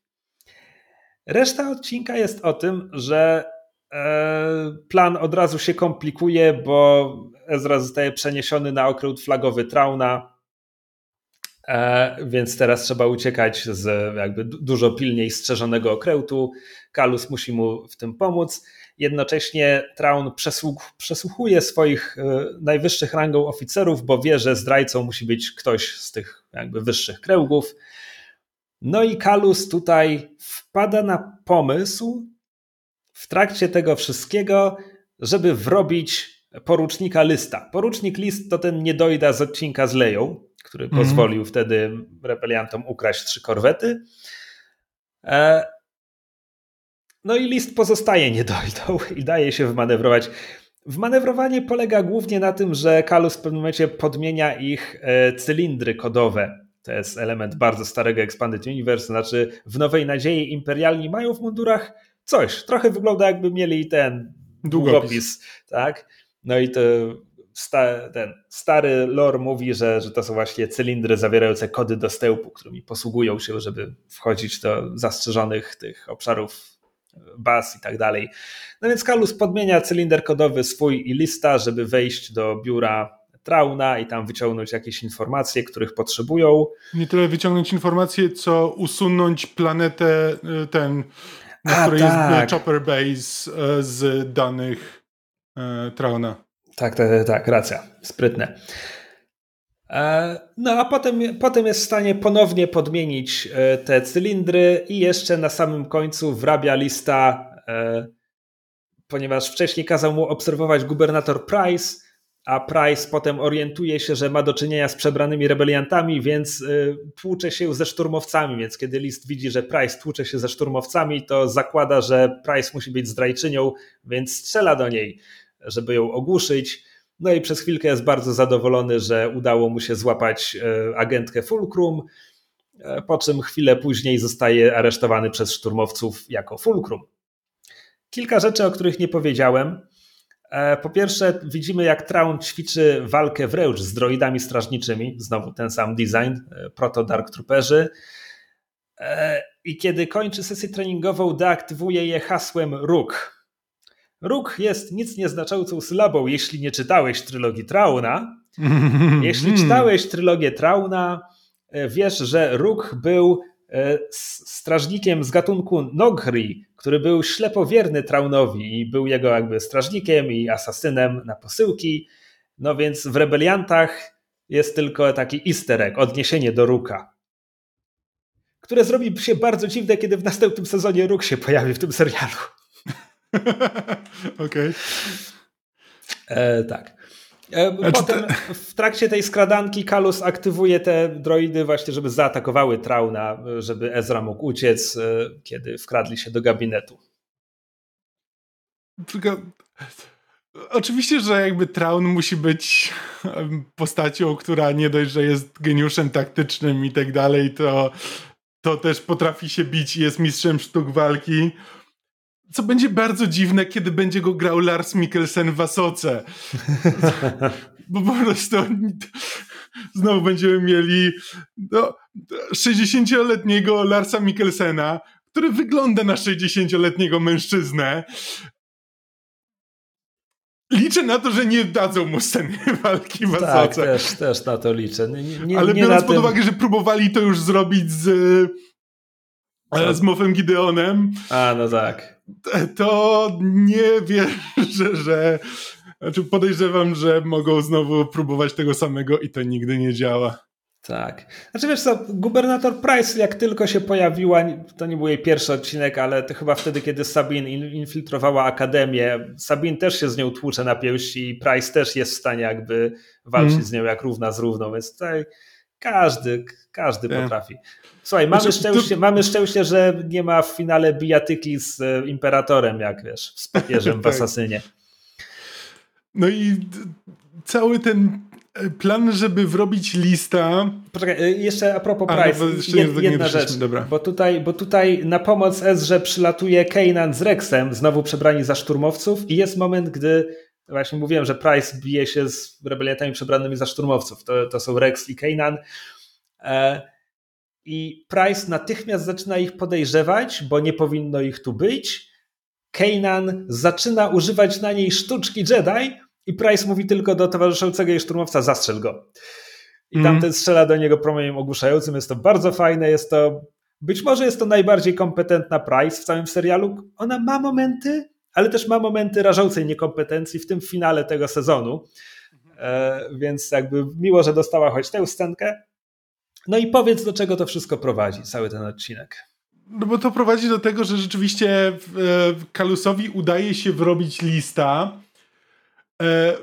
Reszta odcinka jest o tym, że e, plan od razu się komplikuje, bo Ezra zostaje przeniesiony na okręt flagowy Trauna, e, więc teraz trzeba uciekać z jakby dużo pilniej strzeżonego okrętu. Kalus musi mu w tym pomóc. Jednocześnie Traun przesłuchuje swoich e, najwyższych rangą oficerów, bo wie, że zdrajcą musi być ktoś z tych jakby wyższych kręgów. No i Kalus tutaj wpada na pomysł w trakcie tego wszystkiego, żeby wrobić porucznika Lista. Porucznik List to ten niedojda z odcinka z Leją, który mm. pozwolił wtedy rebeliantom ukraść trzy korwety. E, no i List pozostaje niedojdą i daje się wmanewrować. Wmanewrowanie polega głównie na tym, że Kalus w pewnym momencie podmienia ich e, cylindry kodowe to jest element bardzo starego Expanded Universe, znaczy w Nowej Nadziei imperialni mają w mundurach coś. Trochę wygląda jakby mieli ten długopis, długopis tak? No i to sta, ten stary lore mówi, że, że to są właśnie cylindry zawierające kody dostępu, którymi posługują się, żeby wchodzić do zastrzeżonych tych obszarów baz i tak dalej. No więc Kalus podmienia cylinder kodowy swój i lista, żeby wejść do biura Trauna i tam wyciągnąć jakieś informacje, których potrzebują. Nie tyle wyciągnąć informacje, co usunąć planetę y, ten, na A, której tak. jest Chopper Base y, z danych e, Trauna. Tak, tak, tak, racja. Sprytne. E, no a potem, potem jest w stanie ponownie podmienić e, te cylindry i jeszcze na samym końcu wrabia lista, ponieważ wcześniej kazał mu obserwować gubernator Price, a Price potem orientuje się, że ma do czynienia z przebranymi rebeliantami, więc tłucze się ze szturmowcami, więc kiedy List widzi, że Price tłucze się ze szturmowcami, to zakłada, że Price musi być zdrajczynią, więc strzela do niej, żeby ją ogłuszyć. No i przez chwilkę jest bardzo zadowolony, że udało mu się złapać y, agentkę Fulcrum, y, po czym chwilę później zostaje aresztowany przez szturmowców jako Fulcrum. Kilka rzeczy, o których nie powiedziałem. E, po pierwsze, widzimy jak Traun ćwiczy walkę wręcz z droidami strażniczymi. Znowu ten sam design, e, proto Dark Trooperzy. E, I kiedy kończy sesję treningową, deaktywuje je hasłem Róg. Róg jest nic nieznaczącą sylabą, jeśli nie czytałeś trylogii Trauna. Jeśli czytałeś trylogię Trauna, wiesz, że Róg był strażnikiem z gatunku Noghri, który był ślepo wierny Traunowi i był jego jakby strażnikiem i asasynem na posyłki. No więc w Rebeliantach jest tylko taki easter egg, odniesienie do Ruka, które zrobi się bardzo dziwne, kiedy w następnym sezonie Ruk się pojawi w tym serialu. Okej. Okay. E, tak. E, potem w trakcie tej skradanki Kalus aktywuje te droidy właśnie, żeby zaatakowały Trauna, żeby Ezra mógł uciec, e, kiedy wkradli się do gabinetu. Tylko... Oczywiście, że jakby Traun musi być postacią, która nie dość, że jest geniuszem taktycznym i tak dalej, to, to też potrafi się bić i jest mistrzem sztuk walki co będzie bardzo dziwne, kiedy będzie go grał Lars Mikkelsen w Asoce. Bo po prostu znowu będziemy mieli no, 60-letniego Larsa Mikkelsena, który wygląda na 60-letniego mężczyznę. Liczę na to, że nie dadzą mu sceny walki w tak, Asoce. Tak, też, też na to liczę. Nie, nie, Ale nie biorąc pod tym... uwagę, że próbowali to już zrobić z, z Mofem Gideonem. A, no tak to nie wierzę, że. Znaczy podejrzewam, że mogą znowu próbować tego samego i to nigdy nie działa. Tak. Znaczy wiesz co, gubernator Price jak tylko się pojawiła, to nie był jej pierwszy odcinek, ale to chyba wtedy, kiedy Sabine infiltrowała Akademię, Sabine też się z nią tłucze na pięści i Price też jest w stanie jakby walczyć mm. z nią jak równa z równą, więc tutaj każdy, każdy potrafi. Słuchaj, mamy, znaczy, szczęście, mamy szczęście, że nie ma w finale bijatyki z e, imperatorem, jak wiesz, z papieżem w tak. Asasynie. No i cały ten e, plan, żeby wrobić lista. Poczekaj, e, jeszcze a propos a, Price, no, jed, jedna rzecz, Dobra. Bo, tutaj, bo tutaj na pomoc Ezrze przylatuje Kanan z Rexem, znowu przebrani za szturmowców i jest moment, gdy właśnie mówiłem, że Price bije się z rebeliantami przebranymi za szturmowców. To, to są Rex i Kanan. E, I Price natychmiast zaczyna ich podejrzewać, bo nie powinno ich tu być. Kanan zaczyna używać na niej sztuczki Jedi i Price mówi tylko do towarzyszącego jej szturmowca zastrzel go. I mm. tamten strzela do niego promieniem ogłuszającym. Jest to bardzo fajne, jest to być może jest to najbardziej kompetentna Price w całym serialu. Ona ma momenty, ale też ma momenty rażącej niekompetencji, w tym finale tego sezonu. E, więc jakby miło, że dostała choć tę scenkę. No i powiedz, do czego to wszystko prowadzi, cały ten odcinek. No bo to prowadzi do tego, że rzeczywiście e, Kalusowi udaje się wrobić lista, e,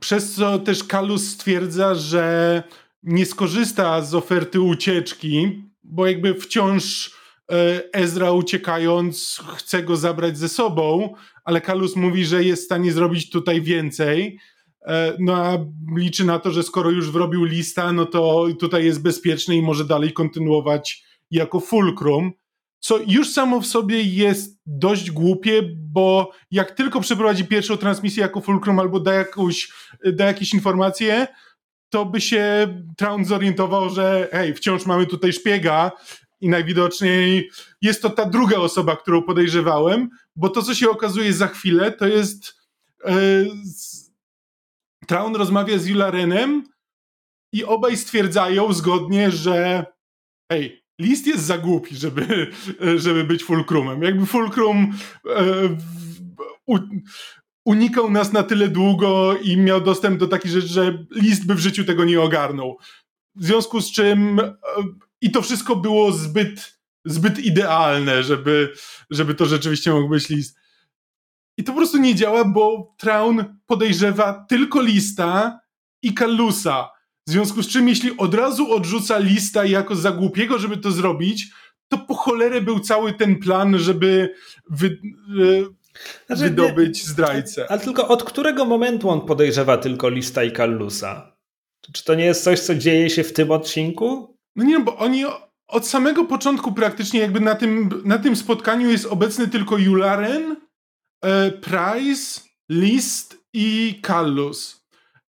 przez co też Kalus stwierdza, że nie skorzysta z oferty ucieczki, bo jakby wciąż e, Ezra uciekając chce go zabrać ze sobą, ale Kalus mówi, że jest w stanie zrobić tutaj więcej. E, no a liczy na to, że skoro już wrobił lista, no to tutaj jest bezpieczny i może dalej kontynuować jako fulcrum. Co już samo w sobie jest dość głupie, bo jak tylko przeprowadzi pierwszą transmisję jako fulcrum albo da, jakąś, da jakieś informacje, to by się Traun zorientował, że hej, wciąż mamy tutaj szpiega i najwidoczniej jest to ta druga osoba, którą podejrzewałem, bo to, co się okazuje za chwilę, to jest yy, Traun rozmawia z Yularenem i obaj stwierdzają zgodnie, że hej, list jest za głupi, żeby, żeby być fulcrumem. Jakby fulcrum yy, u, unikał nas na tyle długo i miał dostęp do takich rzeczy, że list by w życiu tego nie ogarnął. W związku z czym e, i to wszystko było zbyt, zbyt idealne, żeby, żeby to rzeczywiście mógł być list. I to po prostu nie działa, bo Traun podejrzewa tylko lista i Kallusa. W związku z czym, jeśli od razu odrzuca lista jako za głupiego, żeby to zrobić, to po cholerę był cały ten plan, żeby wy, znaczy, wydobyć zdrajcę. Ale tylko od którego momentu on podejrzewa tylko Lista i Kallusa? Czy to nie jest coś, co dzieje się w tym odcinku? No nie, bo oni od samego początku praktycznie jakby na tym, na tym spotkaniu jest obecny tylko Jularen, e, Price, List i Kallus.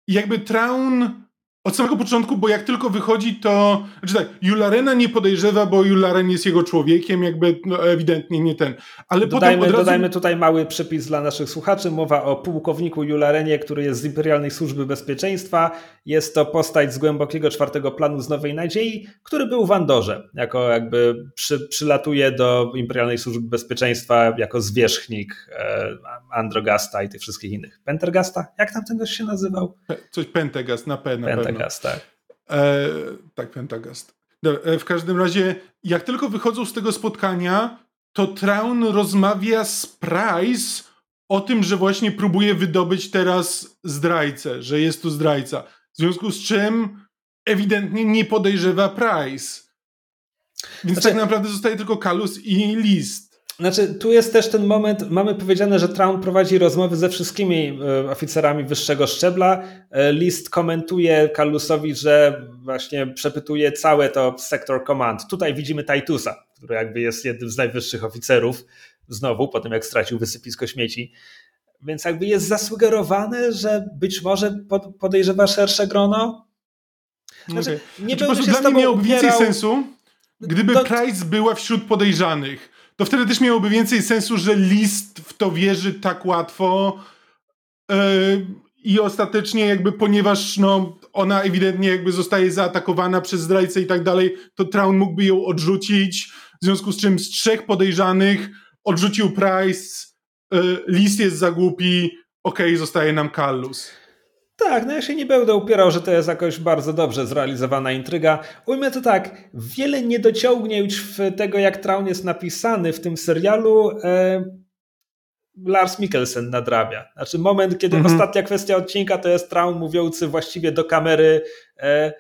Jakby Traun od samego początku, bo jak tylko wychodzi, to. Znaczy tak, Jularena nie podejrzewa, bo Jularen jest jego człowiekiem, jakby no, ewidentnie nie ten. Ale dodajmy, potem razu... dodajmy tutaj mały przepis dla naszych słuchaczy. Mowa o pułkowniku Jularenie, który jest z Imperialnej Służby Bezpieczeństwa. Jest to postać z głębokiego czwartego planu z Nowej Nadziei, który był w Andorze. Jako jakby przy, przylatuje do Imperialnej Służby Bezpieczeństwa jako zwierzchnik e, Androgasta i tych wszystkich innych. Pentergasta? Jak tam ten gość się nazywał? Coś Pentegast, na pewno. Pentagast, tak. E, tak, Pentagast. E, w każdym razie, jak tylko wychodzą z tego spotkania, to Traun rozmawia z Price o tym, że właśnie próbuje wydobyć teraz zdrajcę, że jest tu zdrajca. W związku z czym ewidentnie nie podejrzewa Price. Więc znaczy, tak naprawdę zostaje tylko Kalus i List. Znaczy, tu jest też ten moment, mamy powiedziane, że Traun prowadzi rozmowy ze wszystkimi e, oficerami wyższego szczebla. E, list komentuje Kalusowi, że właśnie przepytuje całe to Sector Command. Tutaj widzimy Titusa, który jakby jest jednym z najwyższych oficerów, znowu, po tym jak stracił wysypisko śmieci. Więc jakby jest zasugerowane, że być może podejrzewa szersze grono. Znaczy, okay. nie znaczy, po prostu dla mnie miałoby więcej sensu, gdyby do... Price była wśród podejrzanych to wtedy też miałoby więcej sensu, że list w to wierzy tak łatwo yy, i ostatecznie jakby ponieważ no, ona ewidentnie jakby zostaje zaatakowana przez zdrajcę i tak dalej, to Traun mógłby ją odrzucić, w związku z czym z trzech podejrzanych odrzucił Price, yy, list jest za głupi, okej, okay, zostaje nam Kallus. Tak, no ja się nie będę upierał, że to jest jakoś bardzo dobrze zrealizowana intryga. Ujmę to tak, wiele niedociągnięć w tego, jak Traun jest napisany w tym serialu, e, Lars Mikkelsen nadrabia. Znaczy moment, kiedy mhm. ostatnia kwestia odcinka to jest Traun mówiący właściwie do kamery e,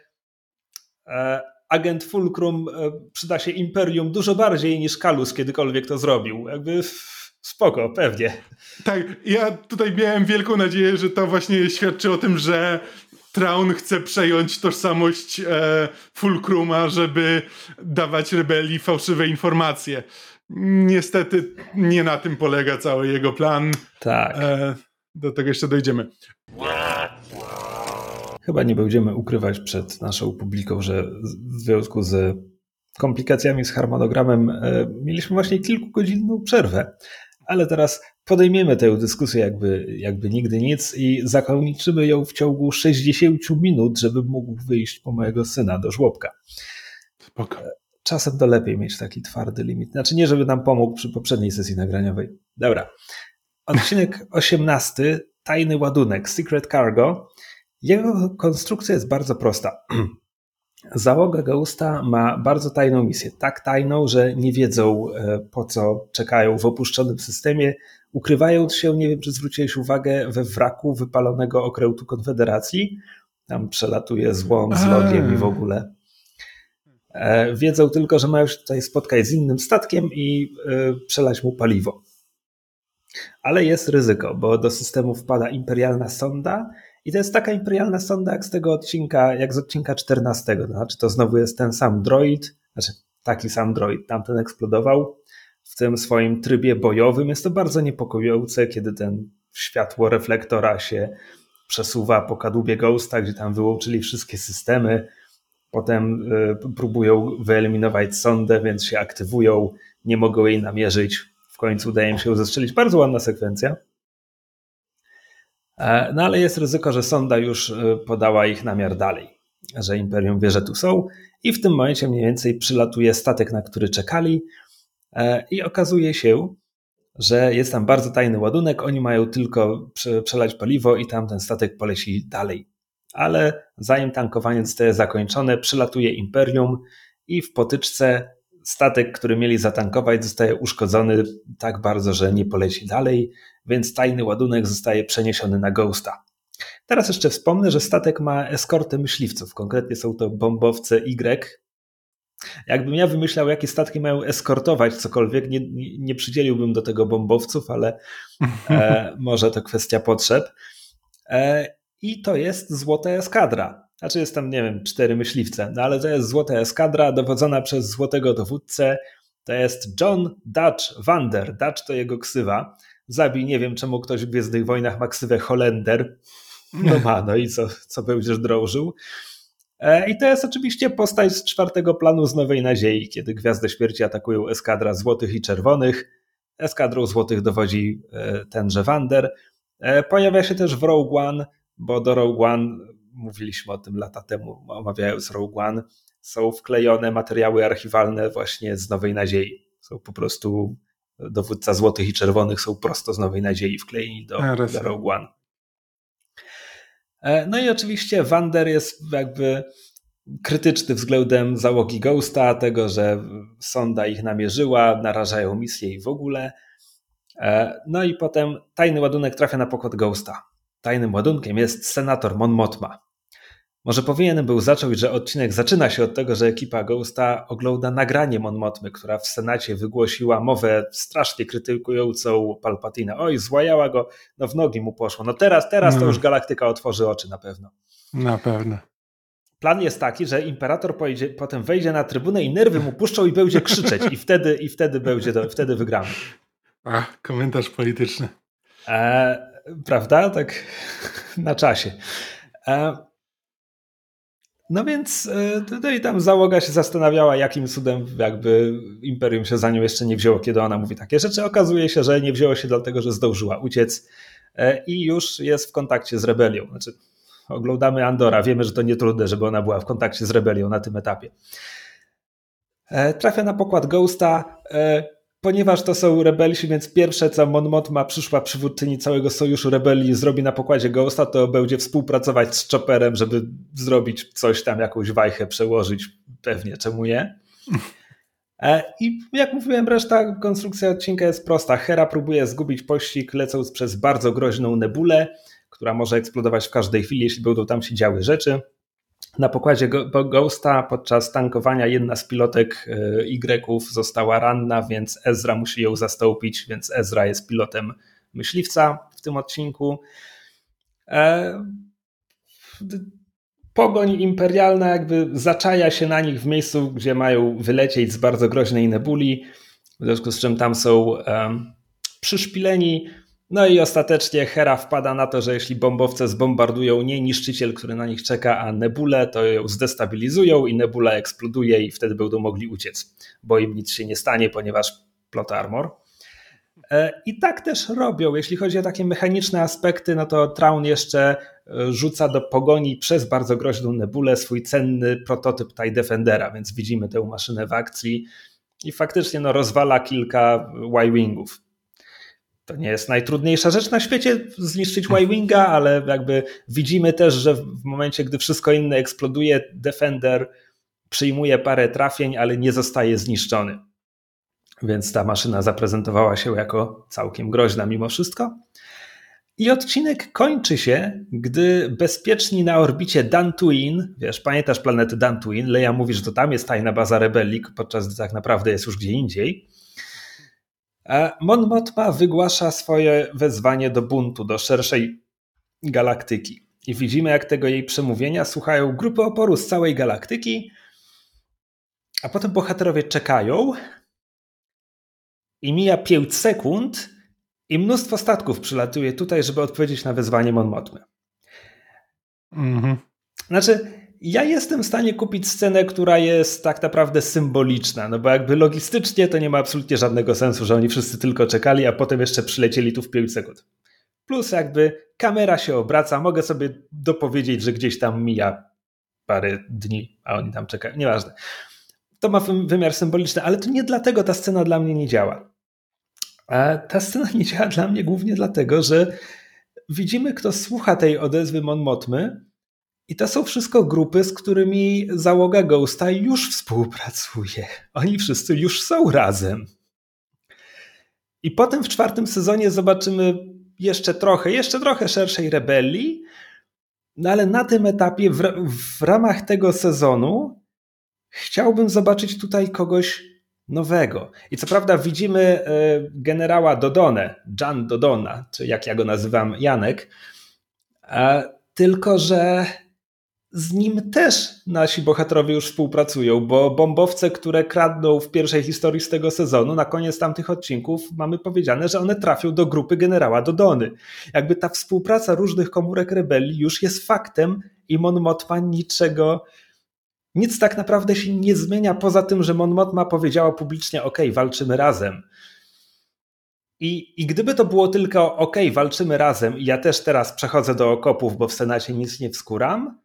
e, agent Fulcrum e, przyda się Imperium dużo bardziej niż Kalus kiedykolwiek to zrobił. Jakby spoko, pewnie. Tak, ja tutaj miałem wielką nadzieję, że to właśnie świadczy o tym, że Traun chce przejąć tożsamość e, Fulcruma, żeby dawać rebelii fałszywe informacje. Niestety nie na tym polega cały jego plan. Tak. E, do tego jeszcze dojdziemy. Chyba nie będziemy ukrywać przed naszą publiką, że w związku z komplikacjami z harmonogramem e, mieliśmy właśnie kilkugodzinną przerwę. Ale teraz podejmiemy tę dyskusję jakby, jakby nigdy nic i zakończymy ją w ciągu 60 minut, żeby mógł wyjść po mojego syna do żłobka. Spoko. Czasem to lepiej mieć taki twardy limit. Znaczy nie, żeby nam pomógł przy poprzedniej sesji nagraniowej. Dobra. Odcinek 18. Tajny ładunek. Secret Cargo. Jego konstrukcja jest bardzo prosta. Załoga Ghosta ma bardzo tajną misję. Tak tajną, że nie wiedzą e, po co czekają w opuszczonym systemie, ukrywając się, nie wiem czy zwróciłeś uwagę, we wraku wypalonego okrętu Konfederacji. Tam przelatuje złom z logiem i w ogóle. E, wiedzą tylko, że mają się tutaj spotkać z innym statkiem i e, przelać mu paliwo. Ale jest ryzyko, bo do systemu wpada imperialna sonda i to jest taka imperialna sonda jak z tego odcinka, jak z odcinka 14. To znaczy, to znowu jest ten sam droid, znaczy taki sam droid, tamten eksplodował w tym swoim trybie bojowym. Jest to bardzo niepokojące, kiedy ten światło reflektora się przesuwa po kadłubie Ghosta, gdzie tam wyłączyli wszystkie systemy. Potem y, próbują wyeliminować sondę, więc się aktywują, nie mogą jej namierzyć. W końcu udaje im się zestrzelić. Bardzo ładna sekwencja. E, no ale jest ryzyko, że sonda już e, podała ich namiar dalej, że Imperium wie, że tu są i w tym momencie mniej więcej przylatuje statek, na który czekali e, i okazuje się, że jest tam bardzo tajny ładunek, oni mają tylko przelać paliwo i tam ten statek poleci dalej. Ale zanim tankowanie zostaje zakończone, przylatuje Imperium i w potyczce statek, który mieli zatankować, zostaje uszkodzony tak bardzo, że nie poleci dalej więc tajny ładunek zostaje przeniesiony na Ghosta. Teraz jeszcze wspomnę, że statek ma eskortę myśliwców, konkretnie są to bombowce Y. Jakbym ja wymyślał, jakie statki mają eskortować cokolwiek, nie, nie przydzieliłbym do tego bombowców, ale e, może to kwestia potrzeb. E, I to jest złota eskadra. Znaczy jest tam, nie wiem, cztery myśliwce, no ale to jest złota eskadra dowodzona przez złotego dowódcę. To jest John Dutch Vander. Dutch to jego ksywa. Zabij, nie wiem czemu ktoś w Gwiezdnych Wojnach ma ksywę Holender. No ma, no i co, co będziesz drążył. E, I to jest oczywiście postać z czwartego planu z Nowej Nadziei, kiedy Gwiazdy Śmierci atakują eskadra złotych i czerwonych. Eskadrą złotych dowodzi e, tenże Wander. E, pojawia się też w Rogue One, bo do Rogue One, mówiliśmy o tym lata temu, omawiając Rogue One, są wklejone materiały archiwalne właśnie z Nowej Nadziei. Są po prostu dowódca złotych i czerwonych są prosto z Nowej Nadziei wklejeni do, do Rogue One. E, no i oczywiście Wander jest jakby krytyczny względem załogi Ghosta, tego, że sonda ich namierzyła, narażają misję i w ogóle. E, no i potem tajny ładunek trafia na pokład Ghosta. Tajnym ładunkiem jest senator Mon Mothma. Może powinienem był zacząć, że odcinek zaczyna się od tego, że ekipa Ghosta ogląda nagranie Mon Mothmy, która w Senacie wygłosiła mowę strasznie krytykującą Palpatina. Oj, złajała go, no w nogi mu poszło. No teraz, teraz to no. już galaktyka otworzy oczy na pewno. Na pewno. Plan jest taki, że imperator pojedzie, potem wejdzie na trybunę i nerwy mu puszczą i będzie krzyczeć i wtedy, i wtedy będzie to, wtedy wygramy. A, komentarz polityczny. E, prawda? Tak na czasie. E, no więc e, tutaj tam załoga się zastanawiała, jakim cudem jakby Imperium się za nią jeszcze nie wzięło, kiedy ona mówi takie rzeczy. Okazuje się, że nie wzięło się dlatego, że zdążyła uciec e, i już jest w kontakcie z rebelią. Znaczy, oglądamy Andora, wiemy, że to nie trudne, żeby ona była w kontakcie z rebelią na tym etapie. E, trafia na pokład Ghosta, Ponieważ to są rebelsi, więc pierwsze co Mon Mothma, przyszła przywódczyni całego sojuszu rebelii, zrobi na pokładzie Ghosta, to będzie współpracować z Chopperem, żeby zrobić coś tam, jakąś wajchę przełożyć. Pewnie, czemu nie? E, I jak mówiłem, reszta konstrukcja odcinka jest prosta. Hera próbuje zgubić pościg, lecąc przez bardzo groźną nebulę, która może eksplodować w każdej chwili, jeśli będą tam się działy rzeczy. Na pokładzie Ghosta podczas tankowania jedna z pilotek Y została ranna, więc Ezra musi ją zastąpić, więc Ezra jest pilotem myśliwca w tym odcinku. E, pogoń imperialna jakby zaczaja się na nich w miejscu, gdzie mają wylecieć z bardzo groźnej nebuli, w związku z czym tam są przyszpileni No i ostatecznie Hera wpada na to, że jeśli bombowce zbombardują nie niszczyciel, który na nich czeka, a Nebulę, to ją zdestabilizują i Nebula eksploduje i wtedy będą mogli uciec, bo im nic się nie stanie, ponieważ plot armor. E, I tak też robią. Jeśli chodzi o takie mechaniczne aspekty, no to Traun jeszcze e, rzuca do pogoni przez bardzo groźną nebulę swój cenny prototyp TIE Defendera, więc widzimy tę maszynę w akcji i faktycznie no, rozwala kilka Y-Wingów. To nie jest najtrudniejsza rzecz na świecie zniszczyć Y-Winga, ale jakby widzimy też, że w momencie, gdy wszystko inne eksploduje, Defender przyjmuje parę trafień, ale nie zostaje zniszczony. Więc ta maszyna zaprezentowała się jako całkiem groźna mimo wszystko. I odcinek kończy się, gdy bezpieczni na orbicie Dantooine, wiesz, pamiętasz planety Dantooine, Leia mówi, że to tam jest tajna baza rebelii, podczas gdy tak naprawdę jest już gdzie indziej. Mon Mothma wygłasza swoje wezwanie do buntu, do szerszej galaktyki. I widzimy, jak tego jej przemówienia słuchają grupy oporu z całej galaktyki, a potem bohaterowie czekają, i mija 5 sekund i mnóstwo statków przylatuje tutaj, żeby odpowiedzieć na wezwanie Mon Mothmy. Mhm. Znaczy, ja jestem w stanie kupić scenę, która jest tak naprawdę symboliczna, no bo jakby logistycznie to nie ma absolutnie żadnego sensu, że oni wszyscy tylko czekali, a potem jeszcze przylecieli tu w 5 sekund. Plus jakby kamera się obraca, mogę sobie dopowiedzieć, że gdzieś tam mija parę dni, a oni tam czekają, nieważne. To ma wymiar symboliczny, ale to nie dlatego ta scena dla mnie nie działa. A ta scena nie działa dla mnie głównie dlatego, że widzimy, kto słucha tej odezwy Mon Motmy i to są wszystko grupy, z którymi załoga Ghosta już współpracuje. Oni wszyscy już są razem. I potem w czwartym sezonie zobaczymy jeszcze trochę, jeszcze trochę szerszej rebelii, no ale na tym etapie, w, w ramach tego sezonu, chciałbym zobaczyć tutaj kogoś nowego. I co prawda widzimy e, generała Dodonę, Jan Dodona, czy jak ja go nazywam, Janek, tylko że z nim też nasi bohaterowie już współpracują, bo bombowce, które kradną w pierwszej historii z tego sezonu, na koniec tamtych odcinków mamy powiedziane, że one trafią do grupy generała Dodony. Jakby ta współpraca różnych komórek rebelii już jest faktem i Mon Mothma niczego nic tak naprawdę się nie zmienia poza tym, że Mon Mothma powiedziała publicznie: OK, walczymy razem. I, I gdyby to było tylko OK, walczymy razem, i ja też teraz przechodzę do okopów, bo w Senacie nic nie wskuram.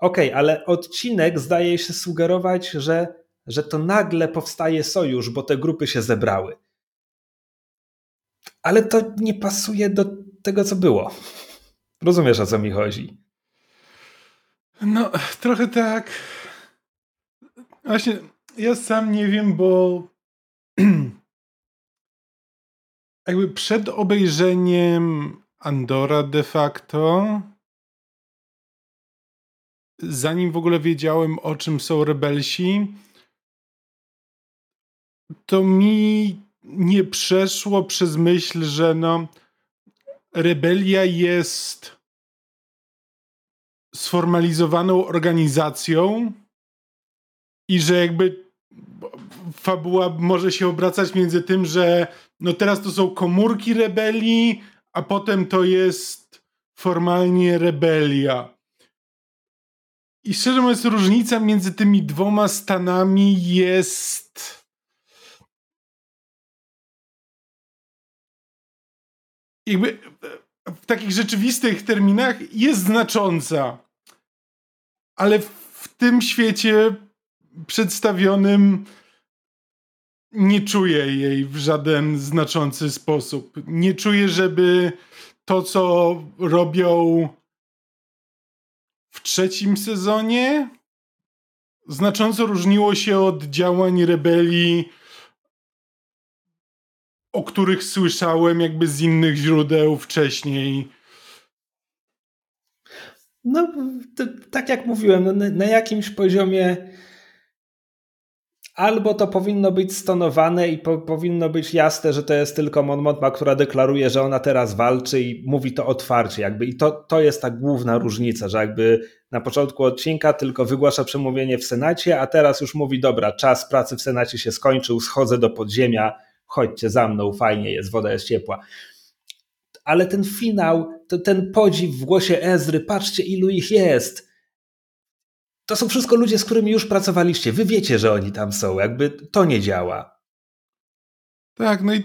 OK, ale odcinek zdaje się sugerować, że, że to nagle powstaje sojusz, bo te grupy się zebrały. Ale to nie pasuje do tego, co było. Rozumiesz, o co mi chodzi? No, trochę tak. Właśnie, ja sam nie wiem, bo jakby przed obejrzeniem Andora de facto, zanim w ogóle wiedziałem o czym są rebelsi, to mi nie przeszło przez myśl, że no rebelia jest sformalizowaną organizacją, i że jakby fabuła może się obracać między tym, że no teraz to są komórki rebelii, a potem to jest formalnie rebelia. I szczerze mówiąc, różnica między tymi dwoma stanami jest. Jakby w takich rzeczywistych terminach jest znacząca. Ale w tym świecie przedstawionym nie czuję jej w żaden znaczący sposób. Nie czuję, żeby to, co robią w trzecim sezonie, znacząco różniło się od działań rebelii, o których słyszałem jakby z innych źródeł wcześniej. No, to, tak jak mówiłem, no, na, na jakimś poziomie albo to powinno być stonowane i po, powinno być jasne, że to jest tylko Mon Mothma, która deklaruje, że ona teraz walczy i mówi to otwarcie. Jakby. I to, to jest ta główna różnica, że jakby na początku odcinka tylko wygłasza przemówienie w Senacie, a teraz już mówi, dobra, czas pracy w Senacie się skończył, schodzę do podziemia, chodźcie za mną, fajnie jest, woda jest ciepła. ale ten finał, ten podziw w głosie Ezry, patrzcie ilu ich jest. To są wszystko ludzie, z którymi już pracowaliście. Wy wiecie, że oni tam są. Jakby to nie działa. Tak, no i.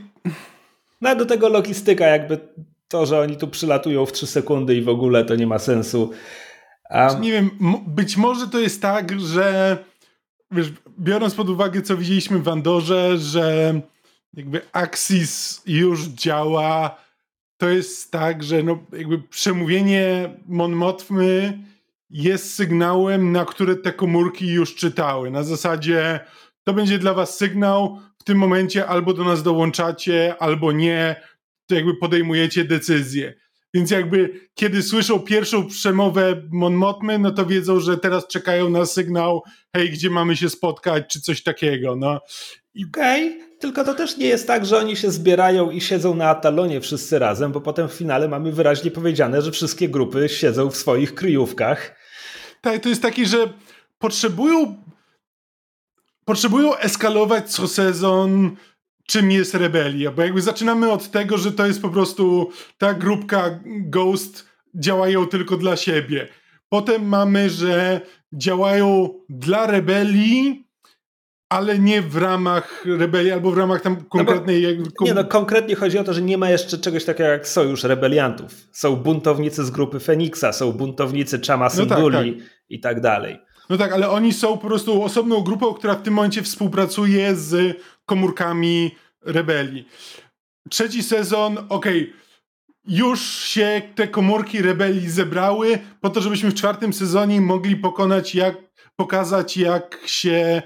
No a do tego logistyka, jakby to, że oni tu przylatują w 3 sekundy i w ogóle to nie ma sensu. Um, nie wiem, być może to jest tak, że wiesz, biorąc pod uwagę, co widzieliśmy w Andorze, że jakby Axis już działa, to jest tak, że no, jakby przemówienie Mon Mothmy jest sygnałem, na które te komórki już czytały. Na zasadzie to będzie dla was sygnał, w tym momencie albo do nas dołączacie, albo nie, to jakby podejmujecie decyzję. Więc jakby kiedy słyszą pierwszą przemowę Mon Mothmy, no to wiedzą, że teraz czekają na sygnał, hej, gdzie mamy się spotkać, czy coś takiego. No. Okej, okay. tylko to też nie jest tak, że oni się zbierają i siedzą na Atalonie wszyscy razem, bo potem w finale mamy wyraźnie powiedziane, że wszystkie grupy siedzą w swoich kryjówkach. Tak, to jest taki, że potrzebują potrzebują eskalować co sezon czym jest rebelia, bo jakby zaczynamy od tego, że to jest po prostu ta grupka Ghost działają tylko dla siebie. Potem mamy, że działają dla rebelii, ale nie w ramach rebelii, albo w ramach tam konkretnej... No bo, nie no, konkretnie chodzi o to, że nie ma jeszcze czegoś takiego jak sojusz rebeliantów. Są buntownicy z grupy Feniksa, są buntownicy Chama Symbuli no tak, tak. I tak dalej. No tak, ale oni są po prostu osobną grupą, która w tym momencie współpracuje z komórkami rebelii. Trzeci sezon, okej, okay, już się te komórki rebelii zebrały po to, żebyśmy w czwartym sezonie mogli pokonać, jak, pokazać, jak się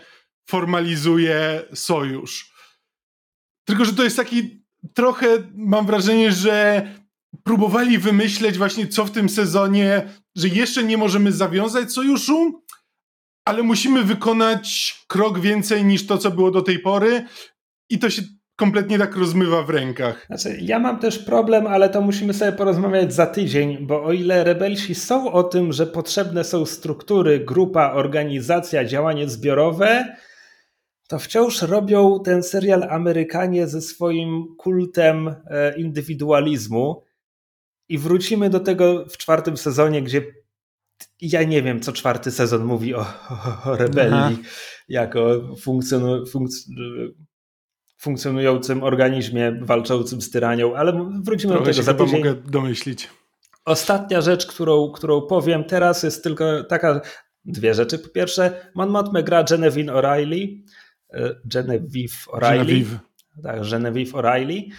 formalizuje sojusz. Tylko, że to jest taki trochę, mam wrażenie, że próbowali wymyśleć właśnie, co w tym sezonie, że jeszcze nie możemy zawiązać sojuszu, ale musimy wykonać krok więcej niż to, co było do tej pory. I to się kompletnie tak rozmywa w rękach. Znaczy, ja mam też problem, ale to musimy sobie porozmawiać za tydzień, bo o ile rebelsi są o tym, że potrzebne są struktury, grupa, organizacja, działanie zbiorowe, to wciąż robią ten serial Amerykanie ze swoim kultem e, indywidualizmu. I wrócimy do tego w czwartym sezonie, gdzie ja nie wiem, co czwarty sezon mówi o, o, rebelii Aha. jako funkcjonu, funkc funkcjonującym organizmie walczącym z tyranią, ale wrócimy Trochę do tego za tydzień. mogę domyślić. Ostatnia rzecz, którą, którą powiem teraz jest tylko taka, dwie rzeczy. Po pierwsze, Mon Mothma gra Genevieve O'Reilly, e, Genevieve O'Reilly. Genevieve. Tak, Genevieve O'Reilly,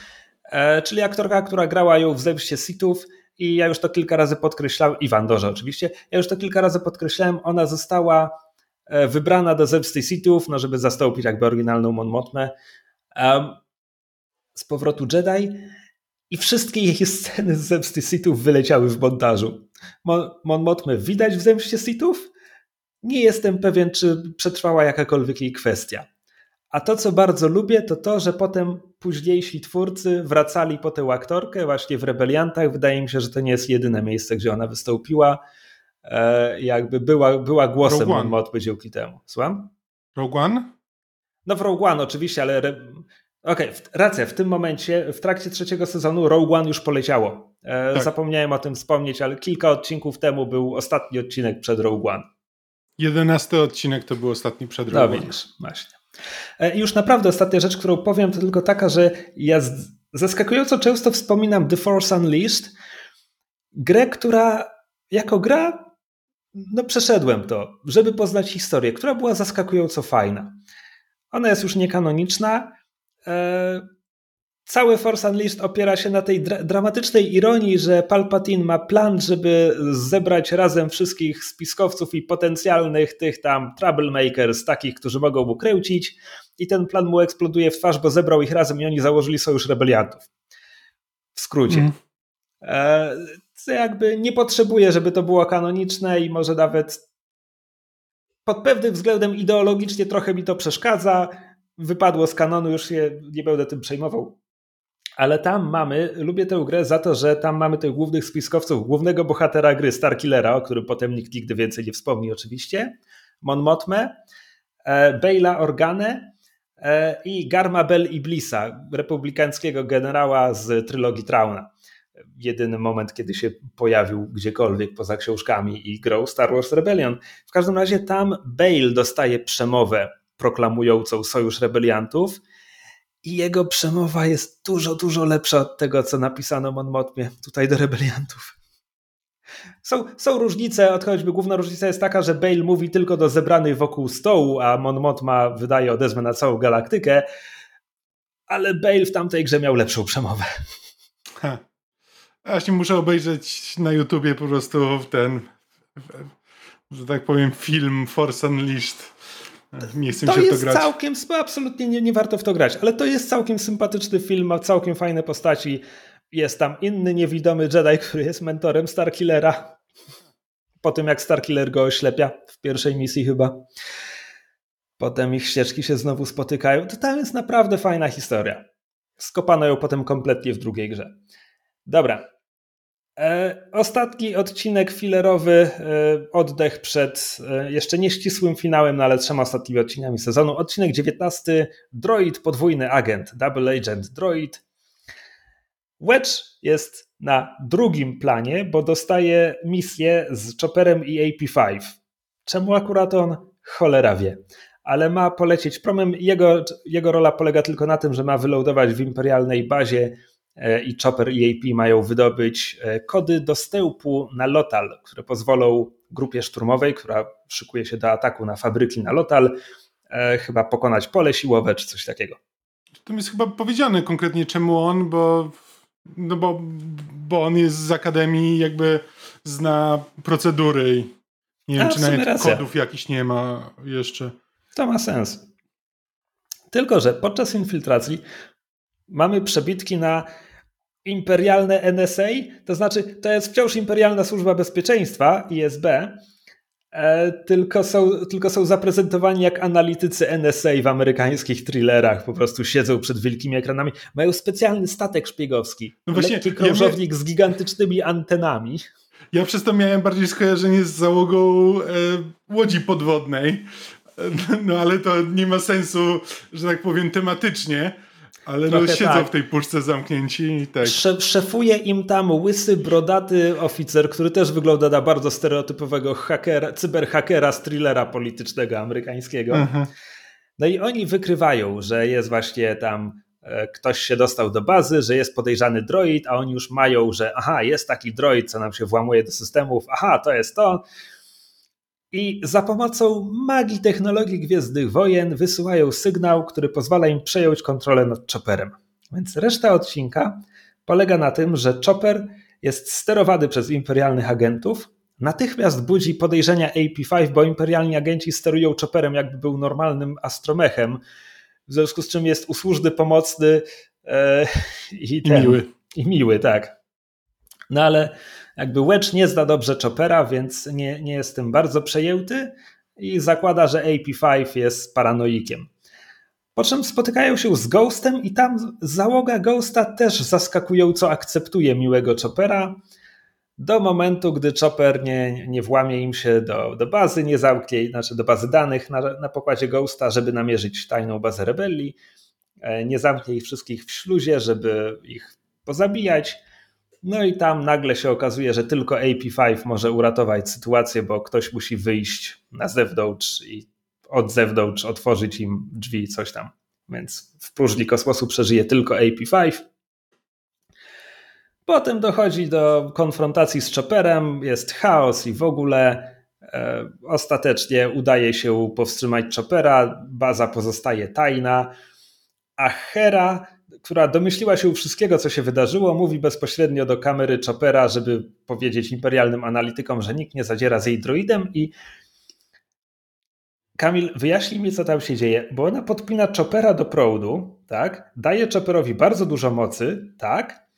czyli aktorka, która grała ją w Zemście Sithów i ja już to kilka razy podkreślałem, i w Andorze oczywiście, ja już to kilka razy podkreślałem, ona została e, wybrana do Zemsty Sithów, no żeby zastąpić jakby oryginalną Mon Mothmę um, z powrotu Jedi i wszystkie jej sceny z Zemsty Sithów wyleciały w montażu. Mon, Mon Mothmę widać w Zemście Sithów? Nie jestem pewien, czy przetrwała jakakolwiek jej kwestia. A to, co bardzo lubię, to to, że potem późniejsi twórcy wracali po tę aktorkę właśnie w Rebeliantach. Wydaje mi się, że to nie jest jedyne miejsce, gdzie ona wystąpiła. E, jakby była, była głosem Mothmy dzięki temu. Słucham? Rogue One? No w Rogue One oczywiście, ale... Okej, okay, racja, w tym momencie, w trakcie trzeciego sezonu Rogue One już poleciało. E, tak. Zapomniałem o tym wspomnieć, ale kilka odcinków temu był ostatni odcinek przed Rogue One. Jedenasty odcinek to był ostatni przed Rogue no, One. No widzisz, właśnie. E, I już naprawdę ostatnia rzecz, którą powiem, to tylko taka, że ja zaskakująco często wspominam The Force Unleashed, grę, która jako gra, no przeszedłem to, żeby poznać historię, która była zaskakująco fajna. Ona jest już niekanoniczna. E, cały Force Unleashed opiera się na tej dra dramatycznej ironii, że Palpatine ma plan, żeby zebrać razem wszystkich spiskowców i potencjalnych tych tam troublemakers, takich, którzy mogą mu kręcić i ten plan mu eksploduje w twarz, bo zebrał ich razem i oni założyli sojusz rebeliantów. W skrócie. Mm. E, jakby nie potrzebuje, żeby to było kanoniczne i może nawet pod pewnym względem ideologicznie trochę mi to przeszkadza. Wypadło z kanonu, już się nie będę tym przejmował. Ale tam mamy, lubię tę grę za to, że tam mamy tych głównych spiskowców, głównego bohatera gry, Starkillera, o którym potem nikt nigdy więcej nie wspomni oczywiście, Mon Mothmę, e, Bejla Organe e, i Garma Bel Iblisa, republikańskiego generała z trylogii Trauna. jedyny moment, kiedy się pojawił gdziekolwiek poza książkami i grał Star Wars Rebellion. W każdym razie tam Bale dostaje przemowę proklamującą sojusz rebeliantów i jego przemowa jest dużo, dużo lepsza od tego, co napisano Mon Mothmie tutaj do rebeliantów. Są, są różnice, choćby główna różnica jest taka, że Bale mówi tylko do zebranych wokół stołu, a Mon Mothma wydaje odezwę na całą galaktykę, ale Bale w tamtej grze miał lepszą przemowę. Ha. Właśnie muszę obejrzeć na YouTubie po prostu ten, że tak powiem, film Force Unleashed. Nie chcę to się jest to grać. całkiem, absolutnie nie, nie warto w to grać, ale to jest całkiem sympatyczny film, ma całkiem fajne postaci. Jest tam inny niewidomy Jedi, który jest mentorem Starkillera. Po tym jak Starkiller go oślepia w pierwszej misji chyba. Potem ich ścieżki się znowu spotykają. To tam jest naprawdę fajna historia. Skopano ją potem kompletnie w drugiej grze. Dobra. E, ostatni odcinek filerowy, e, oddech przed e, jeszcze nieścisłym finałem, no ale trzema ostatnimi odcinkami sezonu. Odcinek 19. Droid, podwójny agent, double agent droid. Wedge jest na drugim planie, bo dostaje misję z Chopperem i AP5. Czemu akurat on? Cholera wie. Ale ma polecieć promem. Jego, jego rola polega tylko na tym, że ma wyloadować w imperialnej bazie i Chopper i AP mają wydobyć e, kody dostępu na Lotal, które pozwolą grupie szturmowej, która szykuje się do ataku na fabryki na Lotal, e, chyba pokonać pole siłowe czy coś takiego. To jest chyba powiedziane konkretnie czemu on, bo no bo, bo on jest z akademii, jakby zna procedury. Nie wiem, A, czy nawet racja. kodów jakichś nie ma jeszcze. To ma sens. Tylko, że podczas infiltracji mamy przebitki na imperialne NSA, to znaczy to jest wciąż imperialna służba bezpieczeństwa, ISB, E, tylko są, tylko są zaprezentowani jak analitycy NSA w amerykańskich thrillerach. Po prostu siedzą przed wielkimi ekranami. Mają specjalny statek szpiegowski. No właśnie, lekki krążownik ja z gigantycznymi antenami. Ja przez to miałem bardziej skojarzenie z załogą e, łodzi podwodnej. No ale to nie ma sensu, że tak powiem, tematycznie. Ale no siedzą tak. w tej puszce zamknięci i tak. Szefuje im tam łysy, brodaty oficer, który też wygląda na bardzo stereotypowego hakera, cyberhakera z thrillera politycznego amerykańskiego. Mhm. No i oni wykrywają, że jest właśnie tam e, ktoś się dostał do bazy, że jest podejrzany droid, a oni już mają, że aha, jest taki droid, co nam się włamuje do systemów, aha, to jest to. I za pomocą magii technologii Gwiezdnych Wojen wysyłają sygnał, który pozwala im przejąć kontrolę nad Chopperem. Więc reszta odcinka polega na tym, że Chopper jest sterowany przez imperialnych agentów. Natychmiast budzi podejrzenia AP5, bo imperialni agenci sterują Chopperem, jakby był normalnym astromechem, w związku z czym jest usłużny, pomocny e, i, ten, I miły. I miły, tak. No ale jakby Wedge nie zna dobrze Chopera, więc nie, nie jest tym bardzo przejęty i zakłada, że AP5 jest paranoikiem. Po czym spotykają się z Ghostem i tam załoga Ghosta też zaskakująco akceptuje miłego Chopera do momentu, gdy Chopper nie, nie włamie im się do, do bazy, nie zamknie, znaczy do bazy danych na, na pokładzie Ghosta, żeby namierzyć tajną bazę rebelii, e, nie zamknie ich wszystkich w śluzie, żeby ich pozabijać, no i tam nagle się okazuje, że tylko AP5 może uratować sytuację, bo ktoś musi wyjść na zewnątrz i od zewnątrz otworzyć im drzwi, coś tam. Więc w próżni kosmosu przeżyje tylko AP5. Potem dochodzi do konfrontacji z Chopperem, jest chaos i w ogóle e, ostatecznie udaje się powstrzymać Choppera, baza pozostaje tajna, a Hera która domyśliła się wszystkiego, co się wydarzyło, mówi bezpośrednio do kamery Chopera, żeby powiedzieć imperialnym analitykom, że nikt nie zadziera z jej droidem i Kamil, wyjaśnij mi, co tam się dzieje, bo ona podpina Chopera do proudu, tak? Daje Chopperowi bardzo dużo mocy, tak?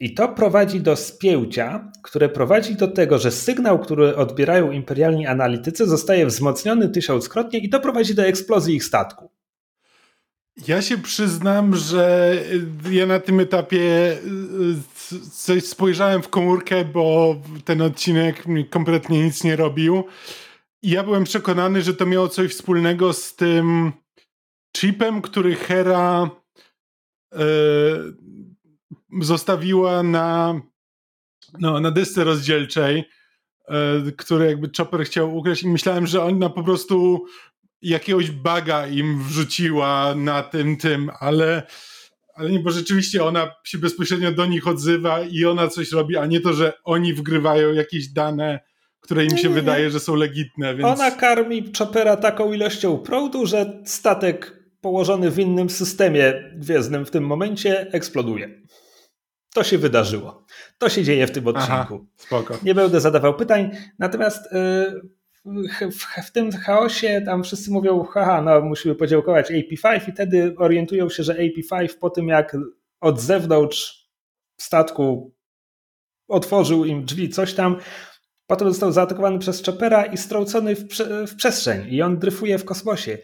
I to prowadzi do spięcia, które prowadzi do tego, że sygnał, który odbierają imperialni analitycy, zostaje wzmocniony tysiąckrotnie i to prowadzi do eksplozji ich statku. Ja się przyznam, że ja na tym etapie y, coś spojrzałem w komórkę, bo ten odcinek mi kompletnie nic nie robił. I ja byłem przekonany, że to miało coś wspólnego z tym chipem, który Hera zostawiła na, no, na desce rozdzielczej, który jakby Chopper chciał ukraść i myślałem, że ona po prostu jakiegoś baga im wrzuciła na tym, tym, ale ale nie, bo rzeczywiście ona się bezpośrednio do nich odzywa i ona coś robi, a nie to, że oni wgrywają jakieś dane, które im się nie, wydaje, nie. że są legitne. Więc... Ona karmi Chopera taką ilością prądu, że statek położony w innym systemie gwiezdnym w tym momencie eksploduje. To się wydarzyło. To się dzieje w tym odcinku. Aha, spoko. Nie będę zadawał pytań, natomiast yy, w, w, tym chaosie tam wszyscy mówią, haha, no musimy podziałkować AP5 i wtedy orientują się, że AP5 po tym jak od zewnątrz statku otworzył im drzwi, coś tam, potem został zaatakowany przez Chopera i strącony w, w przestrzeń i on dryfuje w kosmosie.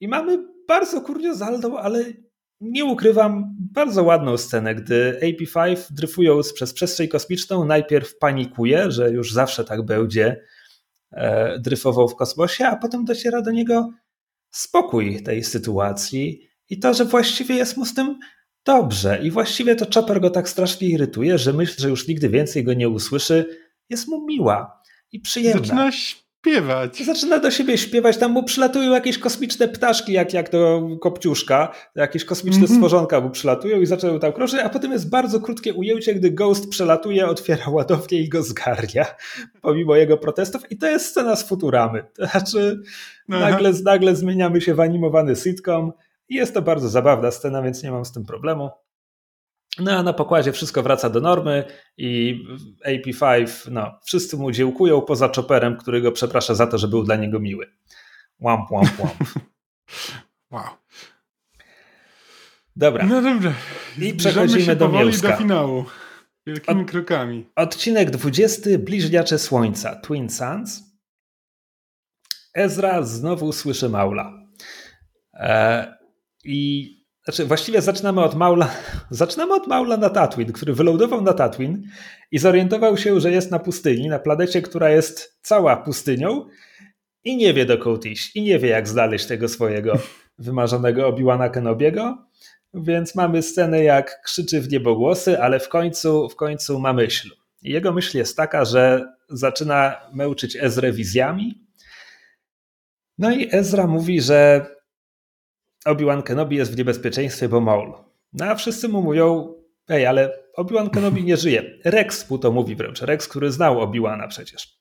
I mamy bardzo kuriozalną, ale nie ukrywam, bardzo ładną scenę, gdy AP5 dryfując przez przestrzeń kosmiczną najpierw panikuje, że już zawsze tak będzie, dryfował w kosmosie, a potem dociera do niego spokój tej sytuacji i to, że właściwie jest mu z tym dobrze. I właściwie to Chopper go tak strasznie irytuje, że myśl, że już nigdy więcej go nie usłyszy, jest mu miła i przyjemna. Śpiewać. Zaczyna do siebie śpiewać, tam mu przylatują jakieś kosmiczne ptaszki, jak, jak do kopciuszka, jakieś kosmiczne mm -hmm. stworzonka mu przylatują i zaczęły tam krążyć, a potem jest bardzo krótkie ujęcie, gdy Ghost przelatuje, otwiera ładownię i go zgarnia, pomimo jego protestów i to jest scena z Futuramy. To znaczy nagle, nagle zmieniamy się w animowany sitcom i jest to bardzo zabawna scena, więc nie mam z tym problemu. No a na pokładzie wszystko wraca do normy i AP5, no, wszyscy mu dziękują poza Chopperem, który go przeprasza za to, że był dla niego miły. Łamp, łamp, łamp. wow. Dobra. No dobrze. I przechodzimy do Mieszka. do finału. Wielkimi Od, krokami. Odcinek 20. Bliźniacze Słońca. Twin Suns. Ezra znowu słyszy Maula. E, I znaczy, właściwie zaczynamy od Maula. Zaczynamy od Maula na Tatooine, który wylądował na Tatooine i zorientował się, że jest na pustyni, na planecie, która jest cała pustynią i nie wie dokąd iść, i nie wie jak znaleźć tego swojego wymarzonego Obi-Wana Kenobiego. Więc mamy scenę, jak krzyczy w niebogłosy, ale w końcu, w końcu ma myśl. I jego myśl jest taka, że zaczyna męczyć Ezrę wizjami. No i Ezra mówi, że Obi-Wan Kenobi jest w niebezpieczeństwie, bo Maul. No a wszyscy mu mówią, ej, ale Obi-Wan Kenobi nie żyje. Rex mu to mówi wręcz. Rex, który znał Obi-Wana przecież.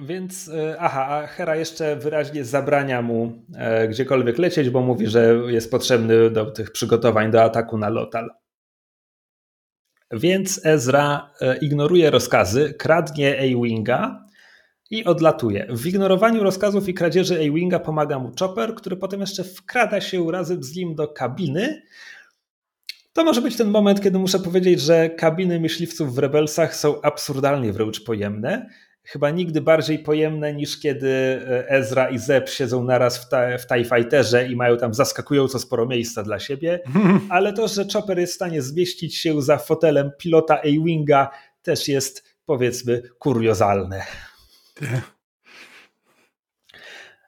Więc, e, aha, a Hera jeszcze wyraźnie zabrania mu e, gdziekolwiek lecieć, bo mówi, że jest potrzebny do tych przygotowań do ataku na Lotal. Więc Ezra e, ignoruje rozkazy, kradnie A-Winga i odlatuje. W ignorowaniu rozkazów i kradzieży A-Winga pomaga mu Chopper, który potem jeszcze wkrada się razem z nim do kabiny. To może być ten moment, kiedy muszę powiedzieć, że kabiny myśliwców w Rebelsach są absurdalnie wręcz pojemne. Chyba nigdy bardziej pojemne niż kiedy e, Ezra i Zeb siedzą naraz w, ta, w TIE Fighterze i mają tam zaskakująco sporo miejsca dla siebie. Ale to, że Chopper jest w stanie zmieścić się za fotelem pilota A-Winga też jest powiedzmy kuriozalne.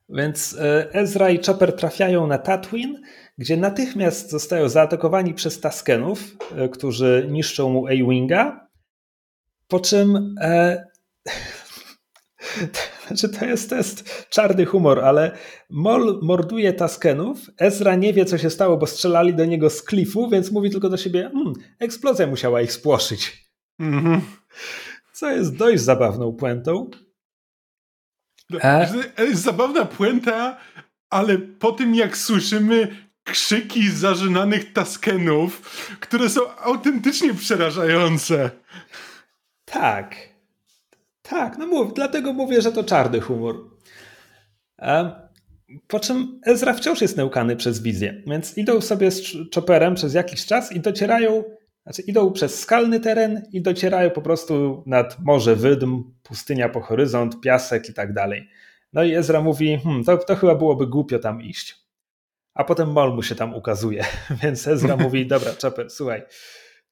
Więc e, Ezra i Chopper trafiają na Tatooine, gdzie natychmiast zostają zaatakowani przez Taskenów, e, którzy niszczą mu A-Winga. Po czym. E, znaczy to jest, to jest czarny humor, ale Mol morduje Taskenów. Ezra nie wie, co się stało, bo strzelali do niego z klifu, więc mówi tylko do siebie: hmm, eksplozja musiała ich spłoszyć. -hmm. Co jest dość zabawną puentą. E? Jest zabawna puenta, ale po tym jak słyszymy krzyki zażynanych taskenów, które są autentycznie przerażające. Tak. Tak, no mów, dlatego mówię, że to czarny humor. E, po czym Ezra wciąż jest neukany przez wizję, więc idą sobie z chopperem przez jakiś czas i docierają, znaczy idą przez skalny teren i docierają po prostu nad morze wydm, pustynia po horyzont, piasek i tak dalej. No i Ezra mówi, hmm, to, to chyba byłoby głupio tam iść. A potem Mol mu się tam ukazuje, więc Ezra mówi, dobra, Chopper, słuchaj,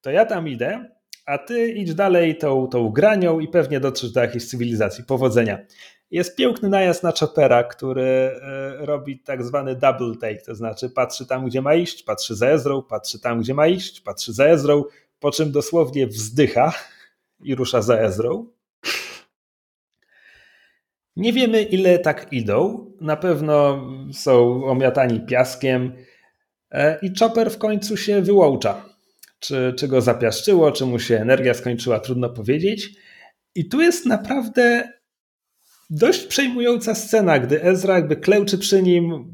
to ja tam idę, a ty idź dalej tą, tą granią i pewnie dotrzesz do jakiejś cywilizacji. Powodzenia. Jest piękny najazd na Chopera, który e, robi tak zwany double take, to znaczy patrzy tam, gdzie ma iść, patrzy za Ezrą, patrzy tam, gdzie ma iść, patrzy za Ezrą, po czym dosłownie wzdycha i rusza za Ezrą. Nie wiemy, ile tak idą. Na pewno są omiatani piaskiem e, i Chopper w końcu się wyłącza. Czy, czy go zapiaszczyło, czy mu się energia skończyła, trudno powiedzieć. I tu jest naprawdę dość przejmująca scena, gdy Ezra jakby klęczy przy nim,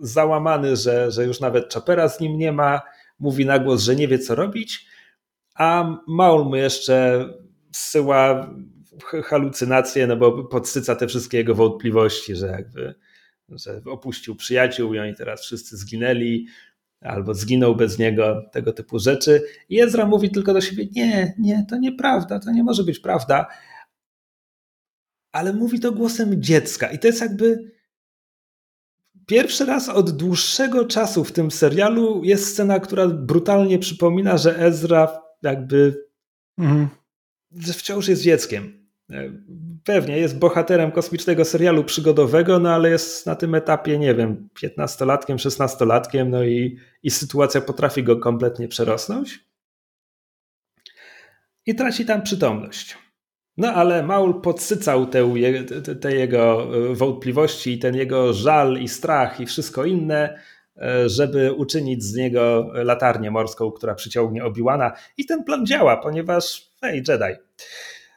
załamany, że, że już nawet Chopera z nim nie ma, mówi na głos, że nie wie co robić, a Maul mu jeszcze zsyła halucynacje, no bo podsyca te wszystkie jego wątpliwości, że jakby że opuścił przyjaciół i oni teraz wszyscy zginęli, albo zginął bez niego, tego typu rzeczy. I Ezra mówi tylko do siebie: Nie, nie, to nieprawda, to nie może być prawda. Ale mówi to głosem dziecka. I to jest jakby pierwszy raz od dłuższego czasu w tym serialu jest scena, która brutalnie przypomina, że Ezra jakby mhm. wciąż jest dzieckiem. Pewnie jest bohaterem kosmicznego serialu przygodowego, no ale jest na tym etapie, nie wiem, 15-latkiem, 16-latkiem, no i, i sytuacja potrafi go kompletnie przerosnąć. I traci tam przytomność. No ale Maul podsycał te, te, jego e, wątpliwości, ten jego żal i strach i wszystko inne, e, żeby uczynić z niego latarnię morską, która przyciągnie Obiłana. I ten plan działa, ponieważ hej, Jedi.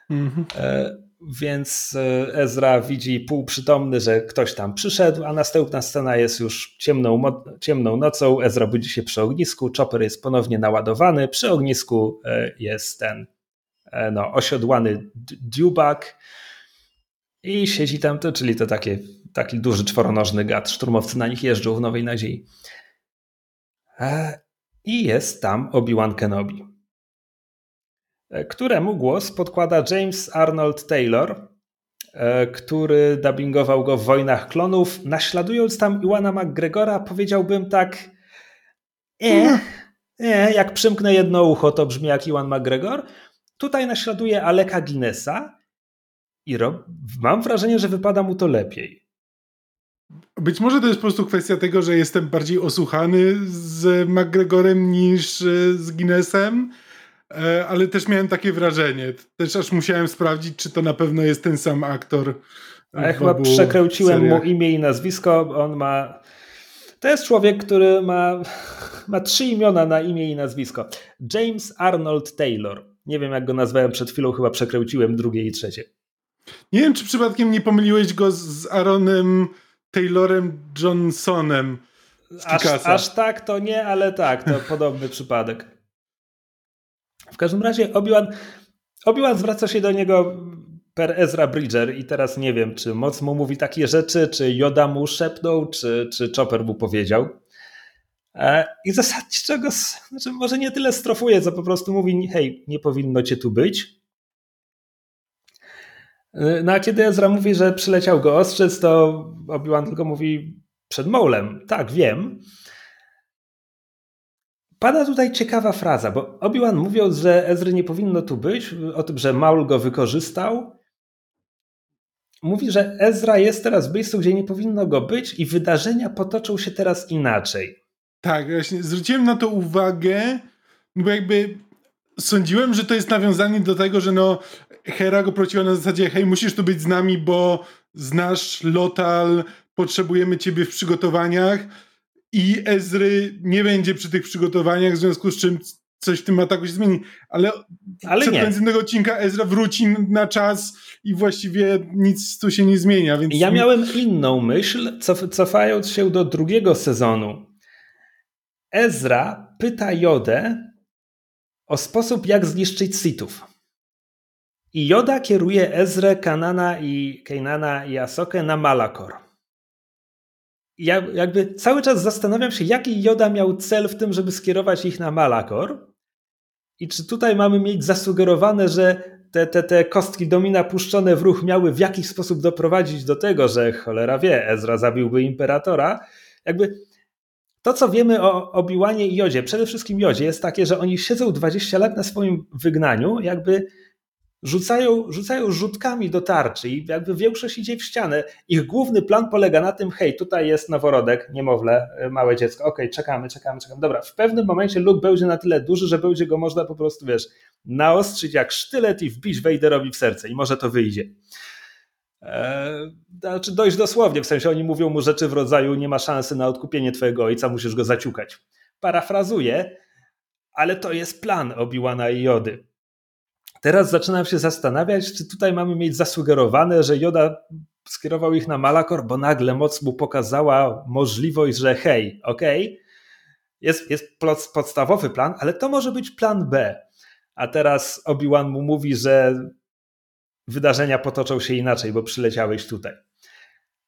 Mhm. E, więc Ezra widzi półprzytomny, że ktoś tam przyszedł, a następna scena jest już ciemną, ciemną nocą. Ezra budzi się przy ognisku, Chopper jest ponownie naładowany. Przy ognisku jest ten no, osiodłany dziubak i siedzi tam, to, czyli to takie, taki duży czworonożny gad. Szturmowcy na nich jeżdżą w Nowej Nadziei. E, I jest tam Obi-Wan Kenobi, e, któremu głos podkłada James Arnold Taylor, który dubbingował go w Wojnach Klonów. Naśladując tam Iwana McGregora, powiedziałbym tak e, e, jak przymknę jedno ucho, to brzmi jak Iwan McGregor, Tutaj naśladuje Aleka Guinnessa i mam wrażenie, że wypada mu to lepiej. Być może to jest po prostu kwestia tego, że jestem bardziej osłuchany z McGregorem niż z Guinnessem, e, ale też miałem takie wrażenie. Też aż musiałem sprawdzić, czy to na pewno jest ten sam aktor. A ja chyba przekręciłem seriach. mu imię i nazwisko. On ma. To jest człowiek, który ma, ma trzy imiona na imię i nazwisko. James Arnold Taylor. Nie wiem, jak go nazwałem przed chwilą, chyba przekręciłem drugie i trzecie. Nie wiem, czy przypadkiem nie pomyliłeś go z Aaronem Taylorem Johnsonem. Aż, aż, tak to nie, ale tak, to podobny przypadek. W każdym razie Obi-Wan, Obi-Wan zwraca się do niego per Ezra Bridger i teraz nie wiem, czy moc mu mówi takie rzeczy, czy Yoda mu szepnął, czy, czy Chopper mu powiedział. E, I zasadniczo go, znaczy może nie tyle strofuje, co po prostu mówi, hej, nie powinno cię tu być. E, no a kiedy Ezra mówi, że przyleciał go ostrzec, to Obi-Wan tylko mówi przed Maulem. Tak, wiem. Pada tutaj ciekawa fraza, bo Obi-Wan mówiąc, że Ezry nie powinno tu być, o tym, że Maul go wykorzystał, mówi, że Ezra jest teraz w miejscu, gdzie nie powinno go być i wydarzenia potoczą się teraz inaczej. Tak, właśnie zwróciłem na to uwagę, bo jakby sądziłem, że to jest nawiązanie do tego, że no Hera go prosiła na zasadzie hej, musisz tu być z nami, bo znasz Lotal, potrzebujemy ciebie w przygotowaniach i Ezry nie będzie przy tych przygotowaniach, w związku z czym coś w tym ataku się zmieni. Ale, Ale przed końcem tego odcinka Ezra wróci na czas i właściwie nic tu się nie zmienia. Więc... Ja miałem inną myśl, cof cofając się do drugiego sezonu Ezra pyta Jodę o sposób, jak zniszczyć Sithów. I Joda kieruje Ezrę, Kanana i Keinana i Asokę na Malakor. Ja jakby cały czas zastanawiam się, jaki Joda miał cel w tym, żeby skierować ich na Malakor. I czy tutaj mamy mieć zasugerowane, że te, te, te kostki domina puszczone w ruch miały w jakiś sposób doprowadzić do tego, że cholera wie, Ezra zabiłby imperatora. Jakby to, co wiemy o Obiłanie i Jodzie, przede wszystkim Jodzie, jest takie, że oni siedzą 20 lat na swoim wygnaniu, jakby rzucają, rzucają rzutkami do tarczy i jakby większość idzie w ścianę. Ich główny plan polega na tym, hej, tutaj jest noworodek, niemowlę, e, małe dziecko, okej, okay, czekamy, czekamy, czekamy. Dobra, w pewnym momencie luk będzie na tyle duży, że będzie go można po prostu, wiesz, naostrzyć jak sztylet i wbić Wejderowi w serce i może to wyjdzie. Eee, znaczy dojść dosłownie, w sensie oni mówią mu rzeczy w rodzaju nie ma szansy na odkupienie twojego ojca, musisz go zaciukać. Parafrazuję, ale to jest plan Obi-Wana i Jody. Teraz zaczynam się zastanawiać, czy tutaj mamy mieć zasugerowane, że Joda skierował ich na Malakor, bo nagle moc mu pokazała możliwość, że hej, okej, okay, jest, jest podstawowy plan, ale to może być plan B. A teraz Obi-Wan mu mówi, że wydarzenia potoczą się inaczej, bo przyleciałeś tutaj.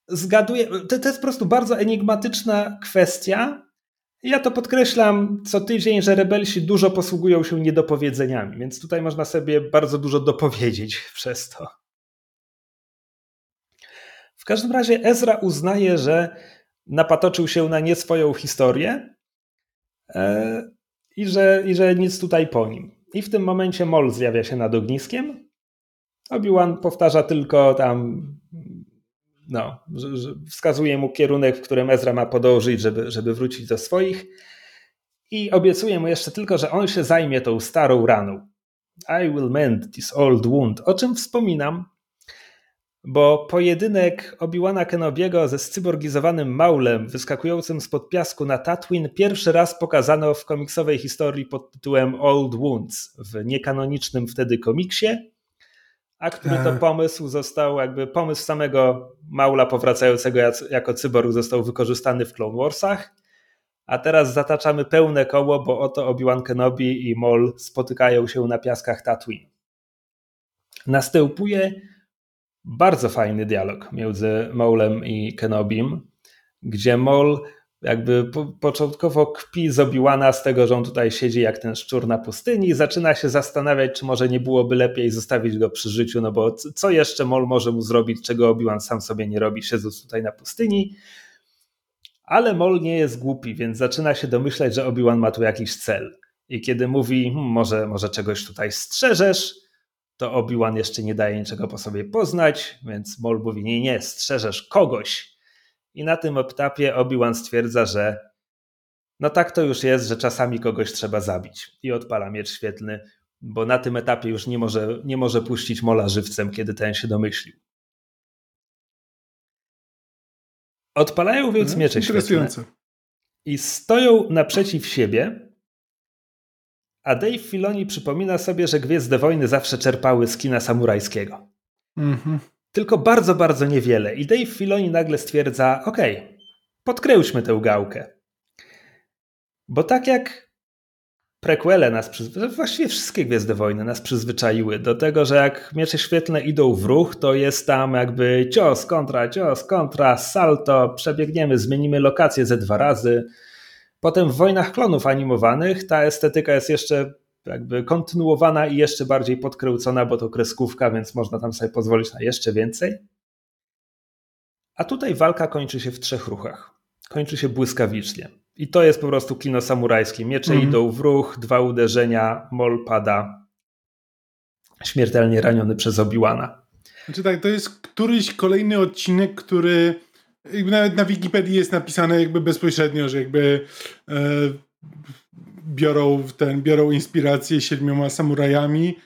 Zgaduję, to, to jest po prostu bardzo enigmatyczna kwestia, ja to podkreślam co tydzień, że rebelsi dużo posługują się niedopowiedzeniami, więc tutaj można sobie bardzo dużo dopowiedzieć przez to. W każdym razie Ezra uznaje, że napatoczył się na nie swoją historię e, i, że, i że nic tutaj po nim. I w tym momencie Mol zjawia się nad ogniskiem. Obi-Wan powtarza tylko tam no, że, że wskazuje mu kierunek, w którym Ezra ma podążyć, żeby, żeby wrócić do swoich. I obiecuje mu jeszcze tylko, że on się zajmie tą starą raną. I will mend this old wound. O czym wspominam, bo pojedynek Obi-Wana Kenobiego ze scyborgizowanym maulem wyskakującym spod piasku na Tatooine pierwszy raz pokazano w komiksowej historii pod tytułem Old Wounds w niekanonicznym wtedy komiksie a który to tak. pomysł został, jakby pomysł samego Maula powracającego jako cyborg został wykorzystany w Clone Warsach. A teraz zataczamy pełne koło, bo oto Obi-Wan Kenobi i Maul spotykają się na piaskach Tatooine. Następuje bardzo fajny dialog między Maulem i Kenobim, gdzie Maul jakby po, początkowo kpi z Obiłana z tego, że on tutaj siedzi jak ten szczur na pustyni i zaczyna się zastanawiać, czy może nie byłoby lepiej zostawić go przy życiu, no bo co jeszcze Mol może mu zrobić, czego Obiłan sam sobie nie robi, siedząc tutaj na pustyni. Ale Mol nie jest głupi, więc zaczyna się domyślać, że Obiłan ma tu jakiś cel. I kiedy mówi, hmm, może, może czegoś tutaj strzeżesz, to Obiłan jeszcze nie daje niczego po sobie poznać, więc Mol mówi, nie, nie, strzeżesz kogoś, i na tym etapie Obi-Wan stwierdza, że no tak to już jest, że czasami kogoś trzeba zabić. I odpala miecz świetlny, bo na tym etapie już nie może, nie może puścić mola żywcem, kiedy ten się domyślił. Odpalają więc no, miecze świetlne i stoją naprzeciw siebie, a Dave Filoni przypomina sobie, że Gwiezdne Wojny zawsze czerpały z kina samurajskiego. Mhm tylko bardzo, bardzo niewiele. I Dave Filoni nagle stwierdza: OK, podkręćmy tę gałkę. Bo tak jak prequele nas właściwie wszystkie Gwiezdy Wojny nas przyzwyczaiły do tego, że jak miecze świetlne idą w ruch, to jest tam jakby cios, kontra, cios, kontra, salto, przebiegniemy, zmienimy lokację ze dwa razy. Potem w Wojnach Klonów animowanych ta estetyka jest jeszcze jakby kontynuowana i jeszcze bardziej podkręcona, bo to kreskówka, więc można tam sobie pozwolić na jeszcze więcej. A tutaj walka kończy się w trzech ruchach. Kończy się błyskawicznie. I to jest po prostu kino samurajskie. Miecze mm. idą w ruch, dwa uderzenia, mol pada. Śmiertelnie raniony przez Obiłana. Znaczy tak, to jest któryś kolejny odcinek, który nawet na Wikipedii jest napisane jakby bezpośrednio, że jakby e, biorą, ten, biorą inspirację siedmioma samurajami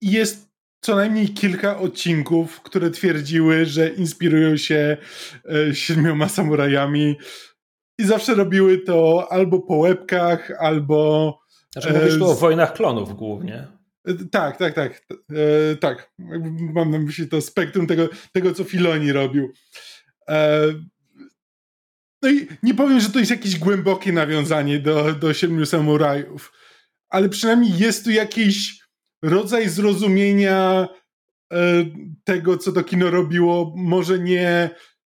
i jest co najmniej kilka odcinków, które twierdziły, że inspirują się e, siedmioma samurajami i zawsze robiły to albo po łebkach, albo... Znaczy mówisz tu o wojnach klonów głównie. E, tak, tak, tak. E, tak. Mam na myśli to spektrum tego, tego co Filoni robił. E, no i nie powiem, że to jest jakieś głębokie nawiązanie do, do Siedmiu Samurajów, ale przynajmniej jest tu jakiś rodzaj zrozumienia e, tego, co to kino robiło, może nie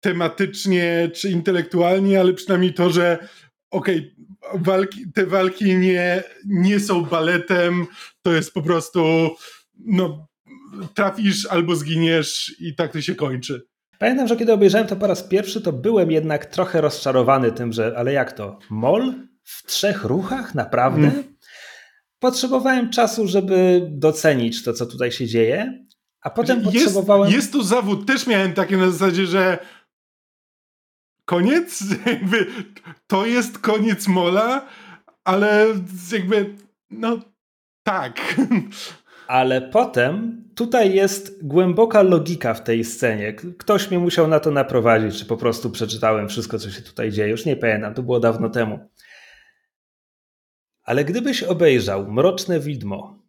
tematycznie czy intelektualnie, ale przynajmniej to, że okej, okay, te walki nie, nie są baletem, to jest po prostu no, trafisz albo zginiesz i tak to się kończy. Pamiętam, że kiedy obejrzałem to po raz pierwszy, to byłem jednak trochę rozczarowany tym, że ale jak to? Mol w trzech ruchach? Naprawdę? Mm. potrzebowałem czasu, żeby docenić to, co tutaj się dzieje, a potem jest, potrzebowałem. Jest to zawód, też miałem takie na zasadzie, że koniec, jakby to jest koniec mola, ale jakby no tak. Ale potem tutaj jest głęboka logika w tej scenie. Ktoś mnie musiał na to naprowadzić, czy po prostu przeczytałem wszystko, co się tutaj dzieje. Już nie pamiętam, to było dawno temu. Ale gdybyś obejrzał Mroczne Widmo,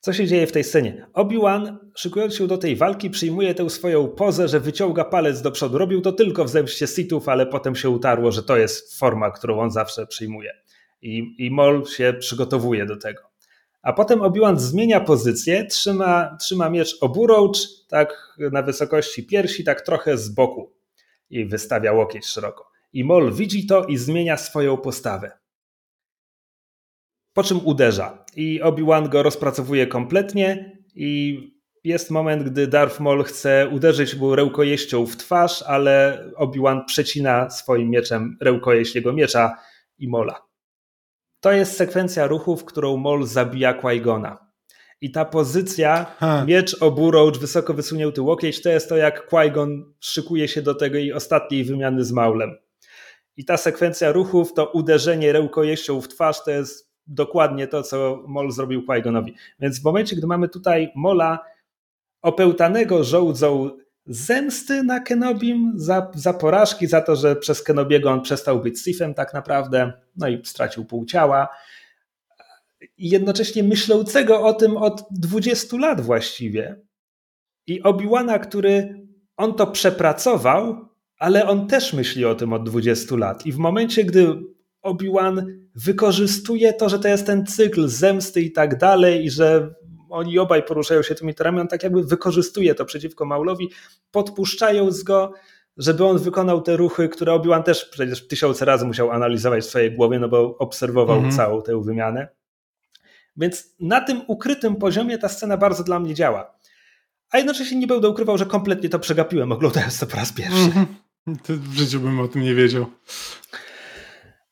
co się dzieje w tej scenie? Obi-Wan, szykując się do tej walki, przyjmuje tę swoją pozę, że wyciąga palec do przodu. Robił to tylko w zemście Sithów, ale potem się utarło, że to jest forma, którą on zawsze przyjmuje. I, i Mol się przygotowuje do tego. A potem Obi-Wan zmienia pozycję, trzyma, trzyma miecz oburącz, tak na wysokości piersi, tak trochę z boku i wystawia łokieć szeroko. I Mol widzi to i zmienia swoją postawę. Po czym uderza i Obi-Wan go rozpracowuje kompletnie i jest moment, gdy Darth Maul chce uderzyć mu rękojeścią w twarz, ale Obi-Wan przecina swoim mieczem rękojeść jego miecza i Mola. To jest sekwencja ruchów, którą Mol zabija Qui-Gona. I ta pozycja, ha. miecz, oburącz, wysoko wysunięty łokieć, to jest to, jak Qui-Gon szykuje się do tego i ostatniej wymiany z Maulem. I ta sekwencja ruchów, to uderzenie rękojeścią w twarz, to jest dokładnie to, co Mol zrobił Qui-Gonowi. Więc w momencie, gdy mamy tutaj Mola opełtanego żołdzą zemsty na Kenobim za, za porażki, za to, że przez Kenobiego on przestał być Sifem tak naprawdę, no i stracił pół ciała. I jednocześnie myślącego o tym od 20 lat właściwie. I Obi-Wana, który on to przepracował, ale on też myśli o tym od 20 lat. I w momencie, gdy Obi-Wan wykorzystuje to, że to jest ten cykl zemsty i tak dalej, i że oni obaj poruszają się tymi torami, on tak jakby wykorzystuje to przeciwko Maulowi, podpuszczając go, żeby on wykonał te ruchy, które Obi-Wan też przecież tysiące razy musiał analizować w swojej głowie, no bo obserwował mhm. całą tę wymianę. Więc na tym ukrytym poziomie ta scena bardzo dla mnie działa. A jednocześnie nie będę ukrywał, że kompletnie to przegapiłem, oglądając to po raz pierwszy. Mhm. W życiu bym o tym nie wiedział.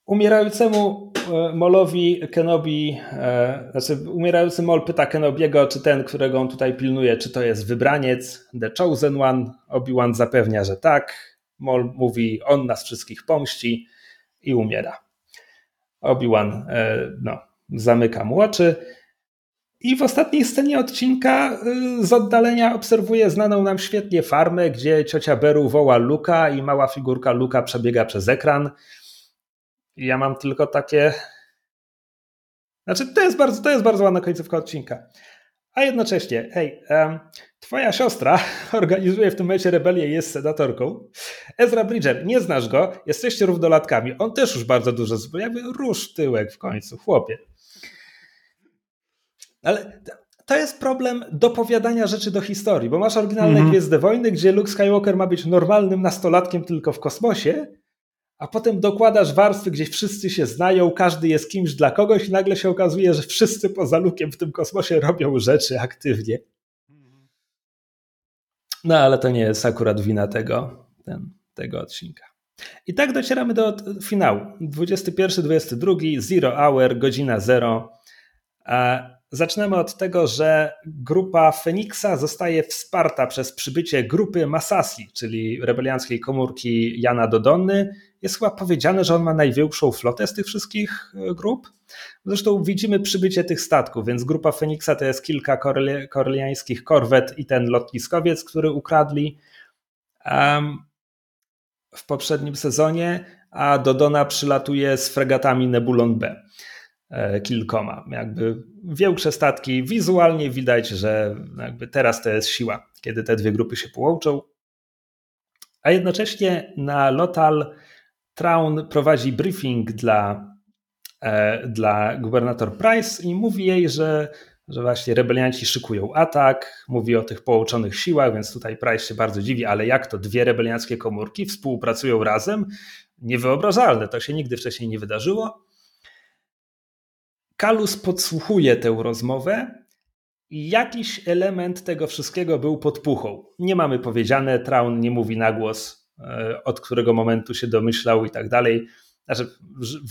Umierającemu e, Molowi Kenobi, e, znaczy umierający Mol pyta Kenobiego, czy ten, którego on tutaj pilnuje, czy to jest wybraniec, The Chosen One. Obi-Wan zapewnia, że tak. Mol mówi, on nas wszystkich pomści i umiera. Obi-Wan e, no, zamyka mu oczy. I w ostatniej scenie odcinka z oddalenia obserwuje znaną nam świetnie farmę, gdzie ciocia Beru woła Luka i mała figurka Luka przebiega przez ekran. Ja mam tylko takie. Znaczy, to jest bardzo, to jest bardzo ładna końcówka odcinka. A jednocześnie, hej, um, twoja siostra organizuje w tym momencie rebelię i jest senatorką. Ezra Bridger, nie znasz go, jesteście równolatkami. On też już bardzo dużo zrobił. Jakby rusz tyłek w końcu, chłopie. Ale to jest problem dopowiadania rzeczy do historii, bo masz oryginalne mm -hmm. Gwiezdne Wojny, gdzie Luke Skywalker ma być normalnym nastolatkiem tylko w kosmosie, a potem dokładasz warstwy, gdzie wszyscy się znają, każdy jest kimś dla kogoś i nagle się okazuje, że wszyscy poza lukiem w tym kosmosie robią rzeczy aktywnie. No ale to nie jest akurat wina tego, ten, tego odcinka. I tak docieramy do finału. 21-22, zero hour, godzina zero. Zaczynamy od tego, że grupa Feniksa zostaje wsparta przez przybycie grupy Masasi, czyli rebelianckiej komórki Jana Dodonny. Jest chyba powiedziane, że on ma największą flotę z tych wszystkich e, grup. Zresztą widzimy przybycie tych statków, więc grupa Feniksa to jest kilka koreliańskich korwet i ten lotniskowiec, który ukradli um, w poprzednim sezonie, a Dodona przylatuje z fregatami Nebulon B. E, kilkoma. Jakby większe statki, wizualnie widać, że jakby teraz to jest siła, kiedy te dwie grupy się połączą. A jednocześnie na Lotal Traun prowadzi briefing dla, e, dla gubernator Price i mówi jej, że, że właśnie rebelianci szykują atak, mówi o tych połączonych siłach, więc tutaj Price się bardzo dziwi, ale jak to dwie rebelianckie komórki współpracują razem? Niewyobrażalne, to się nigdy wcześniej nie wydarzyło. Kalus podsłuchuje tę rozmowę jakiś element tego wszystkiego był podpuchą. Nie mamy powiedziane, Traun nie mówi na głos, e, od którego momentu się domyślał i tak dalej. znaczy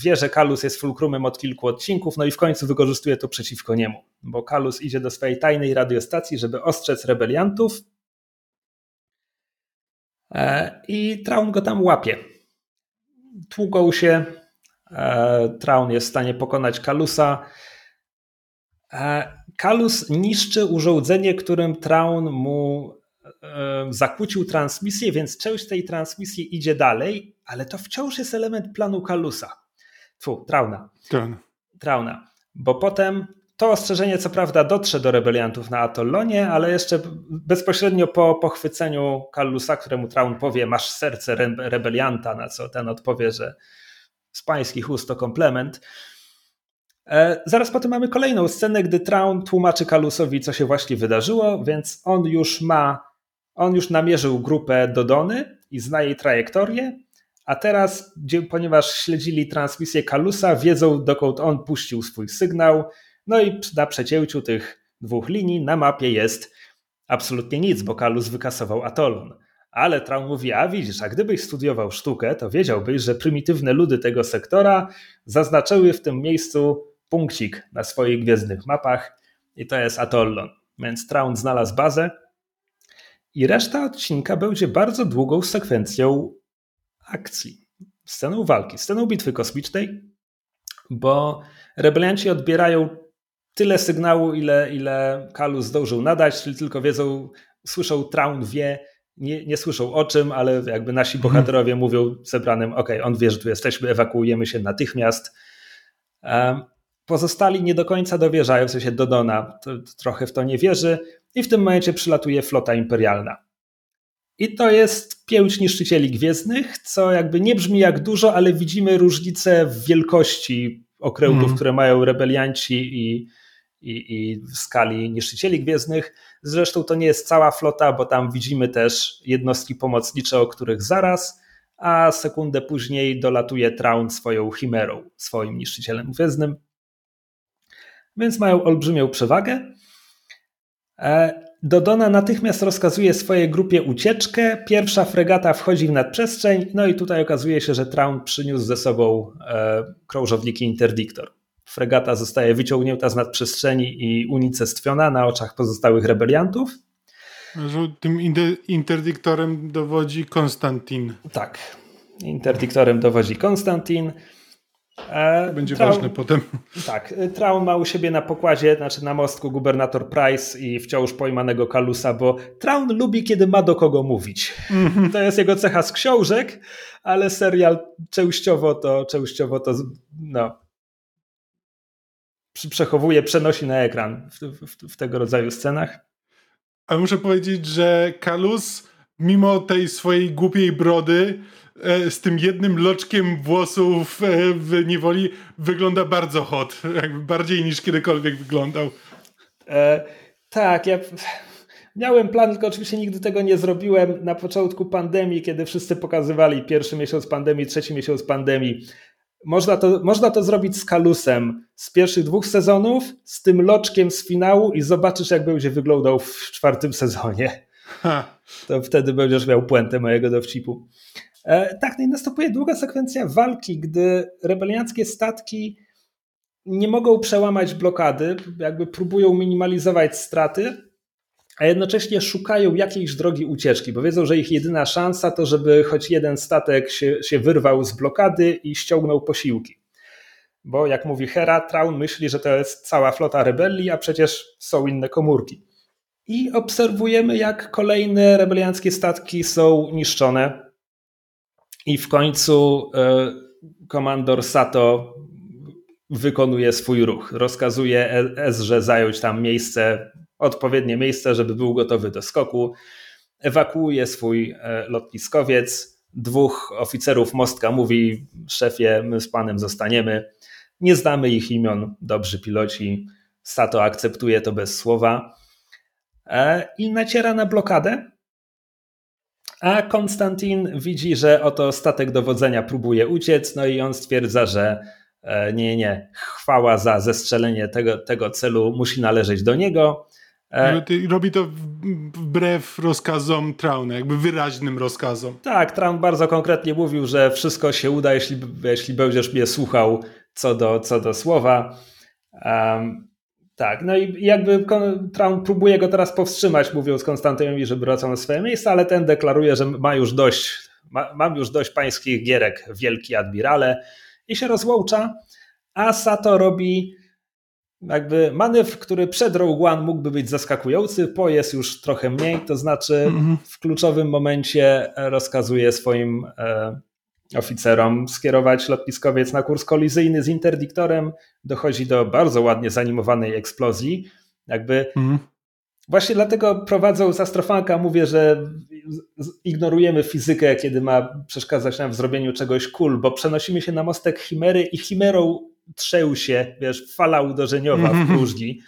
wie, że Kalus jest fulkrumem od kilku odcinków, no i w końcu wykorzystuje to przeciwko niemu, bo Kalus idzie do swojej tajnej radiostacji, żeby ostrzec rebeliantów e, i Traun go tam łapie. Tługą się, Traun jest w stanie pokonać Kalusa. E, Kalus niszczy urządzenie, którym Traun mu zakłócił transmisję, więc część tej transmisji idzie dalej, ale to wciąż jest element planu Kalusa. Fu, Trauna. Trauna. Trauna. Bo potem to ostrzeżenie, co prawda, dotrze do rebeliantów na Atollonie, ale jeszcze bezpośrednio po pochwyceniu Kalusa, któremu Traun powie: Masz serce rebelianta, na co ten odpowie, że z pańskich ust to komplement. E, zaraz potem mamy kolejną scenę, gdy Traun tłumaczy Kalusowi, co się właśnie wydarzyło, więc on już ma on już namierzył grupę Dodony i zna jej trajektorię, a teraz, ponieważ śledzili transmisję Kalusa, wiedzą dokąd on puścił swój sygnał, no i na przecięciu tych dwóch linii na mapie jest absolutnie nic, bo Kalus wykasował Atolon. Ale Traum mówi, a widzisz, a gdybyś studiował sztukę, to wiedziałbyś, że prymitywne ludy tego sektora zaznaczyły w tym miejscu punkcik na swoich gwiezdnych mapach i to jest Atollon. Więc Traun znalazł bazę, i reszta odcinka będzie bardzo długą sekwencją akcji, sceną walki, sceną bitwy kosmicznej, bo rebelianci odbierają tyle sygnału, ile, ile Kalu zdążył nadać, czyli tylko wiedzą, słyszą, Traun wie, nie, nie słyszą o czym, ale jakby nasi bohaterowie hmm. mówią zebranym, ok, on wie, że tu jesteśmy, ewakuujemy się natychmiast. Pozostali nie do końca dowierzają, w sensie Dodona to, to trochę w to nie wierzy i w tym momencie przylatuje flota imperialna. I to jest pięć niszczycieli gwiezdnych, co jakby nie brzmi jak dużo, ale widzimy różnicę w wielkości okrętów, mm. które mają rebelianci i, i, i w skali niszczycieli gwiezdnych. Zresztą to nie jest cała flota, bo tam widzimy też jednostki pomocnicze, o których zaraz, a sekundę później dolatuje Traun swoją chimerą, swoim niszczycielem gwiezdnym więc mają olbrzymią przewagę. E, Dodona natychmiast rozkazuje swojej grupie ucieczkę. Pierwsza fregata wchodzi w nadprzestrzeń, no i tutaj okazuje się, że Traun przyniósł ze sobą e, krążowniki Interdiktor. Fregata zostaje wyciągnięta z nadprzestrzeni i unicestwiona na oczach pozostałych rebeliantów. Tym interdiktorem dowodzi Konstantin. Tak. Interdiktorem dowodzi Konstantin. E, Będzie Traun, ważne potem. Tak. Traun ma u siebie na pokładzie, znaczy na mostku gubernator Price i wciąż pojmanego Kalusa, bo Traun lubi, kiedy ma do kogo mówić. Mm -hmm. To jest jego cecha z książek, ale serial częściowo to, częściowo to no, przechowuje, przenosi na ekran w, w, w tego rodzaju scenach. Ale muszę powiedzieć, że Kalus, mimo tej swojej głupiej brody, E, z tym jednym loczkiem włosów e, w niewoli wygląda bardzo hot. Jakby bardziej niż kiedykolwiek wyglądał. E, tak, ja miałem plan, tylko oczywiście nigdy tego nie zrobiłem. Na początku pandemii, kiedy wszyscy pokazywali pierwszy miesiąc pandemii, trzeci miesiąc pandemii, można to, można to zrobić z Kalusem z pierwszych dwóch sezonów, z tym loczkiem z finału i zobaczysz, jak będzie wyglądał w czwartym sezonie. Ha. To wtedy będziesz miał puentę mojego dowcipu. E, tak, no i następuje długa sekwencja walki, gdy rebelianckie statki nie mogą przełamać blokady, jakby próbują minimalizować straty, a jednocześnie szukają jakiejś drogi ucieczki, bo wiedzą, że ich jedyna szansa to, żeby choć jeden statek się, się wyrwał z blokady i ściągnął posiłki. Bo jak mówi Hera, Traun myśli, że to jest cała flota rebelii, a przecież są inne komórki. I obserwujemy, jak kolejne rebelianckie statki są niszczone. I w końcu e, komandor Sato wykonuje swój ruch. Rozkazuje Ezrze zająć tam miejsce, odpowiednie miejsce, żeby był gotowy do skoku. Ewakuuje swój e, lotniskowiec. Dwóch oficerów mostka mówi: Szefie, my z panem zostaniemy. Nie znamy ich imion, dobrzy piloci. Sato akceptuje to bez słowa e, i naciera na blokadę. A Konstantin widzi, że oto statek dowodzenia próbuje uciec, no i on stwierdza, że e, nie, nie, chwała za zestrzelenie tego, tego celu musi należeć do niego. E, robi to wbrew rozkazom Trauna, jakby wyraźnym rozkazom. Tak, Traun bardzo konkretnie mówił, że wszystko się uda, jeśli, jeśli będziesz mnie słuchał co do, co do słowa. Um, tak, no i jakby Traun próbuje go teraz powstrzymać, mówiąc Konstantynowi, żeby wracał na swoje miejsce, ale ten deklaruje, że ma już dość, ma, mam już dość pańskich gierek, wielki admirale i się rozłącza, a Sato robi jakby manewr, który przed Rogue One mógłby być zaskakujący, po jest już trochę mniej, to znaczy mhm. w kluczowym momencie rozkazuje swoim e, oficerom skierować lotniskowiec na kurs kolizyjny z interdiktorem, dochodzi do bardzo ładnie zanimowanej eksplozji. Jakby mhm. Właśnie dlatego prowadzą z astrofanka, mówię, że ignorujemy fizykę, kiedy ma przeszkadzać nam w zrobieniu czegoś cool, bo przenosimy się na mostek Chimery i Chimerą trzęł się, wiesz, fala uderzeniowa w próżni.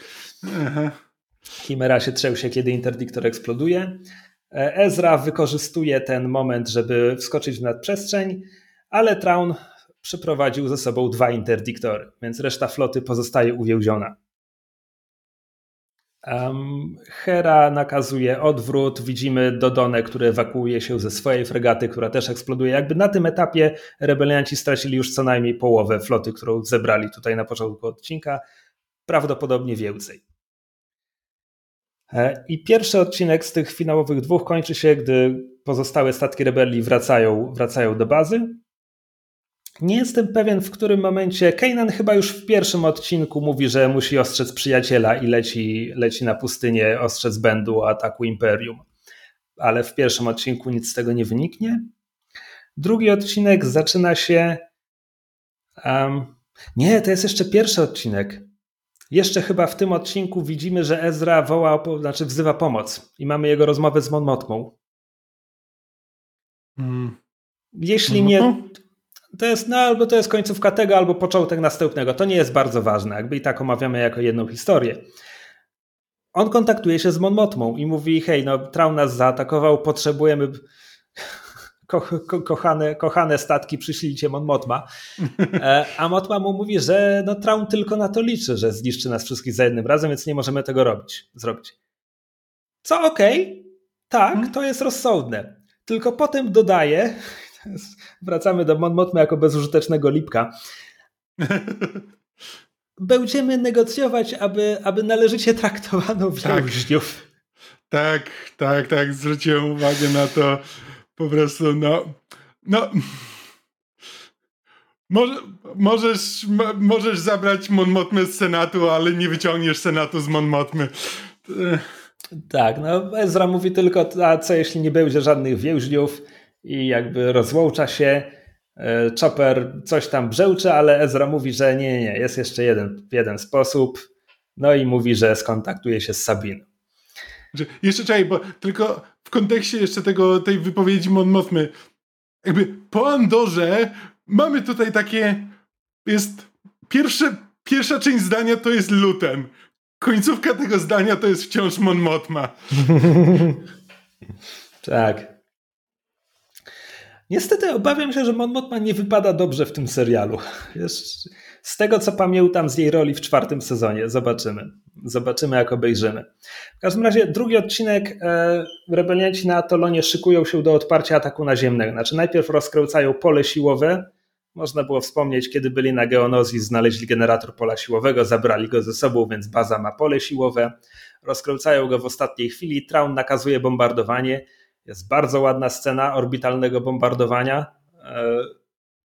Chimera się trzęł się, kiedy interdiktor eksploduje. E, Ezra wykorzystuje ten moment, żeby wskoczyć w nadprzestrzeń, ale Traun przyprowadził ze sobą dwa interdiktory, więc reszta floty pozostaje uwięziona. Um, Hera nakazuje odwrót. Widzimy Dodonę, który ewakuuje się ze swojej fregaty, która też eksploduje. Jakby na tym etapie rebelianci stracili już co najmniej połowę floty, którą zebrali tutaj na początku odcinka. Prawdopodobnie więcej. E, I pierwszy odcinek z tych finałowych dwóch kończy się, gdy pozostałe statki rebelii wracają, wracają do bazy. Nie jestem pewien, w którym momencie. Kanan chyba już w pierwszym odcinku mówi, że musi ostrzec przyjaciela i leci, leci na pustynię ostrzec Bendu ataku Imperium. Ale w pierwszym odcinku nic z tego nie wyniknie. Drugi odcinek zaczyna się. Um, nie, to jest jeszcze pierwszy odcinek. Jeszcze chyba w tym odcinku widzimy, że Ezra woła, znaczy wzywa pomoc i mamy jego rozmowę z Mon. Hmm. Jeśli nie. To jest, no albo to jest końcówka tego, albo początek następnego. To nie jest bardzo ważne, jakby i tak omawiamy jako jedną historię. On kontaktuje się z Mon Mothmą i mówi, hej, no Traun nas zaatakował, potrzebujemy ko, ko, kochane, kochane statki, przyślijcie Mon Motma. E, a Motma mu mówi, że no, Traun tylko na to liczy, że zniszczy nas wszystkich za jednym razem, więc nie możemy tego robić, zrobić. Co okej, okay, tak, hmm. to jest rozsądne. Tylko potem dodaje, wracamy do Mon Motma jako bezużytecznego lipka, będziemy negocjować, aby, aby należycie traktowano więźniów. Tak, tak, tak, tak. Zwróciłem uwagę na to, po prostu, no, no, może, możesz, możesz zabrać Mon Motmy z Senatu, ale nie wyciągniesz Senatu z Mon Motmy. Tak, no Ezra mówi tylko, a co jeśli nie będzie żadnych więźniów i jakby rozłącza się, e, Chopper coś tam brzęczy, ale Ezra mówi, że nie, nie, nie, jest jeszcze jeden, jeden sposób, no i mówi, że skontaktuje się z Sabin. Jeszcze czekaj, bo tylko w kontekście jeszcze tego, tej wypowiedzi Mon Mothmy, jakby po Andorze mamy tutaj takie, jest pierwsze, pierwsza część zdania to jest Lutem. Końcówka tego zdania to jest wciąż Mon Mothma. tak. Niestety obawiam się, że Mon Mothma nie wypada dobrze w tym serialu. Jest, z tego co pamiętam z jej roli w czwartym sezonie, zobaczymy. Zobaczymy, jak obejrzymy. W każdym razie drugi odcinek e, rebelianci na Atolonie szykują się do odparcia ataku naziemnego. Znaczy najpierw rozkręcają pole siłowe. Można było wspomnieć, kiedy byli na Geonozji, znaleźli generator pola siłowego, zabrali go ze sobą, więc baza ma pole siłowe. Rozkręcają go w ostatniej chwili. Traun nakazuje bombardowanie. Jest bardzo ładna scena orbitalnego bombardowania. E,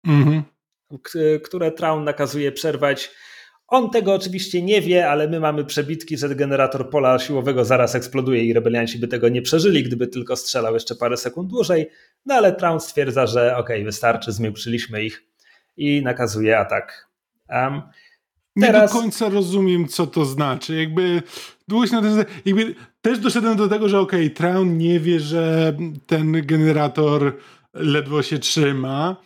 mhm które Traun nakazuje przerwać. On tego oczywiście nie wie, ale my mamy przebitki, że generator pola siłowego zaraz eksploduje i rebelianci by tego nie przeżyli, gdyby tylko strzelał jeszcze parę sekund dłużej. No ale Traun stwierdza, że ok, wystarczy, zmiękczyliśmy ich i nakazuje atak. Um, teraz... Nie do końca rozumiem, co to znaczy. Jakby długość na ten, jakby też doszedłem do tego, że ok, Traun nie wie, że ten generator ledwo się trzyma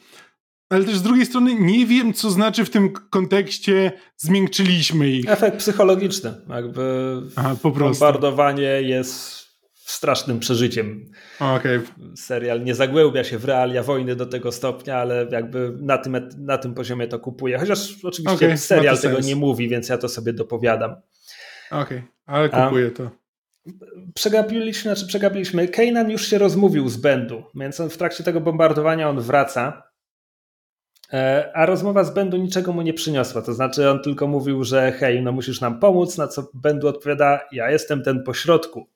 ale też z drugiej strony nie wiem, co znaczy w tym kontekście zmiękczyliśmy ich. Efekt psychologiczny. Jakby Aha, po prostu. bombardowanie jest strasznym przeżyciem. Okay. Serial nie zagłębia się w realia wojny do tego stopnia, ale jakby na tym, na tym poziomie to kupuje. Chociaż oczywiście okay, serial tego sens. nie mówi, więc ja to sobie dopowiadam. Okej, okay, ale kupuję to. przegapiliśmy, znaczy przegapiliśmy. Kanan już się rozmówił z Bendu, więc w trakcie tego bombardowania on wraca. E, a rozmowa z Bendu niczego mu nie przyniosła. To znaczy, on tylko mówił, że hej, no musisz nam pomóc, na co Bendu odpowiada: Ja jestem ten pośrodku.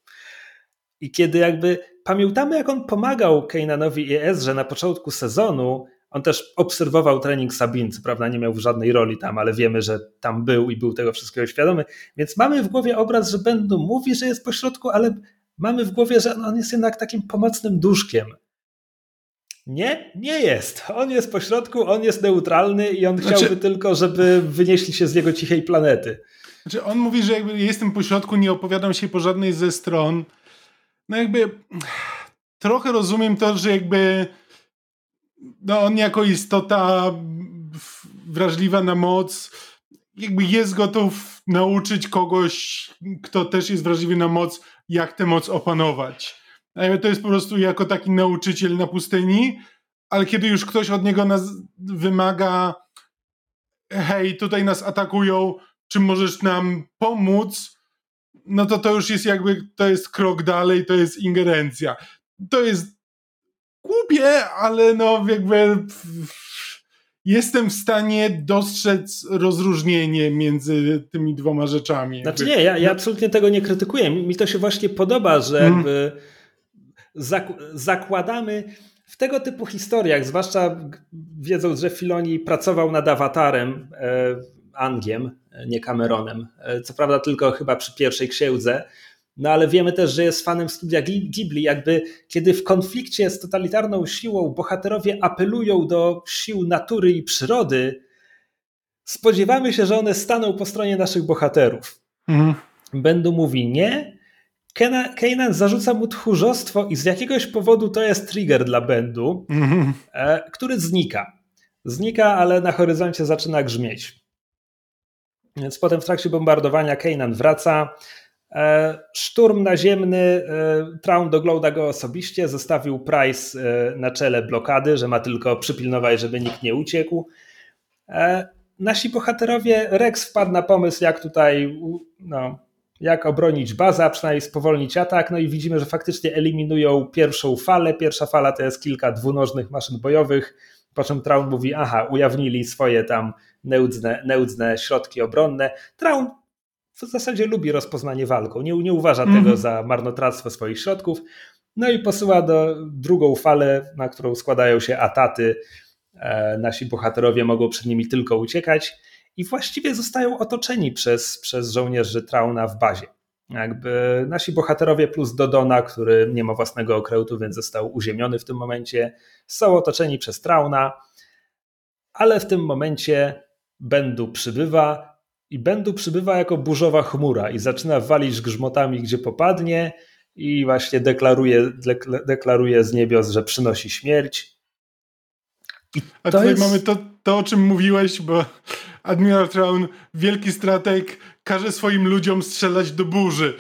I kiedy jakby pamiętamy, jak on pomagał Kananowi i Ezrze na początku sezonu, on też obserwował trening Sabin, co prawda nie miał żadnej roli tam, ale wiemy, że tam był i był tego wszystkiego świadomy. Więc mamy w głowie obraz, że Bendu mówi, że jest pośrodku, ale mamy w głowie, że on jest jednak takim pomocnym duszkiem. Nie, nie jest. On jest pośrodku, on jest neutralny i on znaczy, chciałby tylko, żeby wynieśli się z jego cichej planety. Znaczy on mówi, że jakby jestem pośrodku, nie opowiadam się po żadnej ze stron. No jakby trochę rozumiem to, że jakby no on jako istota wrażliwa na moc jakby jest gotów nauczyć kogoś, kto też jest wrażliwy na moc, jak tę moc opanować. To jest po prostu jako taki nauczyciel na pustyni, ale kiedy już ktoś od niego wymaga, hej, tutaj nas atakują, czy możesz nam pomóc, no to to już jest jakby, to jest krok dalej, to jest ingerencja. To jest głupie, ale no jakby jestem w stanie dostrzec rozróżnienie między tymi dwoma rzeczami. Znaczy nie, ja, ja no- absolutnie tego nie krytykuję. Mi to się właśnie podoba, że mhm. jakby zak zakładamy w tego typu historiach, zwłaszcza wiedząc, że Filoni pracował nad awatarem e, Angiem, nie Cameronem, e, co prawda tylko chyba przy pierwszej księdze, no ale wiemy też, że jest fanem studia Ghibli, jakby kiedy w konflikcie z totalitarną siłą bohaterowie apelują do sił natury i przyrody, spodziewamy się, że one staną po stronie naszych bohaterów. Mhm. Bendu mówi nie, Kanan zarzuca mu tchórzostwo i z jakiegoś powodu to jest trigger dla Bendu, mhm. E, który znika. Znika, ale na horyzoncie zaczyna grzmieć. Więc potem w trakcie bombardowania Kanan wraca, szturm naziemny, e, Traun dogląda go osobiście, zostawił Price e, na czele blokady, że ma tylko przypilnować, żeby nikt nie uciekł. Nasi bohaterowie, Rex wpadł na pomysł, jak tutaj, no, jak obronić bazę, a przynajmniej spowolnić atak, no i widzimy, że faktycznie eliminują pierwszą falę. Pierwsza fala to jest kilka dwunożnych maszyn bojowych, po czym Traun mówi, aha, ujawnili swoje tam neudzne środki obronne. Traun w zasadzie lubi rozpoznanie walką. Nie, nie uważa mm -hmm. tego za marnotrawstwo swoich środków. No i posyła do drugą falę, na którą składają się ataty. E, nasi bohaterowie mogą przed nimi tylko uciekać i właściwie zostają otoczeni przez, przez żołnierzy Trauna w bazie. Jakby nasi bohaterowie plus Dodona, który nie ma własnego okrętu, więc został uziemiony w tym momencie, są otoczeni przez Trauna, ale w tym momencie Bendu przybywa, i Bendu przybywa jako burzowa chmura i zaczyna walić grzmotami, gdzie popadnie i właśnie deklaruje, deklaruje z niebios, że przynosi śmierć. I A tutaj jest... mamy to, to, o czym mówiłeś, bo Admiral Traun, wielki strateg, każe swoim ludziom strzelać do burzy.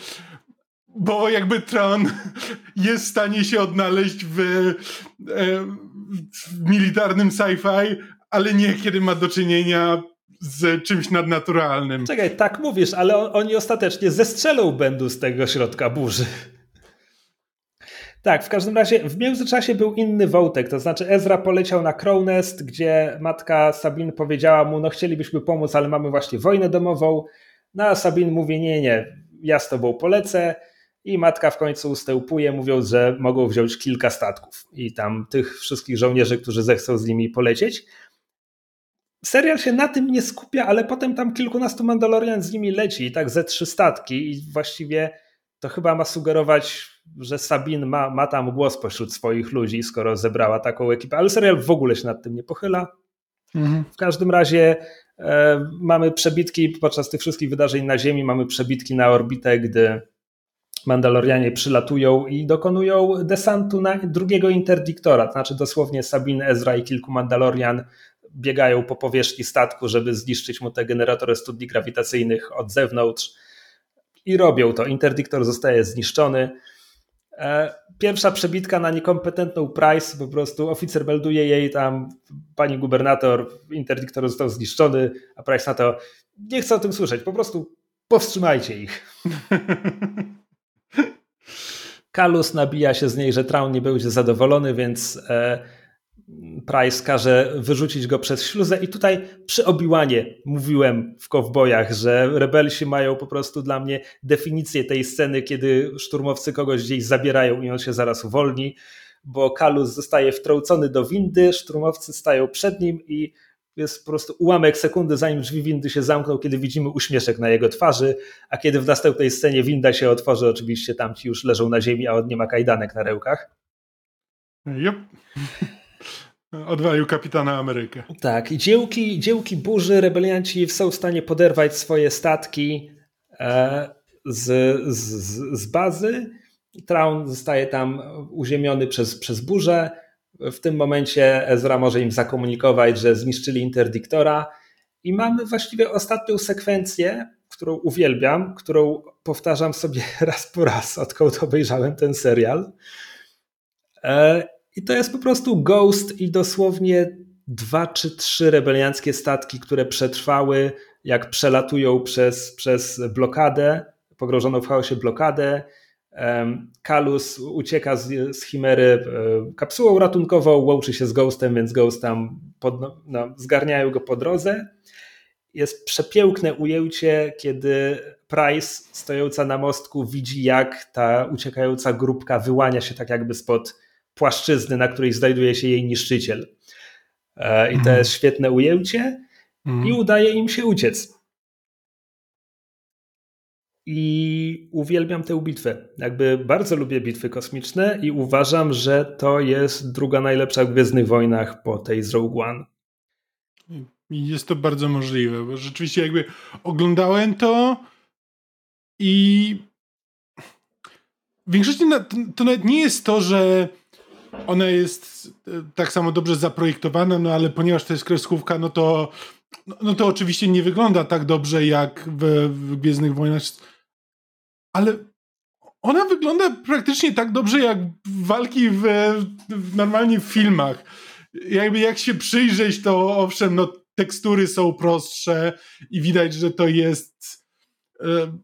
Bo jakby Traun jest w stanie się odnaleźć w, e, w militarnym sci-fi, ale nie kiedy ma do czynienia z czymś nadnaturalnym. Czekaj, tak mówisz, ale on, oni ostatecznie zestrzelą będą z tego środka burzy. Tak, w każdym razie w międzyczasie był inny wątek, to znaczy Ezra poleciał na Crownest, gdzie matka Sabin powiedziała mu, no chcielibyśmy pomóc, ale mamy właśnie wojnę domową. No a Sabin mówi, nie, nie, ja z tobą polecę i matka w końcu ustępuje, mówiąc, że mogą wziąć kilka statków i tam tych wszystkich żołnierzy, którzy zechcą z nimi polecieć serial się na tym nie skupia, ale potem tam kilkunastu Mandalorian z nimi leci i tak ze trzy statki i właściwie to chyba ma sugerować, że Sabin ma, ma tam głos pośród swoich ludzi, skoro zebrała taką ekipę, ale serial w ogóle się nad tym nie pochyla. Mhm. W każdym razie e, mamy przebitki podczas tych wszystkich wydarzeń na Ziemi, mamy przebitki na orbitę, gdy Mandalorianie przylatują i dokonują desantu na drugiego interdiktora, to znaczy dosłownie Sabin, Ezra i kilku Mandalorian biegają po powierzchni statku, żeby zniszczyć mu te generatory studni grawitacyjnych od zewnątrz i robią to. Interdiktor zostaje zniszczony. E, pierwsza przebitka na niekompetentną Price, po prostu oficer melduje jej tam, pani gubernator, interdiktor został zniszczony, a Price na to, nie chcę o tym słyszeć, po prostu powstrzymajcie ich. Kalus nabija się z niej, że Traun nie będzie zadowolony, więc e, Price każe wyrzucić go przez śluzę i tutaj przy Obiłanie mówiłem w Kowbojach, że rebelsi mają po prostu dla mnie definicję tej sceny, kiedy szturmowcy kogoś gdzieś zabierają i on się zaraz uwolni, bo Kalus zostaje wtrącony do windy, szturmowcy stają przed nim i jest po prostu ułamek sekundy, zanim drzwi windy się zamkną, kiedy widzimy uśmieszek na jego twarzy, a kiedy w następnej scenie winda się otworzy, oczywiście tamci już leżą na ziemi, a on nie ma kajdanek na rełkach. Yep. Odwalił kapitana Amerykę. Tak, i dziełki, dziełki burzy, rebelianci są w stanie poderwać swoje statki e, z, z, z bazy. Traun zostaje tam uziemiony przez, przez burzę. W tym momencie Ezra może im zakomunikować, że zniszczyli interdiktora. I mamy właściwie ostatnią sekwencję, którą uwielbiam, którą powtarzam sobie raz po raz, odkąd obejrzałem ten serial. I to jest po prostu Ghost i dosłownie dwa czy trzy rebelianckie statki, które przetrwały, jak przelatują przez, przez blokadę, pogrożoną w chaosie blokadę. Kalus ucieka z, z Chimery e, kapsułą ratunkową, łączy się z Ghostem, więc Ghost tam pod, no, zgarniają go po drodze. Jest przepiękne ujęcie, kiedy Price, stojąca na mostku, widzi, jak ta uciekająca grupka wyłania się tak jakby spod płaszczyzny, na której znajduje się jej niszczyciel. E, I to mhm. jest świetne ujęcie i mhm. udaje im się uciec. I uwielbiam tę bitwę. Jakby bardzo lubię bitwy kosmiczne i uważam, że to jest druga najlepsza w Gwiezdnych Wojnach po tej z Rogue One. Jest to bardzo możliwe, bo rzeczywiście jakby oglądałem to i w większości to nawet nie jest to, że ona jest e, tak samo dobrze zaprojektowana, no ale ponieważ to jest kreskówka, no to, no, to oczywiście nie wygląda tak dobrze jak w, w Gwiezdnych Wojnach. Ale ona wygląda praktycznie tak dobrze jak walki w, w normalnie w filmach. Jakby jak się przyjrzeć, to owszem, no tekstury są prostsze i widać, że to jest e,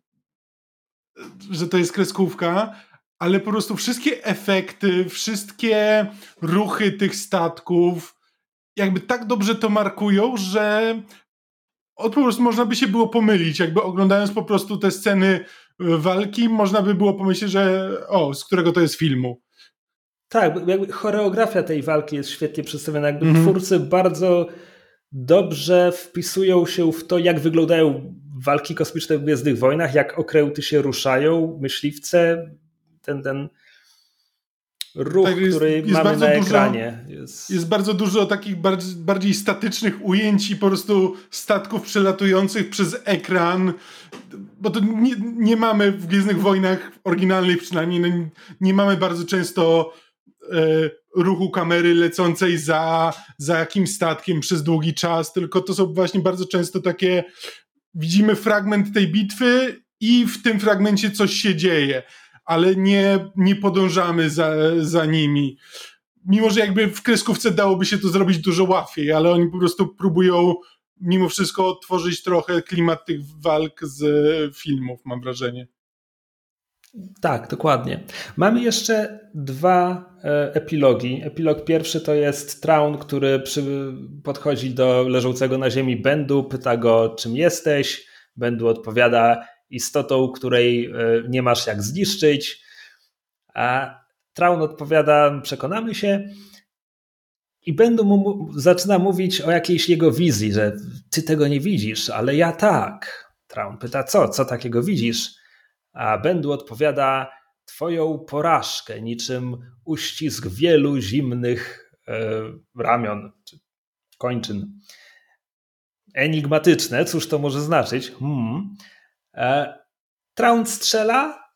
że to jest kreskówka, ale po prostu wszystkie efekty, wszystkie ruchy tych statków jakby tak dobrze to markują, że od po prostu można by się było pomylić, jakby oglądając po prostu te sceny e, walki, można by było pomyśleć, że o, z którego to jest filmu. Tak, jakby choreografia tej walki jest świetnie przedstawiona, jakby mm -hmm. twórcy bardzo dobrze wpisują się w to, jak wyglądają walki kosmiczne w Gwiezdnych Wojnach, jak okręty się ruszają, myśliwce, ten, ten ruch, tak, jest, który jest mamy na ekranie. Dużo, jest... jest... bardzo dużo takich bardziej, bardziej statycznych ujęć i po prostu statków przelatujących przez ekran, bo to nie, nie mamy w Gwiezdnych Wojnach oryginalnych przynajmniej, no, nie mamy bardzo często e, ruchu kamery lecącej za, za jakimś statkiem przez długi czas, tylko to są właśnie bardzo często takie widzimy fragment tej bitwy i w tym fragmencie coś się dzieje ale nie, nie podążamy za, za nimi. Mimo, że jakby w kreskówce dałoby się to zrobić dużo łatwiej, ale oni po prostu próbują mimo wszystko tworzyć trochę klimat tych walk z filmów, mam wrażenie. Tak, dokładnie. Mamy jeszcze dwa e, epilogi. Epilog pierwszy to jest Traun, który przy, podchodzi do leżącego na ziemi Bendu, pyta go, czym jesteś. Bendu odpowiada, istotą, której e, nie masz jak zniszczyć. A Traun odpowiada, przekonamy się. I będą mu, zaczyna mówić o jakiejś jego wizji, że ty tego nie widzisz, ale ja tak. Traun pyta, co, co takiego widzisz? A Bendu odpowiada, twoją porażkę, niczym uścisk wielu zimnych e, ramion, czy kończyn. Enigmatyczne, cóż to może znaczyć? Hmm. E, Traun strzela,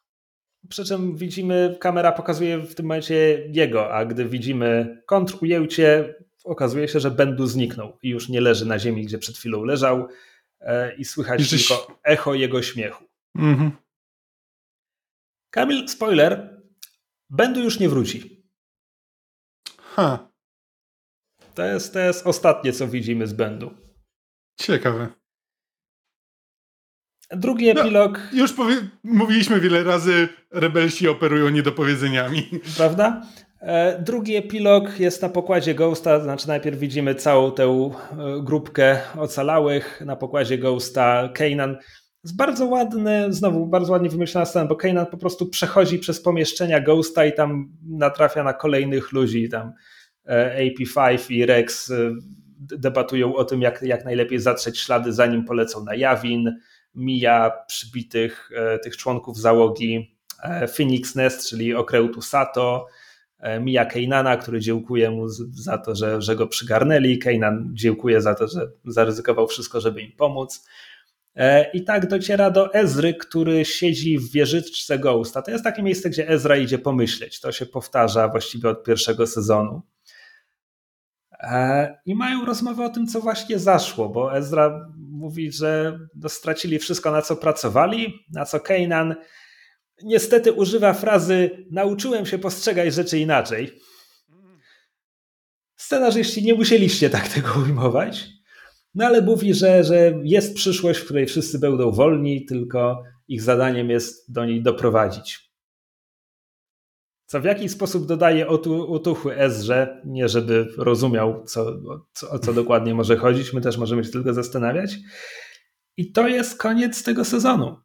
przy czym widzimy, kamera pokazuje w tym momencie jego, a gdy widzimy kontrujęcie, okazuje się, że Bendu zniknął i już nie leży na ziemi, gdzie przed chwilą leżał e, i słychać tylko echo jego śmiechu. Mhm. Kamil, spoiler, Bendu już nie wróci. Ha. To jest, to jest ostatnie, co widzimy z Bendu. Ciekawe. Drugi no, epilog. No, już powie... mówiliśmy wiele razy, rebelsi operują niedopowiedzeniami. Prawda? E, drugi epilog jest na pokładzie Ghosta, znaczy najpierw widzimy całą tę e, grupkę ocalałych. Na pokładzie Ghosta Kanan jest bardzo ładny, znowu bardzo ładnie wymyślona scena, bo Kanan po prostu przechodzi przez pomieszczenia Ghosta i tam natrafia na kolejnych ludzi. Tam e, AP5 i Rex debatują o tym, jak, jak najlepiej zatrzeć ślady, zanim polecą na Jawin. Mija przybitych tych członków załogi Phoenix Nest, czyli okrętu Sato E, mija Kejnana, który dziękuje mu za to, że, że go przygarnęli. Kejnan dziękuje za to, że zaryzykował wszystko, żeby im pomóc. E, I tak dociera do Ezry, który siedzi w wieżyczce Ghosta. To jest takie miejsce, gdzie Ezra idzie pomyśleć. To się powtarza właściwie od pierwszego sezonu. E, I mają rozmowę o tym, co właśnie zaszło, bo Ezra mówi, że no, stracili wszystko, na co pracowali, na co Kejnan niestety używa frazy nauczyłem się postrzegać rzeczy inaczej. Scenarzyści nie musieliście tak tego ujmować, no ale mówi, że, że jest przyszłość, w której wszyscy będą wolni, tylko ich zadaniem jest do niej doprowadzić. Co w jakiś sposób dodaje otuchy Ezrze, nie żeby rozumiał, co, co, o co dokładnie może chodzić, my też możemy się tylko zastanawiać. I to jest koniec tego sezonu.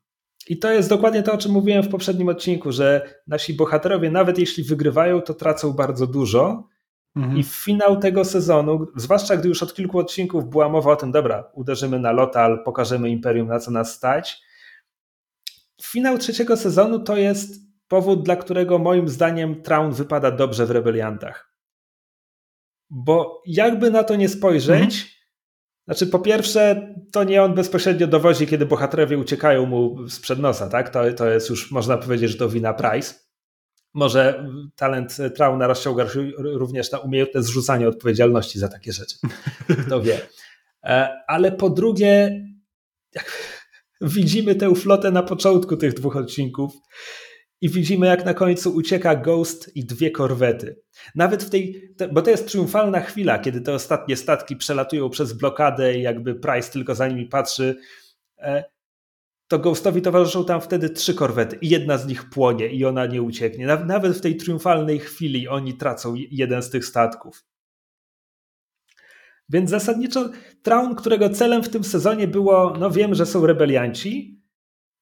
I to jest dokładnie to, o czym mówiłem w poprzednim odcinku, że nasi bohaterowie, nawet jeśli wygrywają, to tracą bardzo dużo. Mhm. I w finał tego sezonu, zwłaszcza gdy już od kilku odcinków była mowa o tym, dobra, uderzymy na Lotal, pokażemy Imperium, na co nas stać. Finał trzeciego sezonu to jest powód, dla którego moim zdaniem Traun wypada dobrze w Rebeliantach. Bo jakby na to nie spojrzeć, mhm. Znaczy, po pierwsze, to nie on bezpośrednio dowozi, kiedy bohaterowie uciekają mu sprzed nosa, tak? To, to jest już, można powiedzieć, że to wina Price. Może talent Trauna rozciąga również na umiejętne zrzucanie odpowiedzialności za takie rzeczy. Kto wie. E, ale po drugie, jak widzimy tę flotę na początku tych dwóch odcinków, i widzimy, jak na końcu ucieka Ghost i dwie korwety. Nawet w tej, bo to jest triumfalna chwila, kiedy te ostatnie statki przelatują przez blokadę i jakby Price tylko za nimi patrzy. E, to Ghostowi towarzyszą tam wtedy trzy korwety i jedna z nich płonie i ona nie ucieknie. Nawet w tej triumfalnej chwili oni tracą jeden z tych statków. Więc zasadniczo Traun, którego celem w tym sezonie było, no wiem, że są rebelianci,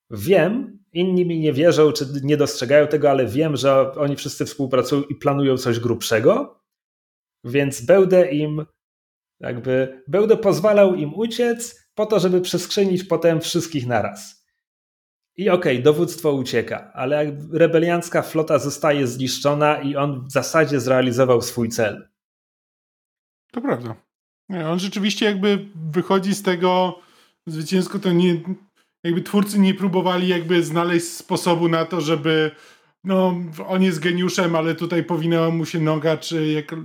wiem, Inni mi nie wierzą, czy nie dostrzegają tego, ale wiem, że oni wszyscy współpracują i planują coś grubszego, więc będę im jakby, będę pozwalał im uciec po to, żeby przeskrzynić potem wszystkich naraz. I okej, okay, dowództwo ucieka, ale rebeliancka flota zostaje zniszczona i on w zasadzie zrealizował swój cel. To prawda. On rzeczywiście jakby wychodzi z tego zwycięsko, to nie, jakby twórcy nie próbowali jakby znaleźć sposobu na to, żeby no, on jest geniuszem, ale tutaj powinna mu się noga, czy jak...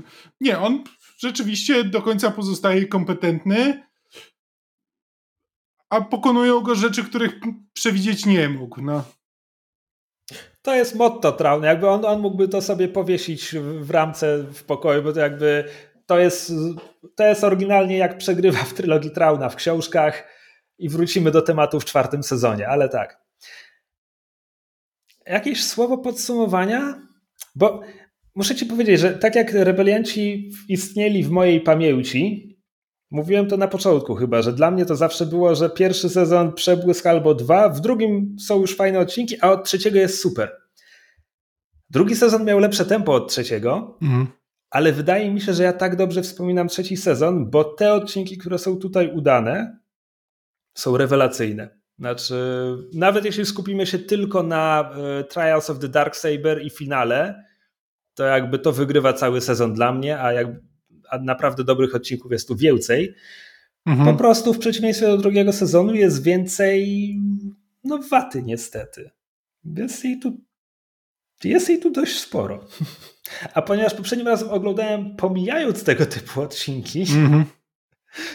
Nie, on rzeczywiście do końca pozostaje kompetentny, a pokonują go rzeczy, których przewidzieć nie mógł, no. To jest motto Traun. Jakby on, on mógłby to sobie powiesić w ramce w pokoju, bo to jakby to jest, to jest oryginalnie jak przegrywa w trylogii Trauna w książkach i wrócimy do tematu w czwartym sezonie, ale tak. Jakieś słowo podsumowania? Bo muszę ci powiedzieć, że tak jak rebelianci istnieli w mojej pamięci, mówiłem to na początku chyba, że dla mnie to zawsze było, że pierwszy sezon przebłysk albo dwa, w drugim są już fajne odcinki, a od trzeciego jest super. Drugi sezon miał lepsze tempo od trzeciego, mhm. ale wydaje mi się, że ja tak dobrze wspominam trzeci sezon, bo te odcinki, które są tutaj udane, są rewelacyjne. Znaczy, nawet jeśli skupimy się tylko na e, Trials of the Dark Saber i finale, to jakby to wygrywa cały sezon dla mnie, a, jak, a naprawdę dobrych odcinków jest tu więcej. Mhm. Po prostu w przeciwieństwie do drugiego sezonu jest więcej no waty niestety. Jest jej tu, jest jej tu dość sporo. A ponieważ poprzednim razem oglądałem pomijając tego typu odcinki, mhm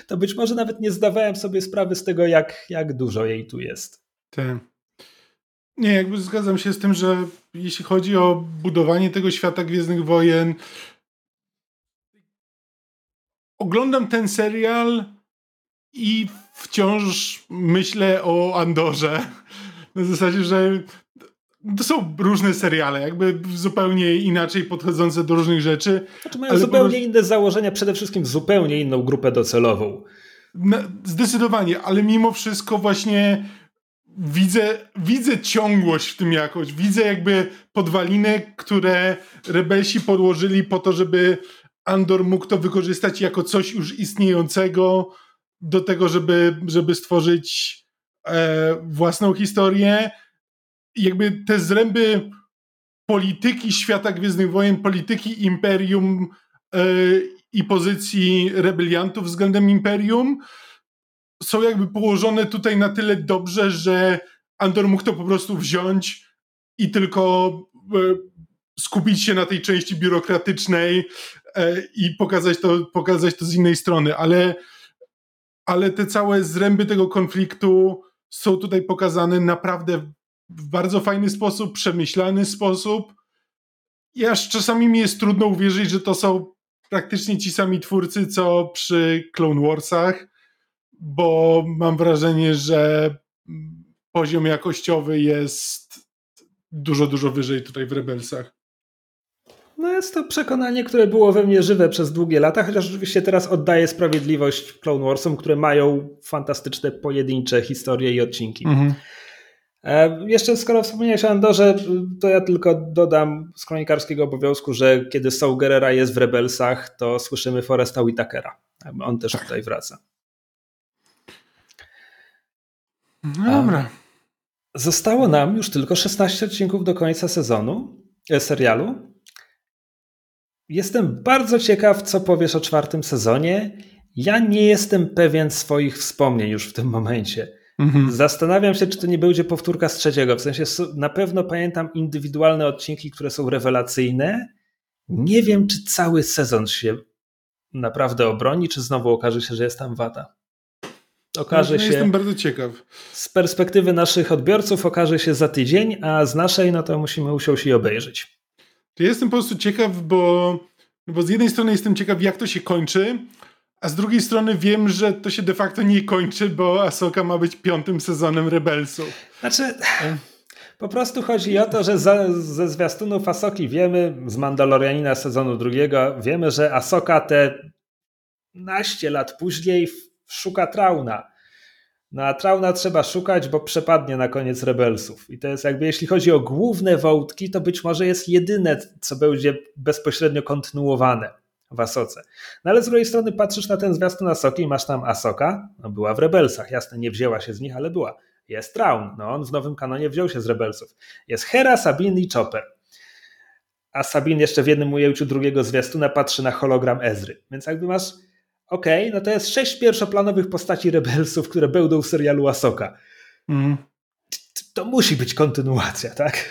to być może nawet nie zdawałem sobie sprawy z tego, jak, jak dużo jej tu jest. Tak. Nie, jakby zgadzam się z tym, że jeśli chodzi o budowanie tego świata Gwiezdnych Wojen, oglądam ten serial i wciąż myślę o Andorze. Na zasadzie, że to są różne seriale, jakby zupełnie inaczej podchodzące do różnych rzeczy. Znaczy mają zupełnie prostu... inne założenia, przede wszystkim zupełnie inną grupę docelową. Zdecydowanie, ale mimo wszystko właśnie widzę, widzę ciągłość w tym jakoś. Widzę jakby podwaliny, które rebelsi podłożyli po to, żeby Andor mógł to wykorzystać jako coś już istniejącego do tego, żeby, żeby stworzyć e, własną historię. Jakby te zręby polityki świata Gwiezdnych Wojen, polityki Imperium e, i pozycji rebeliantów względem Imperium są jakby położone tutaj na tyle dobrze, że Andor mógł to po prostu wziąć i tylko e, skupić się na tej części biurokratycznej e, i pokazać to, pokazać to z innej strony, ale, ale te całe zręby tego konfliktu są tutaj pokazane naprawdę w bardzo fajny sposób, przemyślany sposób. I aż czasami mi jest trudno uwierzyć, że to są praktycznie ci sami twórcy, co przy Clone Warsach, bo mam wrażenie, że poziom jakościowy jest dużo, dużo wyżej tutaj w Rebelsach. No jest to przekonanie, które było we mnie żywe przez długie lata, chociaż oczywiście teraz oddaję sprawiedliwość Clone Warsom, które mają fantastyczne pojedyncze historie i odcinki. Mhm. E, jeszcze skoro wspomniałeś o Andorze, to ja tylko dodam z kronikarskiego obowiązku, że kiedy Saul Gerrera jest w Rebelsach, to słyszymy Foresta Whitakera. On też tak. tutaj wraca. No dobra. Zostało nam już tylko 16 odcinków do końca sezonu, e, serialu. Jestem bardzo ciekaw, co powiesz o czwartym sezonie. Ja nie jestem pewien swoich wspomnień już w tym momencie. Mhm. Zastanawiam się, czy to nie będzie powtórka z trzeciego. W sensie na pewno pamiętam indywidualne odcinki, które są rewelacyjne. Nie wiem, czy cały sezon się naprawdę obroni, czy znowu okaże się, że jest tam wada. Okaże ja się. Jestem bardzo ciekaw. Z perspektywy naszych odbiorców okaże się za tydzień, a z naszej, no to musimy usiąść i obejrzeć. Ja jestem po prostu ciekaw, bo, bo z jednej strony jestem ciekaw, jak to się kończy, a z drugiej strony wiem, że to się de facto nie kończy, bo Asoka ma być piątym sezonem Rebelsów. Znaczy, po prostu chodzi o to, że za, ze zwiastunów Asoki wiemy, z Mandalorianina sezonu drugiego, wiemy, że Asoka te naście lat później szuka Trauna. No a Trauna trzeba szukać, bo przepadnie na koniec Rebelsów. I to jest jakby, jeśli chodzi o główne wątki, to być może jest jedyne, co będzie bezpośrednio kontynuowane w Asoce. No ale z drugiej strony patrzysz na ten zwiastun Asoki i masz tam Asoka, no była w Rebelsach, jasne, nie wzięła się z nich, ale była. Jest Traun, no on w nowym kanonie wziął się z Rebelsów. Jest Hera, Sabine i Chopper. A Sabine jeszcze w jednym ujęciu drugiego zwiastuna patrzy na hologram Ezry. Więc jakby masz okej, okay, no to jest sześć pierwszoplanowych postaci Rebelsów, które będą w serialu Asoka. Mm. To musi być kontynuacja, tak?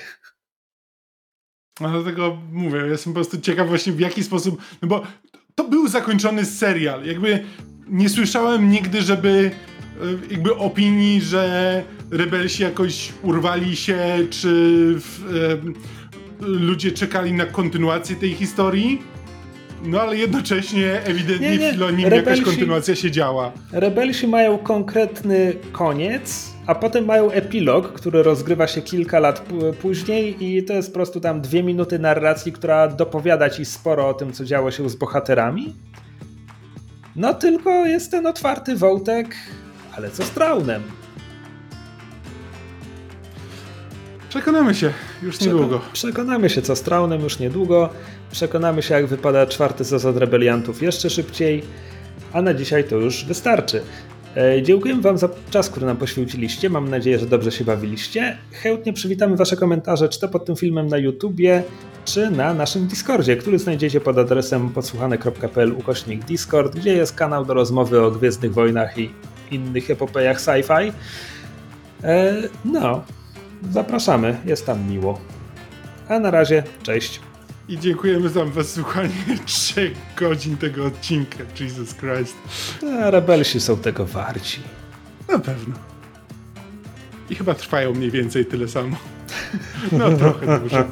No dlatego mówię, jestem po prostu ciekaw właśnie w jaki sposób, no bo to był zakończony serial. Jakby nie słyszałem nigdy, żeby e, jakby opinii, że rebelsi jakoś urwali się, czy w, e, ludzie czekali na kontynuację tej historii. No ale jednocześnie ewidentnie nie, nie. Rebelsi, jakaś kontynuacja się działa. Rebelsi mają konkretny koniec, a potem mają epilog, który rozgrywa się kilka lat później i to jest po prostu tam dwie minuty narracji, która dopowiada ci sporo o tym, co działo się z bohaterami. No tylko jest ten otwarty wątek, ale co z Traunem? Przekonamy się już niedługo. Przekonamy się, co z Traunem już niedługo. Przekonamy się, jak wypada czwarty sezon Rebeliantów jeszcze szybciej. A na dzisiaj to już wystarczy. E, dziękuję Wam za czas, który nam poświęciliście. Mam nadzieję, że dobrze się bawiliście. Chętnie przywitamy Wasze komentarze, czy to pod tym filmem na YouTubie, czy na naszym Discordzie, który znajdziecie pod adresem podsłuchane.pl ukośnik Discord, gdzie jest kanał do rozmowy o Gwiezdnych Wojnach i innych epopejach sci-fi. E, no, zapraszamy, jest tam miło. A na razie, cześć. I dziękujemy za wysłuchanie 3 godzin tego odcinka. Jesus Christ. A rebelsi są tego warci. Na pewno. I chyba trwają mniej więcej tyle samo. No trochę dłużej.